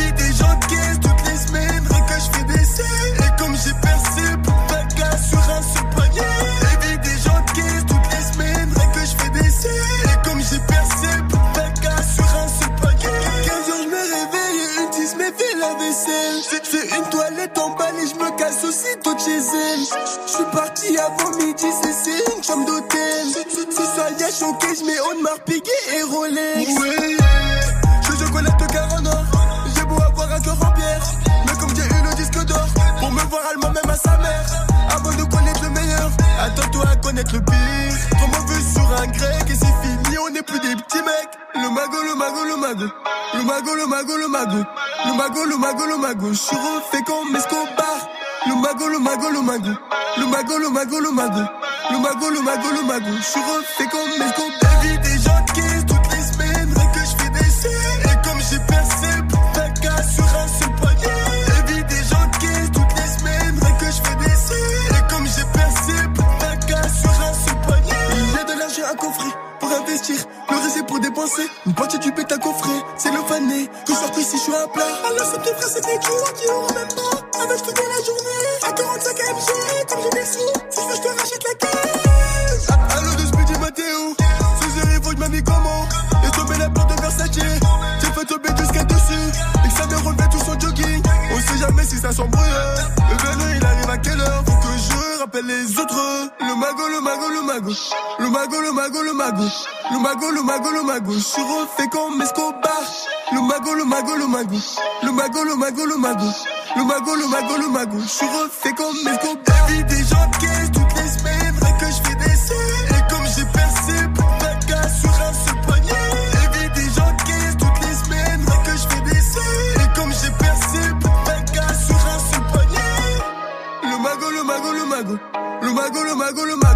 Casse aussitôt de chez elle. Je suis parti avant midi, c'est une chambre d'hôtel. Ce soir, y'a choqué, je mets Audemars Piguet et Rolex. Ouais, je chocolat de Carona. J'ai beau avoir un cœur en pierre. Mais comme j'ai eu le disque d'or, pour me voir allemand même à sa mère. Avant de connaître le meilleur, attends-toi à connaître le pire. Trop mauvais sur un grec et c'est fini, on n'est plus des petits mecs. Le mago, le mago, le mago. Le mago, le mago, le mago. Le mago, le mago, le mago. Je suis refait comme Escobar. Le mago, le mago, le mago. Le mago, le mago, le mago. Le mago, le mago, le mago. Je suis refait comme Escobar. Le reste c'est pour dépenser. Une partie du bête à coffrer. C'est le fané. Que je sorte ici, je suis à plat. Alors, ce petit frère, c'est des joueurs qui auront même pas. Avec toute la journée. À 45 MG, comme j'ai des sous. Si je veux, je te rachète la caisse. Allô, de Speedy Matteo. Il faut que je m'habille comment. Et tomber la porte de Versace. J'ai fait tomber jusqu'à dessus. Et que ça me relevait tout son jogging. On sait jamais si ça s'embrouille. Le vélo, il arrive à quelle heure? Rappelle les autres. Le mago, le mago, le mago. Le mago, le mago, le mago. Le mago, le mago, le mago. Je suis refait comme Escobar. Le mago, le mago, le mago. Le mago, le mago, le mago. Le mago, le mago, le mago. Je suis refait comme Escobar. Le mago, le mago. Le mago, le mago,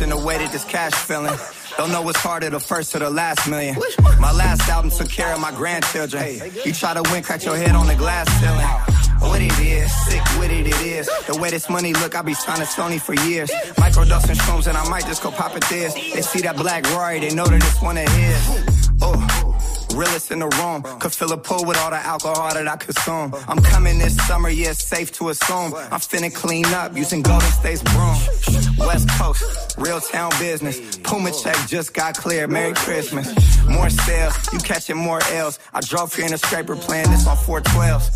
imagine the way that this cash feeling. Don't know what's harder, the first or the last million. My last album took care of my grandchildren. You try to win, crack your head on the glass ceiling. What it is, sick with it, it is. The way this money look, I be signing Sony for years. Microdosing shrooms and I might just go pop it this. They see that black Rory, they know that it's one of his. Oh. Realest in the room. Could fill a pool with all the alcohol that I consume. I'm coming this summer, yeah, safe to assume. I'm finna clean up using Golden State's broom. West Coast, real town business. Puma check just got cleared. Merry Christmas. More sales, you catching more L's. I drove here in a scraper playing this on 412s.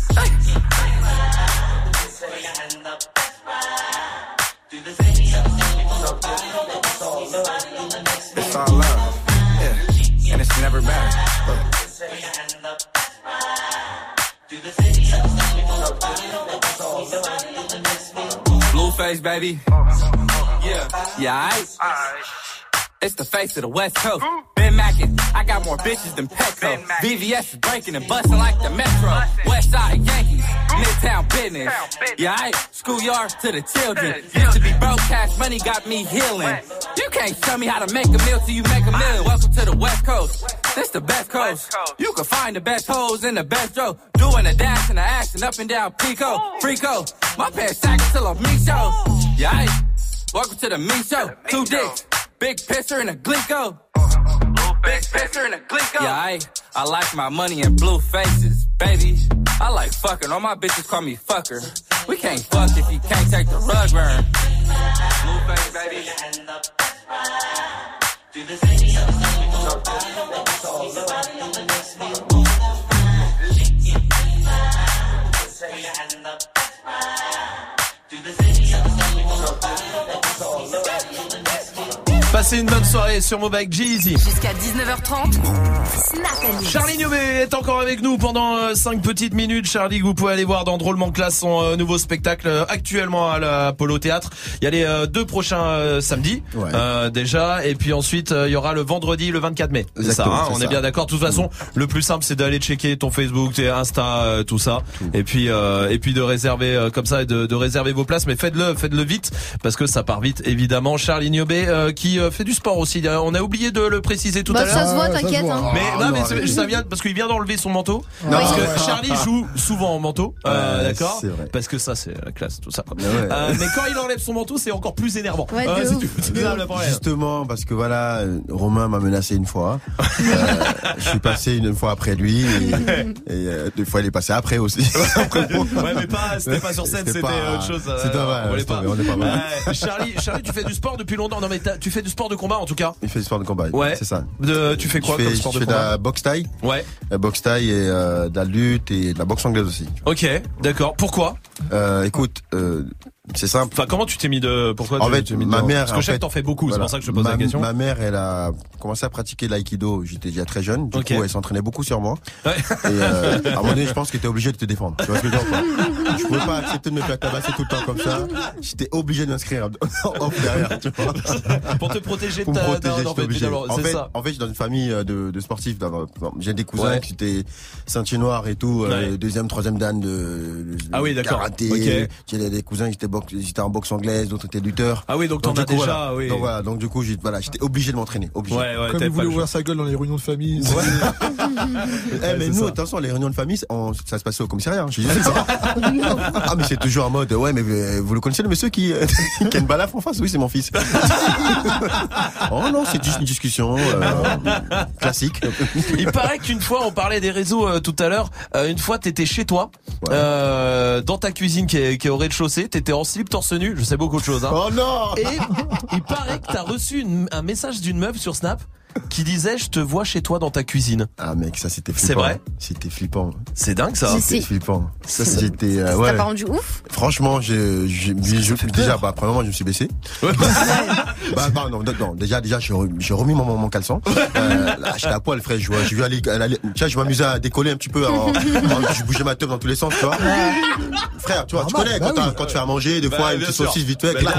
It's all love, yeah, and it's never better. Blueface, baby. Yeah. Yeah, I. It's the face of the West Coast. Ben Mackin, I got more bitches than Petco. VVS is breaking and busting like the Metro. West Side Yankees, Midtown business. Yeah, I schoolyard to the children. Used to be broke, cash money got me healing. You can't show me how to make a meal till you make a million. Welcome to the West Coast. This the best coast. You can find the best hoes in the best row. Doing a dash and a action up and down Pico. Frico. My pants sagging till I'm me show. Yeah, I welcome to the me show. Two dicks. Big pisser and a glico. Big pisser and a glico. Yeah, I, I like my money in blue faces, baby. I like fucking. All my bitches call me fucker. We can't fuck if you can't take the rug burn. Smooth face, baby. Passez une bonne soirée sur Mobile Jeezy. Jusqu'à 19h30, Snap. Charlie Niobé est encore avec nous pendant 5 petites minutes. Charlie, que vous pouvez aller voir dans Drôlement Classe son euh, nouveau spectacle euh, actuellement à l'Apollo Théâtre. Il y a les euh, deux prochains euh, samedis euh, déjà, et puis ensuite euh, il y aura le vendredi, le 24 mai. C'est ça, Exactement, hein, on ça. est bien d'accord. De toute façon, le plus simple c'est d'aller checker ton Facebook, tes Insta, euh, tout ça, et puis euh, et puis de réserver euh, comme ça, et de, de réserver vos places. Mais faites-le, faites-le vite parce que ça part vite évidemment. Charlie Niobé euh, qui euh, fait du sport aussi. On a oublié de le préciser tout Bah, à l'heure. ça se voit, Ah, ça se t'inquiète, voit. hein. Mais, Ah, non, mais ça vient parce qu'il vient d'enlever son manteau. Non. Parce que. Charlie joue souvent en manteau, euh, Ouais, d'accord. c'est vrai. Parce que ça c'est la classe, tout ça. Ouais. Euh, mais quand il enlève son manteau, c'est encore plus énervant. Ouais, Euh, c'est. Justement, parce que voilà, euh, Romain m'a menacé une fois. Euh, je suis passé une fois après lui et, et, euh, deux fois il est passé après aussi. ouais, mais pas, c'était pas sur scène, C'était c'était autre chose. euh, c'est pas. dommage, on est pas mal. Charlie, Charlie, tu fais du sport depuis longtemps. Non, mais tu fais du sport de combat en tout cas. Il fait du sport de combat. Ouais. C'est ça. De- tu fais quoi je fais, comme sport je de fais de la boxe taille. Ouais. La boxe taille et euh, de la lutte et de la boxe anglaise aussi. Ok, d'accord. Pourquoi? Euh, Écoute, euh, c'est simple. Enfin, comment tu t'es mis de Pourquoi En tu fait, t'es mis ma mère. Parce que en je sais que t'en fais beaucoup, c'est pour ça que je pose ma, la question. Ma mère, elle a commencé à pratiquer l'aïkido. J'étais déjà très jeune. Du Ok. coup, elle s'entraînait beaucoup sur moi. Et euh, à un moment donné, je pense qu'elle était obligée de te défendre. Tu vois ce que je veux dire Je pouvais pas accepter de me faire tabasser tout le temps comme ça. J'étais obligé de m'inscrire en off derrière. Tu vois Pour te protéger de ta. protéger, non, non, obligé. En fait, ça. en fait, je suis dans une famille euh, de, de sportifs. J'ai des cousins Ouais. qui étaient ceinture noire et tout, euh, deuxième, troisième dan de, de Ah oui, d'accord. karaté. J'ai des cousins qui étaient, étaient en boxe anglaise, d'autres étaient lutteurs. Ah oui, donc t'en as coup, déjà, voilà. oui. Donc voilà, donc du coup, voilà, j'étais obligé de m'entraîner, obligé. Ouais, ouais, Comme il voulait ouvrir sa gueule dans les réunions de famille. Eh, mais nous, attention, les réunions de famille, on- ça se passait au commissariat. hein, je ah, mais c'est toujours en mode, ouais, mais euh, vous le connaissez le monsieur qui, euh, a une balafre en face? Oui, c'est mon fils. oh non, c'est juste une discussion euh, classique. Il paraît qu'une fois, on parlait des réseaux euh, tout à l'heure. euh, une fois, t'étais chez toi, euh, dans ta cuisine qui est, qui est au rez-de-chaussée. T'étais en slip torse nu. Je sais beaucoup de choses. Hein. Oh non Et il paraît que t'as reçu une- un message d'une meuf sur Snap qui disait je te vois chez toi dans ta cuisine. Ah mec, ça c'était flippant. C'est vrai C'était flippant. C'est dingue ça. C'était flippant. Ça, J'étais, euh, ouais. pas rendu ouf? Franchement, j'ai, je- déjà, bah, premièrement, je me suis baissé. bah, bah, non, non, non, déjà, déjà, j'ai remis, mon, mon caleçon. Euh, là, j'étais à poil, frère. Je, vois- j'ai vu aller, vois, je m'amusais à décoller un petit peu. En, en- je bougeais ma teuf dans tous les sens, tu vois. Frère, tu vois, tu connais, quand, t'as- quand tu fais à manger, des Bah, fois, une petite saucisse vite fait, Bah,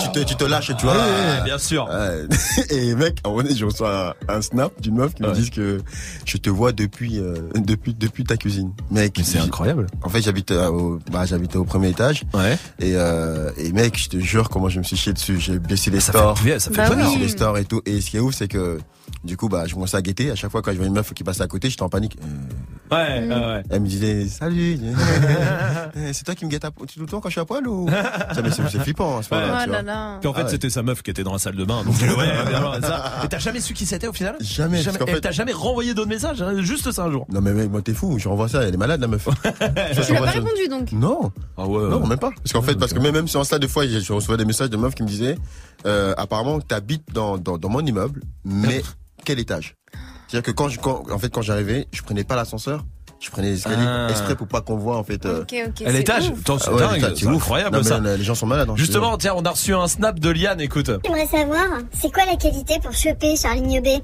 tu te, tu te lâches, tu vois. Ouais, bien sûr. Ouais. Et mec, à un moment donné, je reçois un, un snap d'une meuf qui me dit que je te vois depuis, euh, depuis, depuis ta cuisine. Mec, c'est incroyable. En fait, j'habitais au, bah, j'habitais au premier étage. Ouais. Et, euh, et mec, je te jure comment je me suis chié dessus. J'ai baissé les Ça stores. fait- ça fait Bah baissé les stores et tout. Et ce qui est ouf, c'est que, du coup, bah, je commençais à guetter. À chaque fois, quand je voyais une meuf qui passait à côté, j'étais en panique. Euh, Ouais, ouais, ouais. Elle me disait, salut. Eh, c'est toi qui me guettes à- tout le temps quand je suis à poil ou? C'est flippant, à ce moment-là, Oh tu là vois. là. Puis en fait, Ah ouais. c'était sa meuf qui était dans la salle de bain. Donc, ouais, évidemment, ça. Et t'as jamais su qui c'était au final Jamais, parce fait- t'as jamais renvoyé d'autres messages hein, Juste ça un jour. Non, mais mec, moi, t'es fou. Je renvoie ça. Elle est malade, la meuf. Tu l'as pas répondu donc Non. Ah ouais. Non, même pas. Parce qu'en fait, parce que même, même sur Insta, des fois, je je recevais des messages de meufs qui me disaient, euh, apparemment, t'habites dans, dans, dans mon immeuble, mais quel étage? C'est-à-dire que quand je, quand, en fait, quand j'arrivais, je prenais pas l'ascenseur. Je prenais les escaliers Ah. exprès pour pas qu'on voit, en fait, euh, Ok, ok. À l'étage c'est Ah ouais, dingue, l'étage, c'est ouf. incroyable Non, mais ça. Les gens sont malades. hein, Justement, tiens, on a reçu un snap de Liane, écoute. J'aimerais savoir, c'est quoi la qualité pour choper Charlie Niobé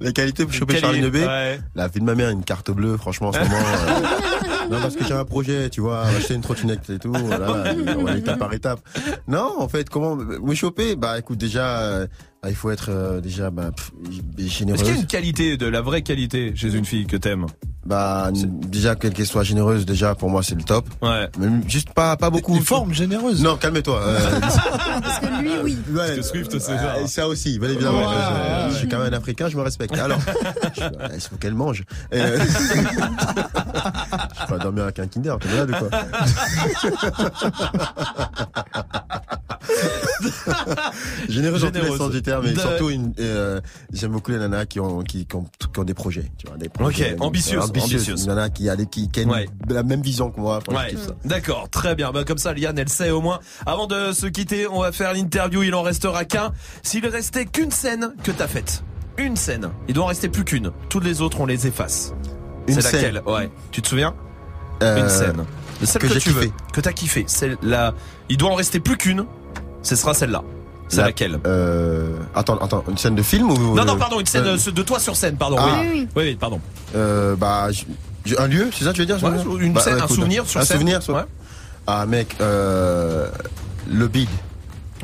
Les qualités pour choper Charlie Nebé. Ouais. La vie de ma mère, une carte bleue, franchement, en ce moment. euh, non, parce que j'ai un projet, tu vois, acheter une trottinette et tout, voilà, on va étape par étape. Non, en fait, comment me choper? Bah, écoute, déjà, euh, bah, il faut être euh, déjà bah, pff, Est-ce généreuse. qu'il y a une qualité, de la vraie qualité chez une fille que t'aimes Bah, déjà, qu'elle qu'elle soit généreuse, déjà, pour moi, c'est le top. Ouais. Mais juste pas, pas beaucoup. Une forme généreuse. Non, calme-toi. euh, Parce que lui, oui. Ouais, Parce que Swift, c'est ça. euh, ça aussi, bien évidemment. Ouais, je, ouais, je suis quand même un Africain, je me respecte. Alors, il faut qu'elle mange. Et, euh, je vais pas dormir avec un Kinder, t'es malade ou quoi Généreux dans tous les Généreuse. sens du mais De- surtout une, euh, j'aime beaucoup les nanas qui ont, qui, qui ont, qui ont des projets, tu vois, des projets. Ok, ambitieuses, ambitieuses. Une nana qui a, des- qui, qui a une- Ouais. la même vision que moi. Ouais, d'accord, très bien. Bah, comme ça, Liane, elle sait au moins. Avant de se quitter, on va faire l'interview. Il en restera qu'un. S'il restait qu'une scène que t'as faite, une scène, il doit en rester plus qu'une. Toutes les autres, on les efface. Une C'est scène. laquelle Ouais. Tu te souviens Euh, Une scène. Celle que que, tu veux, kiffé. que t'as kiffé. C'est la. Il doit en rester plus qu'une. Ce sera celle-là. C'est La- laquelle euh, attends, attends, une scène de film ou Non, non, pardon, une scène Euh, euh, de toi sur scène, pardon. Ah. oui. Oui, oui, oui, pardon. Euh, bah, j- j- un lieu, c'est ça que tu veux dire Ouais, une Bah, scène, un écoute, souvenir sur un scène. souvenir, sur- Ouais. Ah mec, euh, le big.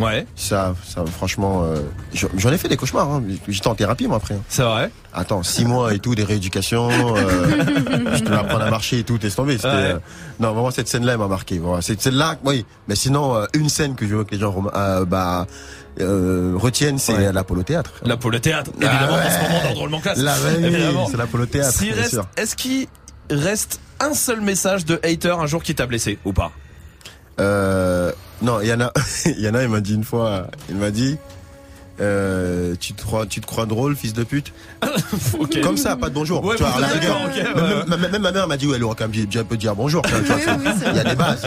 Ouais. Ça, ça, franchement, euh, j'en ai fait des cauchemars. Hein. J'étais en thérapie moi après. C'est vrai. Attends, six mois et tout, des rééducations. Euh, je devais apprendre à marcher et tout. T'es tombé. Ouais. euh, non, vraiment cette scène-là elle m'a marqué. Voilà, cette scène-là, oui. Mais sinon, une scène que je veux que les gens bah, retiennent, c'est l'Apollo Théâtre. L'Apollo Théâtre, évidemment, Ah en ce ouais. moment dans Drôlement Classe. Ouais, évidemment. c'est l'Apollo Théâtre, reste-. Est-ce qu'il reste un seul message de hater un jour qui t'a blessé ou pas? Euh, non, il y en a, il il m'a dit une fois, il m'a dit, euh, tu te crois, tu te crois drôle, fils de pute. Comme ça, pas de bonjour. Ouais, tu vois, à la rigueur. ouais, même, ouais. même- même ma mère m'a dit, ouais, elle aurait quand même bien un peu dire bonjour. il y a des bases,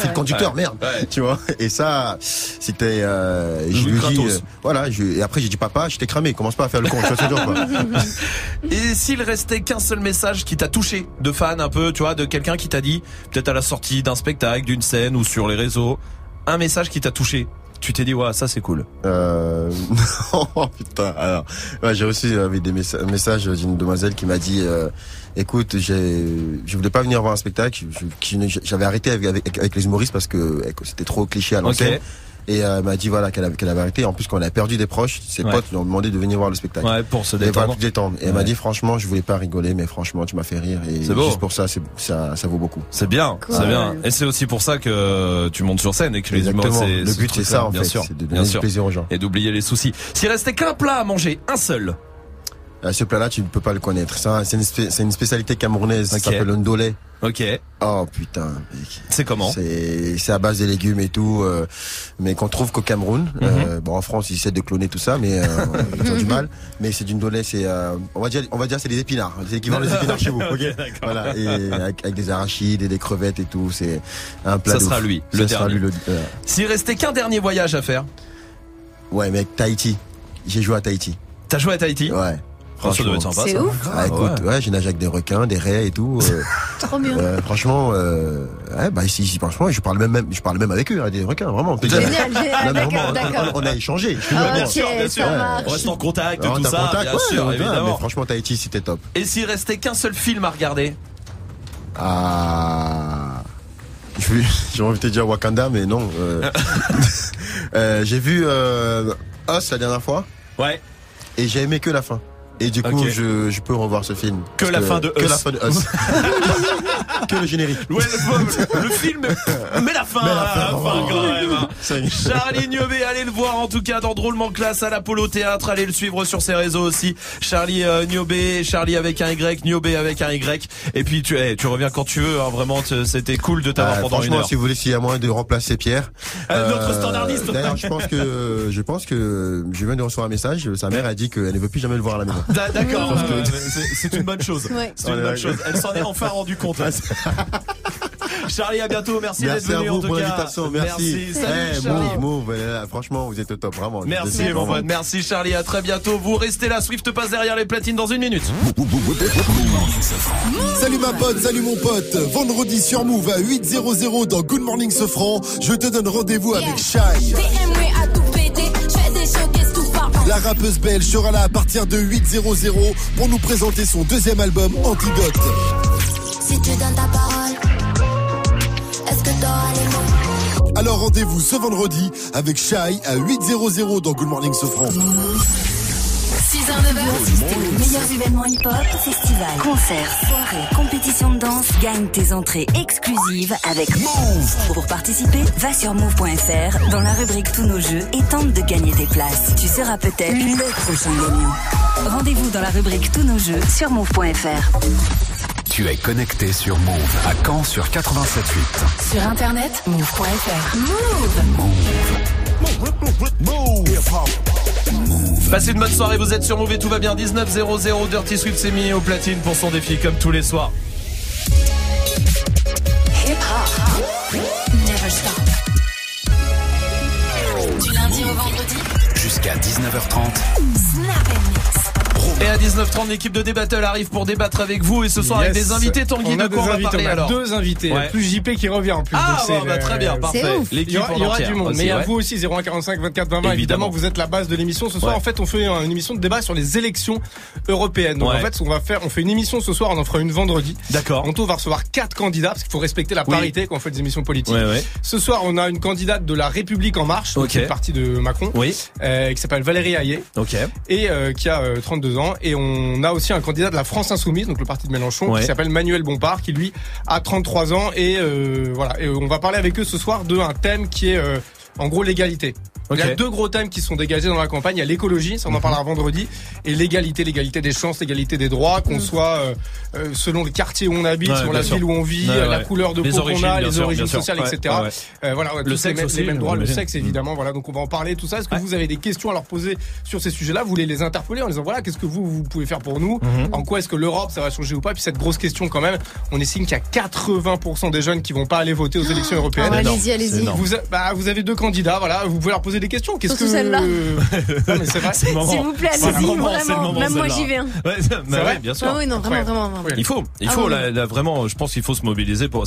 c'est le conducteur, Ouais, merde. Tu vois. Et ça, c'était, euh, je lui dis, euh, voilà, je, et après j'ai dit, papa, je t'ai cramé, commence pas à faire le con, tu vois, c'est dur, quoi. Et s'il restait qu'un seul message qui t'a touché de fan un peu, tu vois, de quelqu'un qui t'a dit, peut-être à la sortie d'un spectacle, d'une scène ou sur les réseaux, un message qui t'a touché. Tu t'es dit, ouais, ça c'est cool. Euh... oh putain. Alors, ouais, j'ai reçu euh, des messa- un message d'une demoiselle qui m'a dit, euh, écoute, j'ai, je voulais pas venir voir un spectacle. J'avais arrêté avec, avec, avec les humoristes parce que euh, c'était trop cliché à l'ancienne. Et euh, elle m'a dit voilà qu'elle avait, qu'elle avait arrêté. En plus, quand on a perdu des proches, ses Ouais. potes lui ont demandé de venir voir le spectacle. Ouais, pour se Et voilà, détendre. pour se détendre. Et elle m'a dit franchement, je voulais pas rigoler, mais franchement, tu m'as fait rire. Et C'est beau. juste pour ça, c'est, ça, ça vaut beaucoup. C'est bien, Cool. c'est bien. Et c'est aussi pour ça que tu montes sur scène et que les Exactement. humoristes, Le but, c'est ça, en bien fait, sûr, c'est de donner bien du sûr. plaisir aux gens. Et d'oublier les soucis. S'il restait qu'un plat à manger, un seul. Euh, ce plat-là, tu ne peux pas le connaître. Ça, c'est une, spé- c'est une spécialité camerounaise. Ok. Ça s'appelle ndolé. Ok. Oh putain. C'est comment C'est c'est à base de légumes et tout, euh, mais qu'on trouve qu'au Cameroun. Mhm. Euh, bon, en France, ils essaient de cloner tout ça, mais euh, ils ont du mal. Mais c'est du ndolé, c'est euh, on va dire, on va dire, c'est des épinards. C'est l'équivalent des épinards chez vous. Ok, ok d'accord. voilà. Et avec, avec des arachides et des crevettes et tout. C'est un plat. Ça sera lui, Ça le sera dernier. lui, le- euh, S'il restait qu'un dernier voyage à faire. ouais, mec, Tahiti. J'ai joué à Tahiti. T'as joué à Tahiti Ouais. Ça sympa, C'est ouf. Ah, écoute, ouais, j'ai nagé avec des requins, des raies et tout. euh, Trop bien. euh, franchement, euh, ouais, bah ici, ici, franchement, je parle même, même, je parle même avec eux, hein, des requins, vraiment. Génial, génial, Non, mais d'accord, vraiment, d'accord. on, on a échangé. Je te Ah, bien sûr, bien sûr. On reste en contact, Alors, tout ça, contact, bien ouais, sûr, ouais, évidemment. Mais franchement, Tahiti, c'était top. Et s'il restait qu'un seul film à regarder? Ah. J'ai envie de te dire Wakanda, mais non. euh. Euh, j'ai vu euh, Us la dernière fois. Ouais. Et j'ai aimé que la fin. Et du coup, je, je peux revoir ce film. Que la fin de Que Us. la fin de Us. que le générique. Ouais, le, le film, mais la fin, Mais la la fin, quand même. hein. Charlie Niobé, allez le voir en tout cas dans Drôlement Classe à l'Apollo Théâtre, allez le suivre sur ses réseaux aussi. Charlie euh, Niobé, Charlie avec un Y, Niobé avec un Y. Et puis tu, eh, tu reviens quand tu veux, hein, vraiment, c'était cool de t'avoir Euh, pendant une franchement, heure. si vous voulez, s'il y a moyen de remplacer Pierre. Euh, notre standardiste. D'ailleurs, je pense que, je pense que, je viens de recevoir un message. Sa mère a dit qu'elle ne veut plus jamais le voir à la maison. D'a- D'accord, euh, c'est une bonne chose. Ouais. C'est une bonne chose. Elle s'en est enfin rendu compte. Charlie, à bientôt. Merci, Merci d'être à venu vous en tout pour cas. l'invitation. Merci. Salut, Eh, Charlie. move, move. euh, Franchement, vous êtes au top, vraiment. Merci, mon vraiment- pote. Merci, Charlie. À très bientôt. Vous restez là. Swift passe derrière les platines dans une minute. Salut ma pote, salut mon pote. Vendredi sur Move à 8.00 dans Good Morning Sofran, je te donne rendez-vous avec Shai. La rappeuse belge sera là à partir de 8.00 pour nous présenter son deuxième album Antidote. Si tu donnes ta parole, est-ce que t'auras les mots? Alors rendez-vous ce vendredi avec Shai à 8.00 dans Good Morning Sofran. 6h, 9h, les meilleurs événements hip-hop, festivals, concerts, soirées, compétitions de danse. Gagne tes entrées exclusives avec Move. Pour participer, va sur move.fr dans la rubrique Tous nos jeux et tente de gagner tes places. Tu seras peut-être le prochain gagnant. Rendez-vous dans la rubrique Tous nos jeux sur move.fr. Tu es connecté sur Move à Caen sur 87.8. Sur internet, move.fr. Move. Move Passez une bonne soirée, vous êtes sur Move et tout va bien. 19.00, Dirty Swift s'est mis au platine pour son défi comme tous les soirs. Hip hop. Never stop. Du lundi au vendredi. Jusqu'à 19h30. Snap. Et à 19h30, l'équipe de Débattle arrive pour débattre avec vous et ce soir avec des invités. Tanguy, on de quoi on va invités, parler on a alors deux invités, Ouais. plus JP qui revient en plus. Ah, donc bah, très bien, parfait. Il y aura, en il y aura entière du monde, aussi, mais à ouais. vous aussi 0145 24 20 20. Évidemment, vous êtes la base de l'émission. Ce soir, Ouais. en fait, on fait une émission de débat sur les élections européennes. Donc en fait, on va faire, on fait une émission ce soir, on en fera une vendredi. D'accord. En tout, on va recevoir quatre candidats parce qu'il faut respecter la Oui. parité quand on fait des émissions politiques. Ce soir, on a une candidate de la République en marche, qui fait partie de Macron, Oui. euh, qui s'appelle Valérie Hayé Ok. et euh, qui a euh, 32 ans. Et on a aussi un candidat de la France Insoumise, donc le parti de Mélenchon, Ouais. qui s'appelle Manuel Bompard, qui lui a 33 ans. Et euh, voilà. Et on va parler avec eux ce soir d'un thème qui est euh, en gros l'égalité. Il y a deux gros thèmes qui sont dégagés dans la campagne. Il y a l'écologie, ça on en parlera vendredi, et l'égalité, l'égalité des chances, l'égalité des droits, qu'on soit euh, euh, selon le quartier où on habite, Ouais, selon la sûr. ville où on vit, Ouais, la ouais. couleur de Les peau qu'on a, les sûr, origines sociales, Ouais, etc. Euh, voilà, ouais, Le sexe les, aussi, les mêmes droits, le sexe évidemment. Voilà, donc on va en parler tout ça. Est-ce que vous avez des questions à leur poser sur ces sujets-là? Vous voulez les interpeller en disant voilà, qu'est-ce que vous vous pouvez faire pour nous? Mhm. En quoi est-ce que l'Europe ça va changer ou pas? Puis cette grosse question quand même, on estime qu'il y a 80% des jeunes qui vont pas aller voter aux élections européennes. Ah, allez-y, allez-y. Bah, vous avez deux candidats, voilà, vous pouvez leur poser des questions. Qu'est-ce Surtout que celle-là. C'est vrai. S'il vous plaît, allez-y, vraiment. Même moi, j'y C'est vrai ouais, bien sûr. Ah oui, non, vraiment, vraiment, vraiment. Il faut, il Ah faut, là, là, vraiment, je pense qu'il faut se mobiliser pour.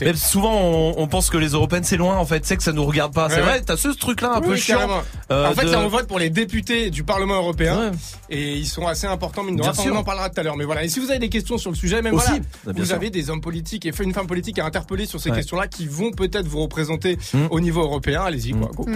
Même souvent, on, on pense que les européennes c'est loin, en fait, c'est que ça nous regarde pas. C'est Ouais, vrai, t'as ce truc-là un Oui, peu chiant. euh, en fait, de- là, on vote pour les députés du Parlement européen. Et ils sont assez importants, mine de rien. On en parlera tout à l'heure. Mais voilà. Et si vous avez des questions sur le sujet, même Aussi. voilà, bien vous avez des hommes politiques et une femme politique à interpeller sur ces questions-là qui vont peut-être vous représenter Mm. au niveau européen. Allez-y, quoi. Go.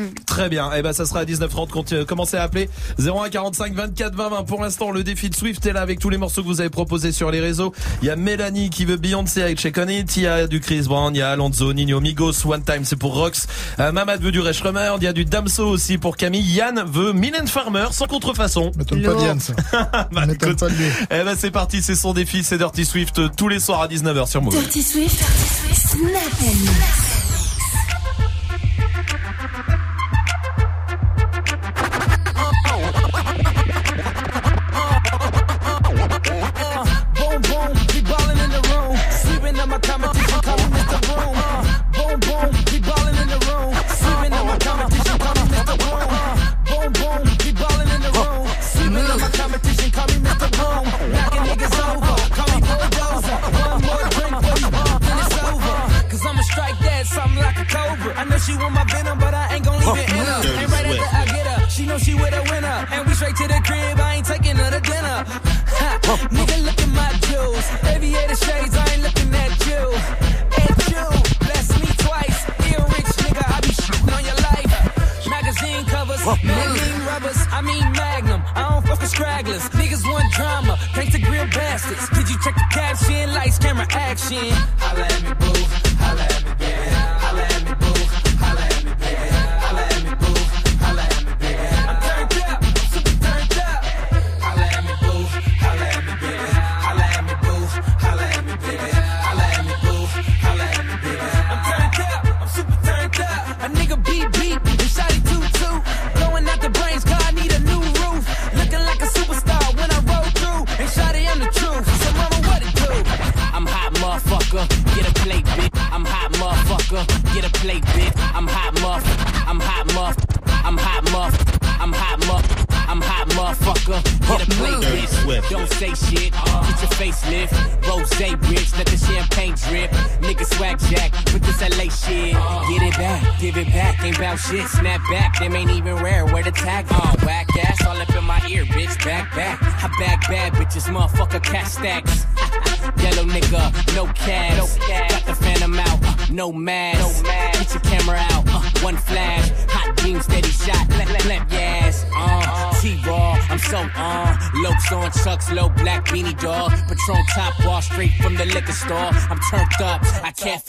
Très bien. Eh ben, ça sera à 19h30. Conti- Commencez à appeler 01 45 24 20 20. Pour l'instant, le défi de Swift est là avec tous les morceaux que vous avez proposés sur les réseaux. Il y a Mélanie qui veut Beyoncé avec Check On It. Il y a du Chris Brown. Il y a Alonso, Nino, Migos, One Time, c'est pour Rox. Euh, Mamad veut du Resh Rummer. Il y a du Damso aussi pour Camille. Yann veut Mylène Farmer sans contrefaçon. M'étonne pas Diane, ça. Bah, M'étonne écoute, pas de lui. Eh ben, c'est parti. C'est son défi. C'est Dirty Swift euh, tous les soirs à 19h sur Move. Dirty Swift. Dirty Swift. Snap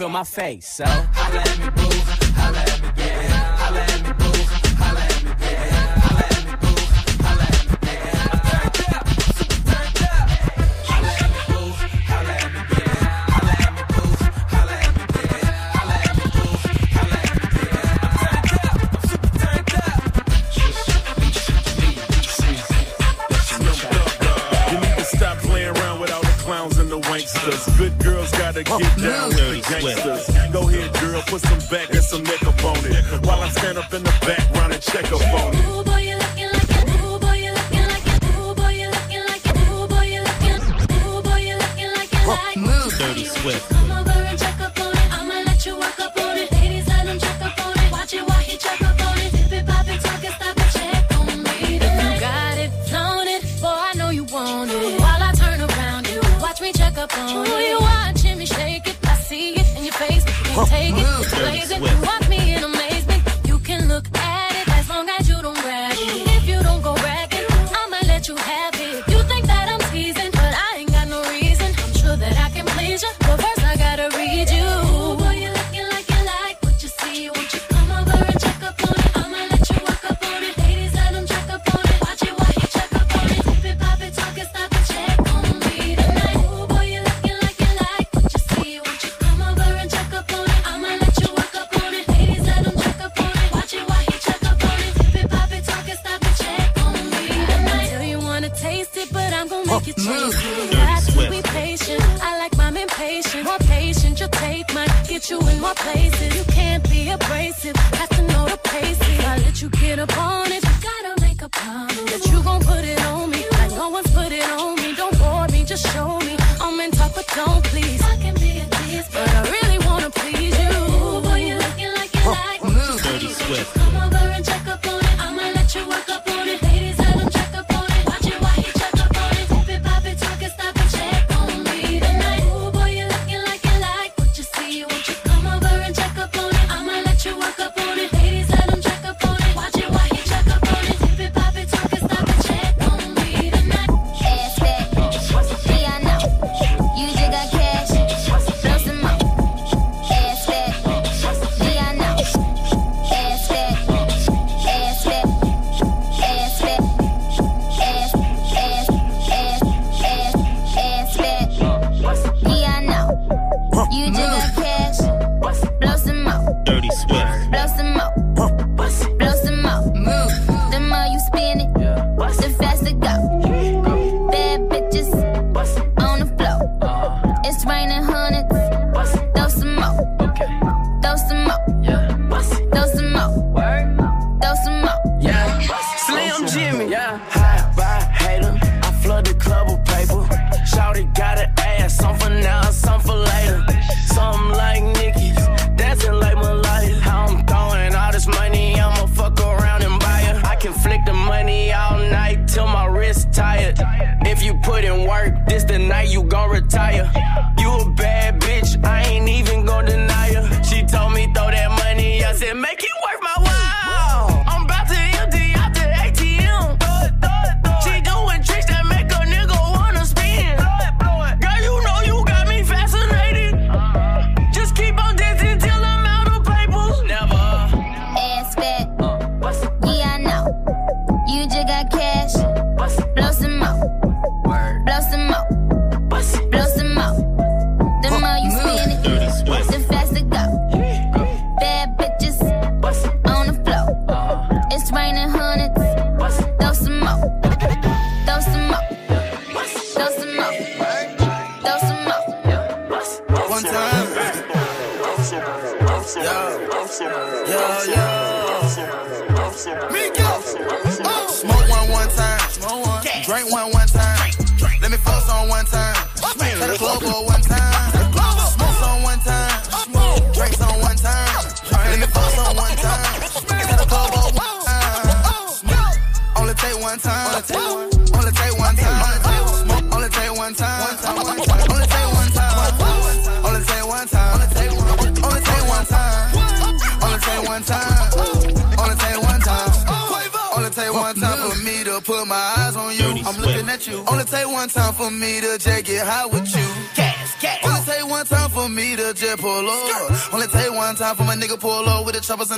My face, so. Holla at me, boo.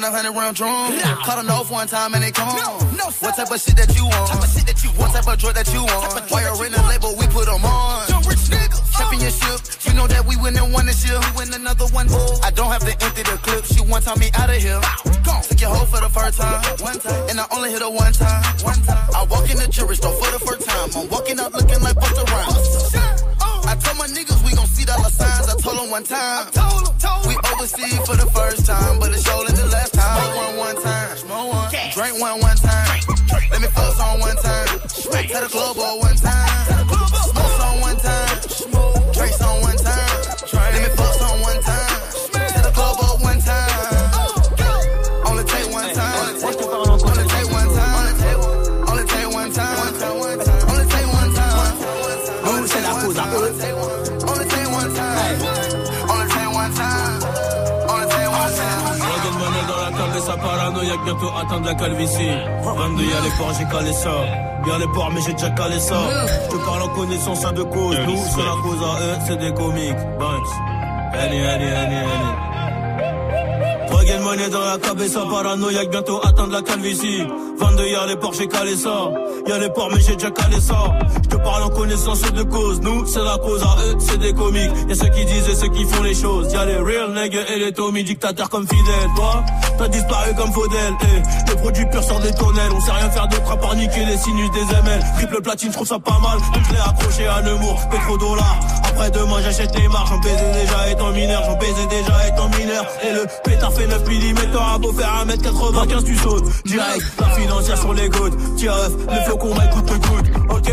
selling a hundred round drum. No. Caught an off one time and they gone. No, no, what type of shit that you want? Type of shit that you want? What type of drug that you want? Why you're in the label, we put them on. Young rich nigga. Uh. Championship, uh. you know that we win and won this year. We win another one. Ooh. I don't have to empty the clip. She one time me out of here. Gone. Took your hoe for the first time. One time. And I only hit her one time. One time. I walk in the jewelry store for the first time. I'm walking up looking like Busta Rhymes. Uh. I told my niggas we gon' see dollar signs. I told them one time. I told them, told them. We overseas for the first time, but it's show one time. Let me fuck on one time. Tell the club all one time. Bientôt atteindre la calvitie. 22 y'a les ports j'ai calé ça. Bien les ports mais j'ai déjà calé ça. Je te parle en connaissance à de cause. Nous c'est la cause à eux c'est des comiques. Banks Allez allez allez allez. Regarde monnaie dans la cave et sa paranoïaque bientôt atteindre la calvitie. 22 y'a les ports j'ai calé ça. Y'a les ports mais j'ai déjà calé ça Je parle en connaissance de cause. Nous c'est la cause à eux c'est des comiques. Y'a ceux qui disent et ceux qui font les choses. Y'a les real niggas et les Tommy dictateurs comme fidèles. Toi t'as disparu comme Faudel. Eh, Le produit pur sort des tonnelles. On sait rien faire d'autre à part niquer les sinus des ML Triple platine je trouve ça pas mal. Donc je l'ai accroché à Nemours Pétrodollars Après demain j'achète les marques J'en baisais déjà étant mineur. J'en baisais déjà étant mineur. Et le pétard fait 9 mm T'auras beau faire 1m95 tu sautes Direct. La financière sur les gouttes. Tiens les flocons mec coûte que coûte Ok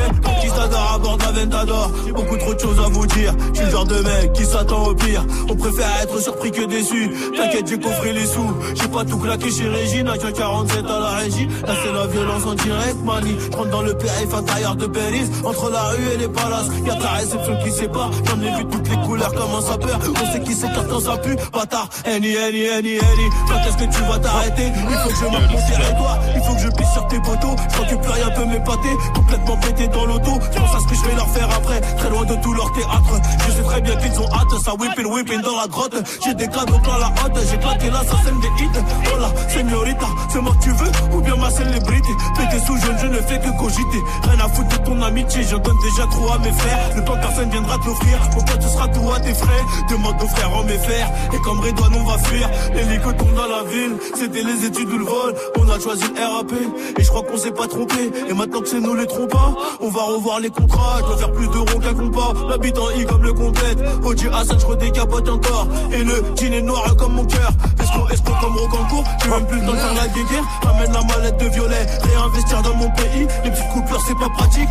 Conquistador à bord Beaucoup trop de choses à vous dire. Je suis le genre de mec qui s'attend au pire. On préfère être surpris que déçu. T'inquiète j'ai coffré les sous. J'ai pas tout claqué chez Régine À 47 à la régie. Là c'est la violence en direct mani. Je dans le périph' intérieur de Paris Entre la rue et les palaces Y'a ta réception qui sépare. J'en ai vu toutes les couleurs comme un sapeur On sait qui s'écarte quand ça pue Bâtard. Henny Henny Henny Henny Quand est-ce que tu vas t'arrêter? Il faut que je monte mon territoire Il faut que je pisse sur tes poteaux. Je crois que plus rien peut m'épater. Complètement pété dans l'auto pense à ce que je vais leur faire après. Très loin de tout leur théâtre. Je sais très bien qu'ils ont hâte. Ça whipping whipping dans la grotte. J'ai des cadeaux plein la hâte J'ai claqué la scène des hits. Oh señorita C'est moi que tu veux? Ou bien ma célébrité? Pété sous jeune je ne fais que cogiter. Rien à foutre de ton amitié. Je donne déjà trop à mes frères. Le temps personne viendra te l'offrir. Au tu seras tout à tes frais Demande aux frères en mes fers Et comme Redouane on va fuir. L'hélico tourne dans la ville. C'était les études ou le vol. On a choisi le RAP Et je crois qu'on s'est pas trompé. Et maintenant que c'est nous les trompas On va revoir les contrats Je dois faire plus d'euros qu'un compas L'habitant I comme le complète OG Hassan je redécapote encore. Et le jean est noir comme mon cœur. Esco esco comme Rocancourt? J'ai même plus le temps de faire la guéguerre. Ramène la mallette de violet. Réinvestir dans mon pays. Les petites coupures c'est pas pratique.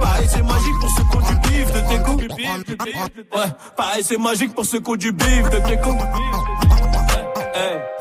Pareil c'est magique pour ceux qui ont du bif de déco Ouais pareil c'est magique pour ceux qui ont du bif de déco Hey.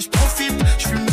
Je profite.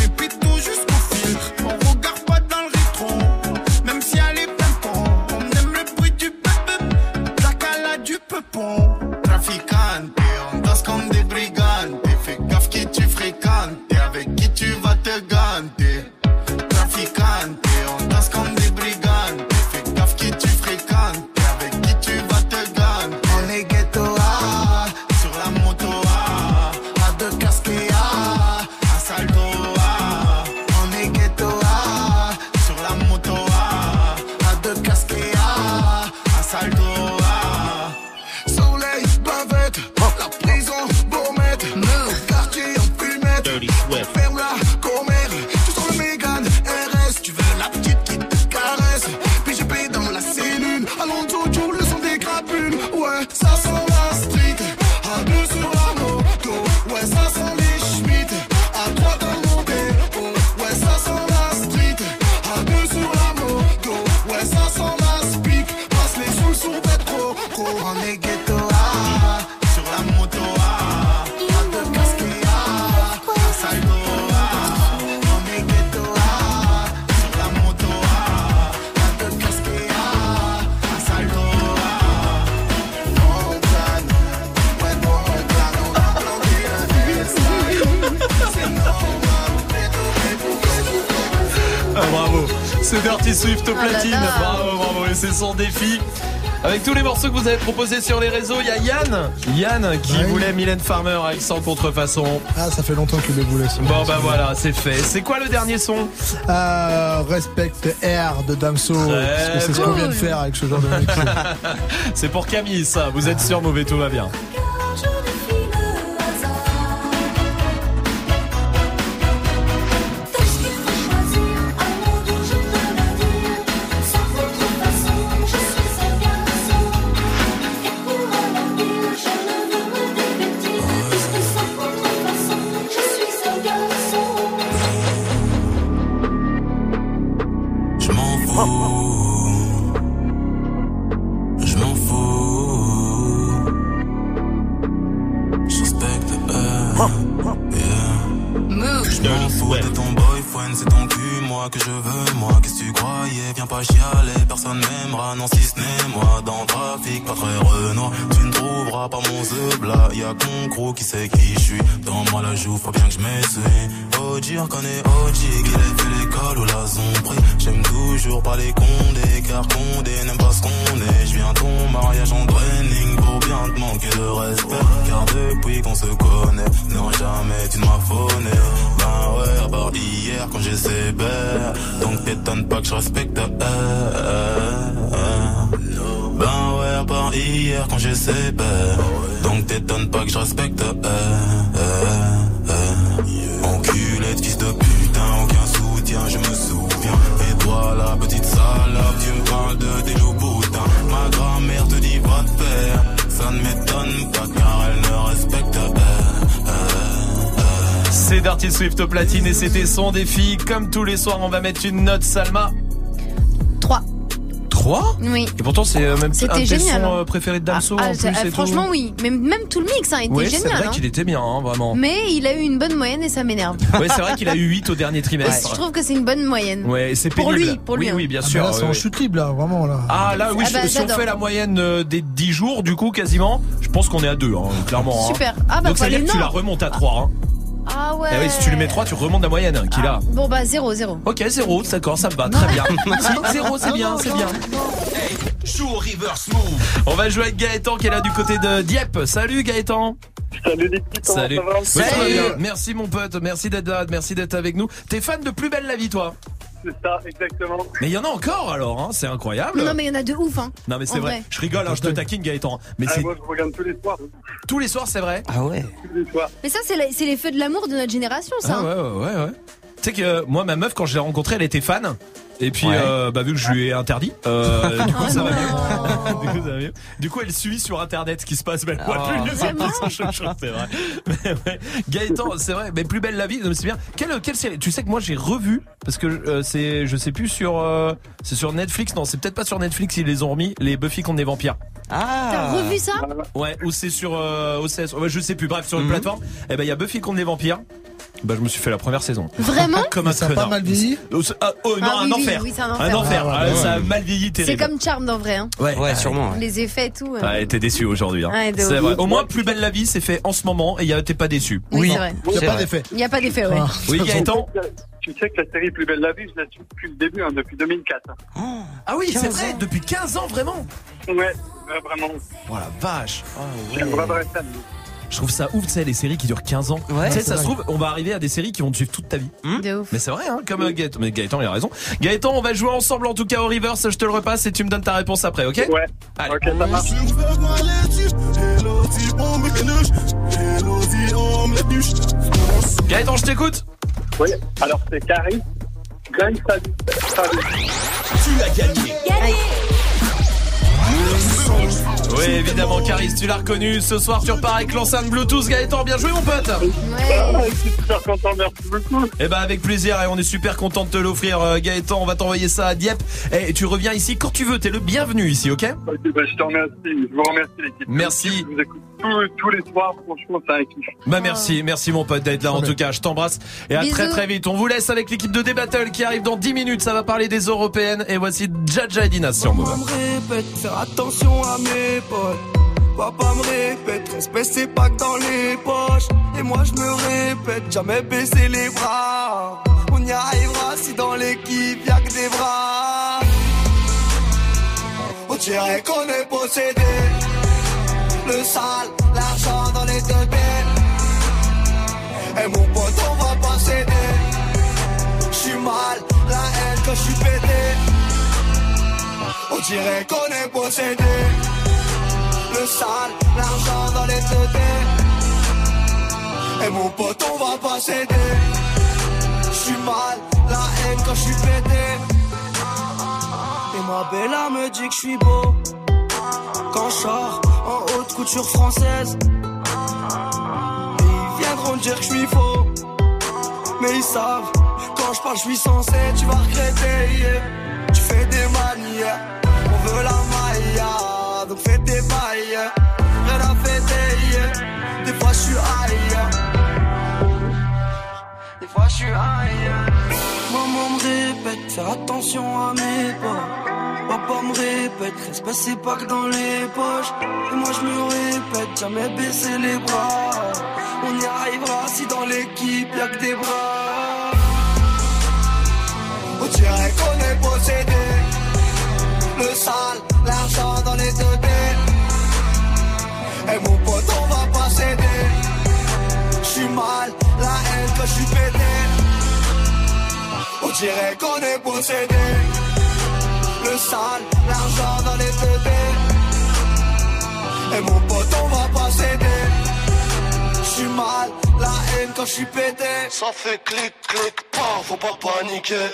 Avec tous les morceaux que vous avez proposés sur les réseaux, il y a Yann. Yann qui Ouais. voulait Mylène Farmer avec sans contrefaçon. Ah, ça fait longtemps qu'il le voulait. Bon bah voilà, c'est fait. C'est quoi le dernier son? Euh, Respect Air de Damso. Parce que c'est ce qu'on vient de faire avec ce genre de mix. C'est pour Camille ça. Vous êtes sur Mauvais, tout va bien. Depuis qu'on se connaît, non jamais tu ne m'as. Ben ouais, à part hier quand j'ai sévère. Donc t'étonne pas que je respecte. Ben ouais, à part hier quand j'ai sévère. Donc t'étonne pas que je respecte. Enculé de fils de putain, aucun soutien, je me souviens. Et toi, la petite salope, tu me parles de tes loups boutins. Ma grand-mère te dit va te faire. Ça ne m'étonne C'est Dirty Swift au platine et c'était son défi. Comme tous les soirs, on va mettre une note, Salma. 3. 3 Oui. Et pourtant, c'est euh, même C'était un de tes génial, sons hein. euh, préférés de Damso Ah, en c'est- plus et franchement, tout. oui. Même, même tout le mix hein, était Oui, c'est génial. vrai hein. qu'il était bien, hein, vraiment. Mais il a eu une bonne moyenne et ça m'énerve. Ouais, c'est vrai qu'il a eu 8 au dernier trimestre. Je trouve que c'est une bonne moyenne. Ouais, c'est Pour lui, pour lui, Oui, hein. oui, bien Ah, sûr. là, c'est en chute libre, là, vraiment, là. Ah là oui, Ah bah, si on fait la moyenne euh, des 10 jours du coup quasiment, je pense qu'on est à 2 hein, clairement. hein. Super. Ah bah, Donc ça veut dire que tu la remontes à 3 hein. Ah ouais. Eh oui, si tu lui mets 3, tu remontes la moyenne hein, qu'il a. Bon bah 0, 0. Ok, 0, d'accord, ça me va, très bien. Si, 0, c'est bien, c'est bien. On va jouer avec Gaëtan qui est là du côté de Dieppe. Salut Gaëtan. Salut les petits, Salut. ça va Ouais, ça va bien. Merci mon pote, merci d'être là, merci d'être avec nous. T'es fan de Plus belle la vie toi? C'est ça, exactement. Mais il y en a encore alors, hein, c'est incroyable. Non mais il y en a de ouf hein. Non mais c'est En vrai. je rigole, hein, je te taquine Gaëtan. Mais Ah, c'est moi, je regarde tous les soirs. tous les soirs, c'est vrai. Ah ouais. Tous les soirs. Mais ça c'est la- c'est les feux de l'amour de notre génération ça. Ah ouais, ouais, ouais, ouais. Tu sais que euh, moi, ma meuf, quand je l'ai rencontrée, elle était fan. Et puis, Ouais. euh, bah, vu que je lui ai interdit, euh, du coup, Oh ça va mieux. du, coup, ça va mieux. Du coup, elle suit sur internet ce qui se passe, mais elle voit Oh. plus c'est vrai. Mais ouais. Gaëtan, c'est vrai, mais plus belle la vie, non, mais c'est bien. Quelle, quelle série? Tu sais que moi, j'ai revu, parce que euh, c'est, je sais plus sur, euh, c'est sur Netflix, non, c'est peut-être pas sur Netflix, ils les ont remis, les Buffy contre les vampires. T'as revu ça? Ouais, ou c'est sur euh, OCS, ouais, je sais plus, bref, sur une Mhm. plateforme. Et ben, il y a Buffy contre les vampires. Bah, je me suis fait la première saison. Vraiment Comme un Ça a pas mal vieilli Oh, c'est- ah, oh, non, Ah un oui, oui, enfer. oui, c'est un Un enfer. Ah, Ah, ouais, ça a mal vieilli C'est terrible. comme Charme dans vrai hein. Ouais, Ouais, sûrement. ouais. Les effets et tout. euh. Ouais, t'es déçu aujourd'hui. Hein. Ouais, de c'est ouf. vrai. Au moins, plus belle la vie, c'est fait en ce moment et y a- t'es pas déçu. Oui, c'est vrai. Il n'y a C'est pas vrai. d'effet. Il n'y a pas d'effet ouais. Ah. Oui, Gaëtan. Tu sais que la série Plus belle la vie, je la suis depuis le début, hein, depuis 2004. Ah oui, c'est vrai. Depuis 15 ans, vraiment. Ouais, ouais, vraiment. Oh la vache. Je suis un vrai vrai fan. Je trouve ça ouf, tu sais, les séries qui durent 15 ans. Ouais, tu sais, ça se trouve, on va arriver à des séries qui vont te suivre toute ta vie. De ouf. Mais c'est vrai, hein, comme euh, Gaëtan. Mais Gaëtan, il a raison. Gaëtan, on va jouer ensemble en tout cas au reverse. Je te le repasse et tu me donnes ta réponse après, ok Ouais, Allez. ok, ça marche. Gaëtan, je t'écoute. Oui, alors c'est Carrie. Grace Salut. Salut. Oui, évidemment, Caris, tu l'as reconnu. Ce soir, tu repars avec l'enceinte Bluetooth. Gaëtan, bien joué, mon pote. Ah, Ouais. je suis super content, merci beaucoup. Eh ben avec plaisir et on est super content de te l'offrir euh, Gaëtan, on va t'envoyer ça à Dieppe et tu reviens ici quand tu veux, t'es le bienvenu ici, ok? Ok, bah, je te remercie. Je vous remercie, l'équipe. Merci. Je vous écoute tous, tous les soirs. Franchement, c'est un kiff. Bah merci, merci mon pote d'être là en tout cas, je t'embrasse et à Bisous. très très vite. On vous laisse avec l'équipe de D-Battle qui arrive dans 10 minutes, ça va parler des européennes et voici Jaja et Dina sur Move. Attention à mes potes. Papa me répète, respect c'est pas que dans les poches. Et moi je me répète, jamais baisser les bras. On On y arrivera si dans l'équipe y'a que des bras. On dirait qu'on est possédé. Le sale, l'argent dans les deux têtes. Et mon pote, on va pas céder. J'suis mal, la haine quand j'suis pété. On dirait qu'on est possédé. Le sale, l'argent dans les deux têtes. Et mon pote, on va pas céder. J'suis mal, la haine quand j'suis pété. Et ma bella me dit que j'suis beau. Quand j'sors en haute couture française. Ils viendront dire que j'suis faux. Mais ils savent, quand je parle, je suis censé, tu vas regretter. yeah. Tu fais des manières, on veut la maille, donc fais tes bails. Rien à fêter, yeah. des fois je suis ailleurs. Des fois je suis ailleurs. Maman me répète, attention à mes pas. Papa me répète, c'est pas que dans les poches. Et moi je me répète, jamais baisser les bras. On y arrivera si dans l'équipe y'a que des bras. On dirait qu'on est possédé. Le sale, l'argent dans les deux têtes. Et mon pote, on va pas céder. J'suis mal, la haine quand j'suis pété. On dirait qu'on est possédé. Le sale, l'argent dans les deux têtes. Et mon pote, on va pas céder. J'suis mal, la haine quand j'suis pété. Ça fait clic, clic, pas, faut pas paniquer.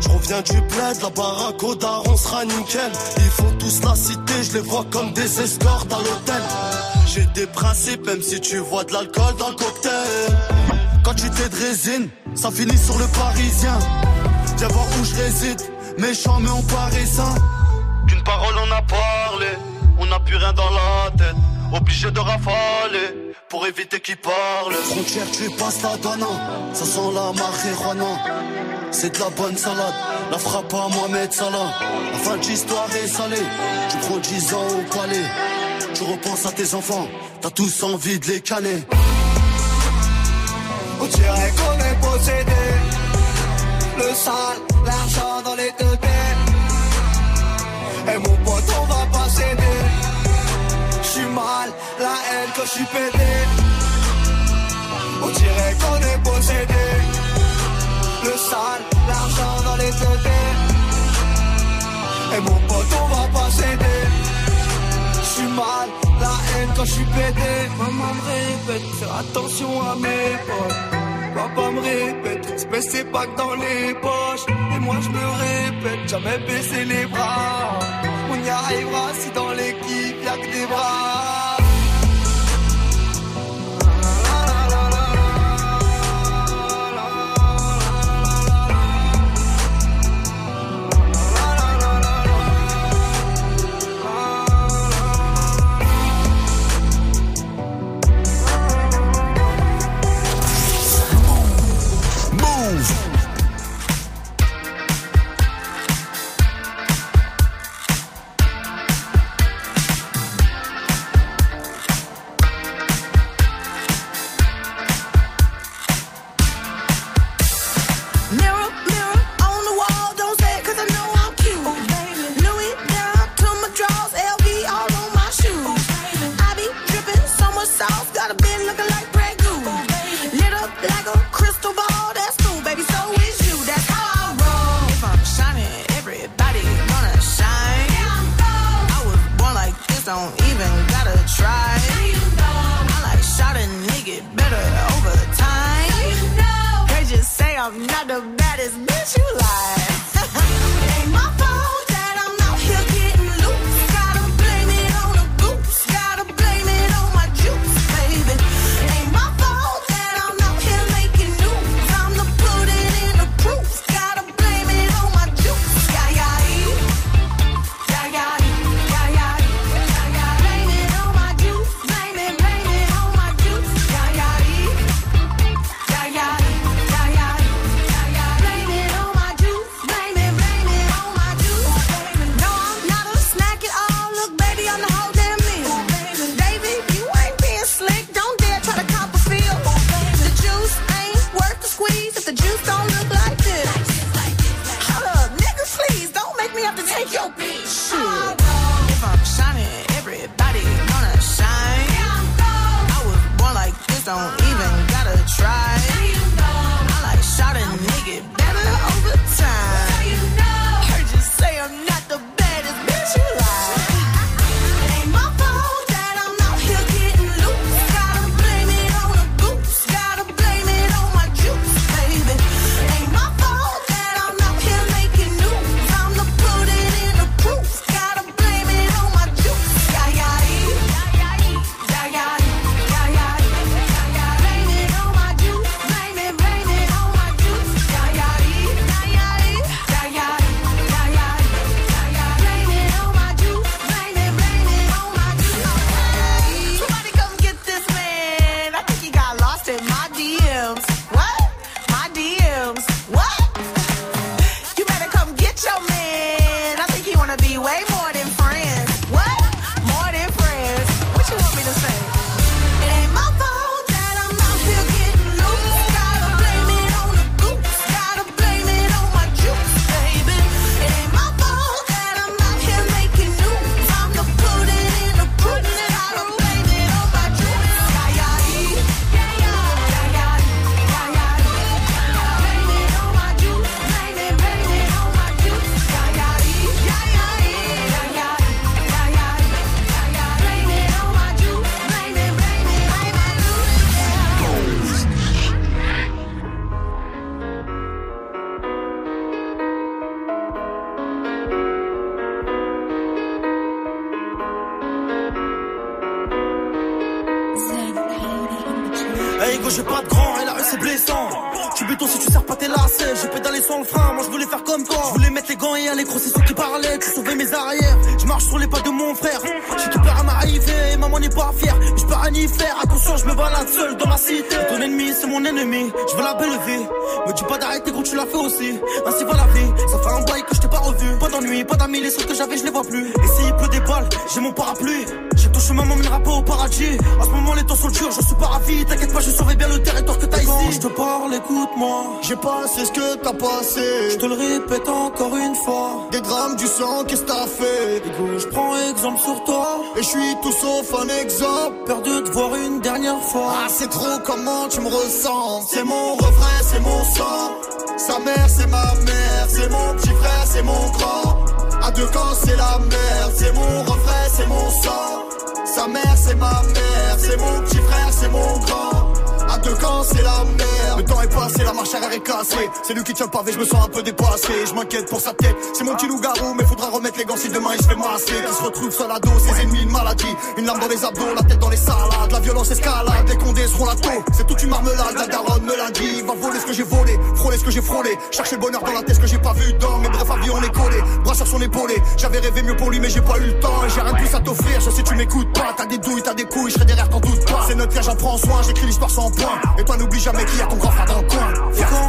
Je reviens du bled, la baraque au daron sera nickel. Ils font tous la cité, je les vois comme des escortes à l'hôtel. J'ai des principes, même si tu vois de l'alcool dans le cocktail. Quand tu t'es de résine, ça finit sur le parisien. Viens voir où je réside, méchant mais on paraît sain. Qu'une parole on a parlé, on n'a plus rien dans la tête. Obligé de rafaler pour éviter qu'ils parlent. Frontière, tu passes la donne, ça sent la marijuana. C'est de la bonne salade, la frappe à Mohamed Salah. La fin de l'histoire est salée, tu prends 10 ans au palais. Tu repenses à tes enfants, t'as tous envie de les caler. On dirait qu'on est possédé. Le sale, l'argent dans les deux têtes. Et mon pote, on va pas céder. J'suis mal, la haine quand j'suis pété. On dirait qu'on est possédé. Le sale, l'argent dans les deux têtes. Et mon pote, on va pas céder. J'suis mal, la haine quand j'suis pété. Maman me répète, attention à mes potes. Papa me répète, respect c'est pas que dans les poches. Et moi je me répète, jamais baisser les bras. On y arrivera si dans l'équipe y'a que des bras. The baddest bitch you like. C'est trop comment tu me ressens? C'est mon refrain, c'est mon sang. Sa mère, c'est ma mère. C'est mon petit frère, c'est mon grand. À deux camps, c'est la merde. C'est mon refrain, c'est mon sang. Sa mère, c'est ma mère. C'est mon petit frère, c'est mon grand. Deux camps, c'est la merde. Le temps est passé, la marche arrière est cassée. C'est lui qui tient le pavé, je me sens un peu dépassé. Je m'inquiète pour sa tête. C'est mon petit loup-garou, mais faudra remettre les gants si demain il se fait masser. Qui se retrouve seul à dos, ses ennemis, une maladie. Une lame dans les abdos, la tête dans les salades. La violence escalade, les condés seront la taux. C'est toute une marmelade, la daronne me l'a dit. Va voler ce que j'ai volé, frôler ce que j'ai frôlé. Chercher le bonheur dans la tête, ce que j'ai pas vu dans. Avion on est collé, bras sur son épaulé. J'avais rêvé mieux pour lui, mais j'ai pas eu le temps. Et J'ai rien de plus à t'offrir, je sais tu m'écoutes pas. T'as des douilles, t'as des couilles, je serai derrière, t'en doute pas. C'est notre vie, j'en prends soin, j'écris l'histoire sans point. Et toi, n'oublie jamais qu'il y a ton grand frère dans le coin.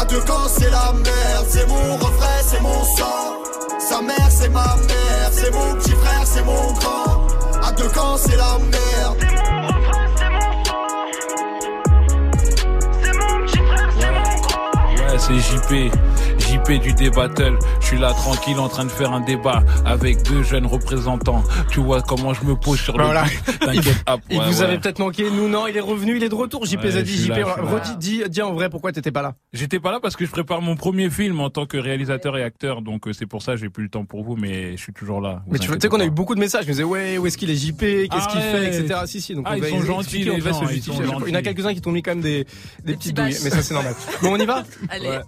À deux camps, c'est la merde. C'est mon refrain, c'est mon sang. Sa mère, c'est ma mère. C'est mon petit frère, c'est mon grand. À deux camps, c'est la merde. Ouais, c'est JP. JP du débattle. Je suis là tranquille en train de faire un débat avec deux jeunes représentants. Tu vois comment je me pose sur le Voilà. T'inquiète. Il Ouais, vous ouais. avait peut-être manqué, nous non, il est revenu, il est de retour. JP Ouais, Zadi, JP, redis, dis, dis en vrai pourquoi t'étais pas là? J'étais pas là parce que je prépare mon premier film en tant que réalisateur et acteur, donc euh, c'est pour ça que j'ai plus le temps pour vous, mais je suis toujours là. Vous Mais tu sais qu'on a eu beaucoup de messages, je me disais ouais, où est-ce qu'il est JP, qu'est-ce Ah qu'il fait, ouais. etc. Si, si, donc Ah, on ils va sont gentils, les gens, ils justifier. sont Il y en a gentils. quelques-uns qui t'ont mis quand même des, des petites douilles, mais ça c'est normal. Bon, on y va? Allez.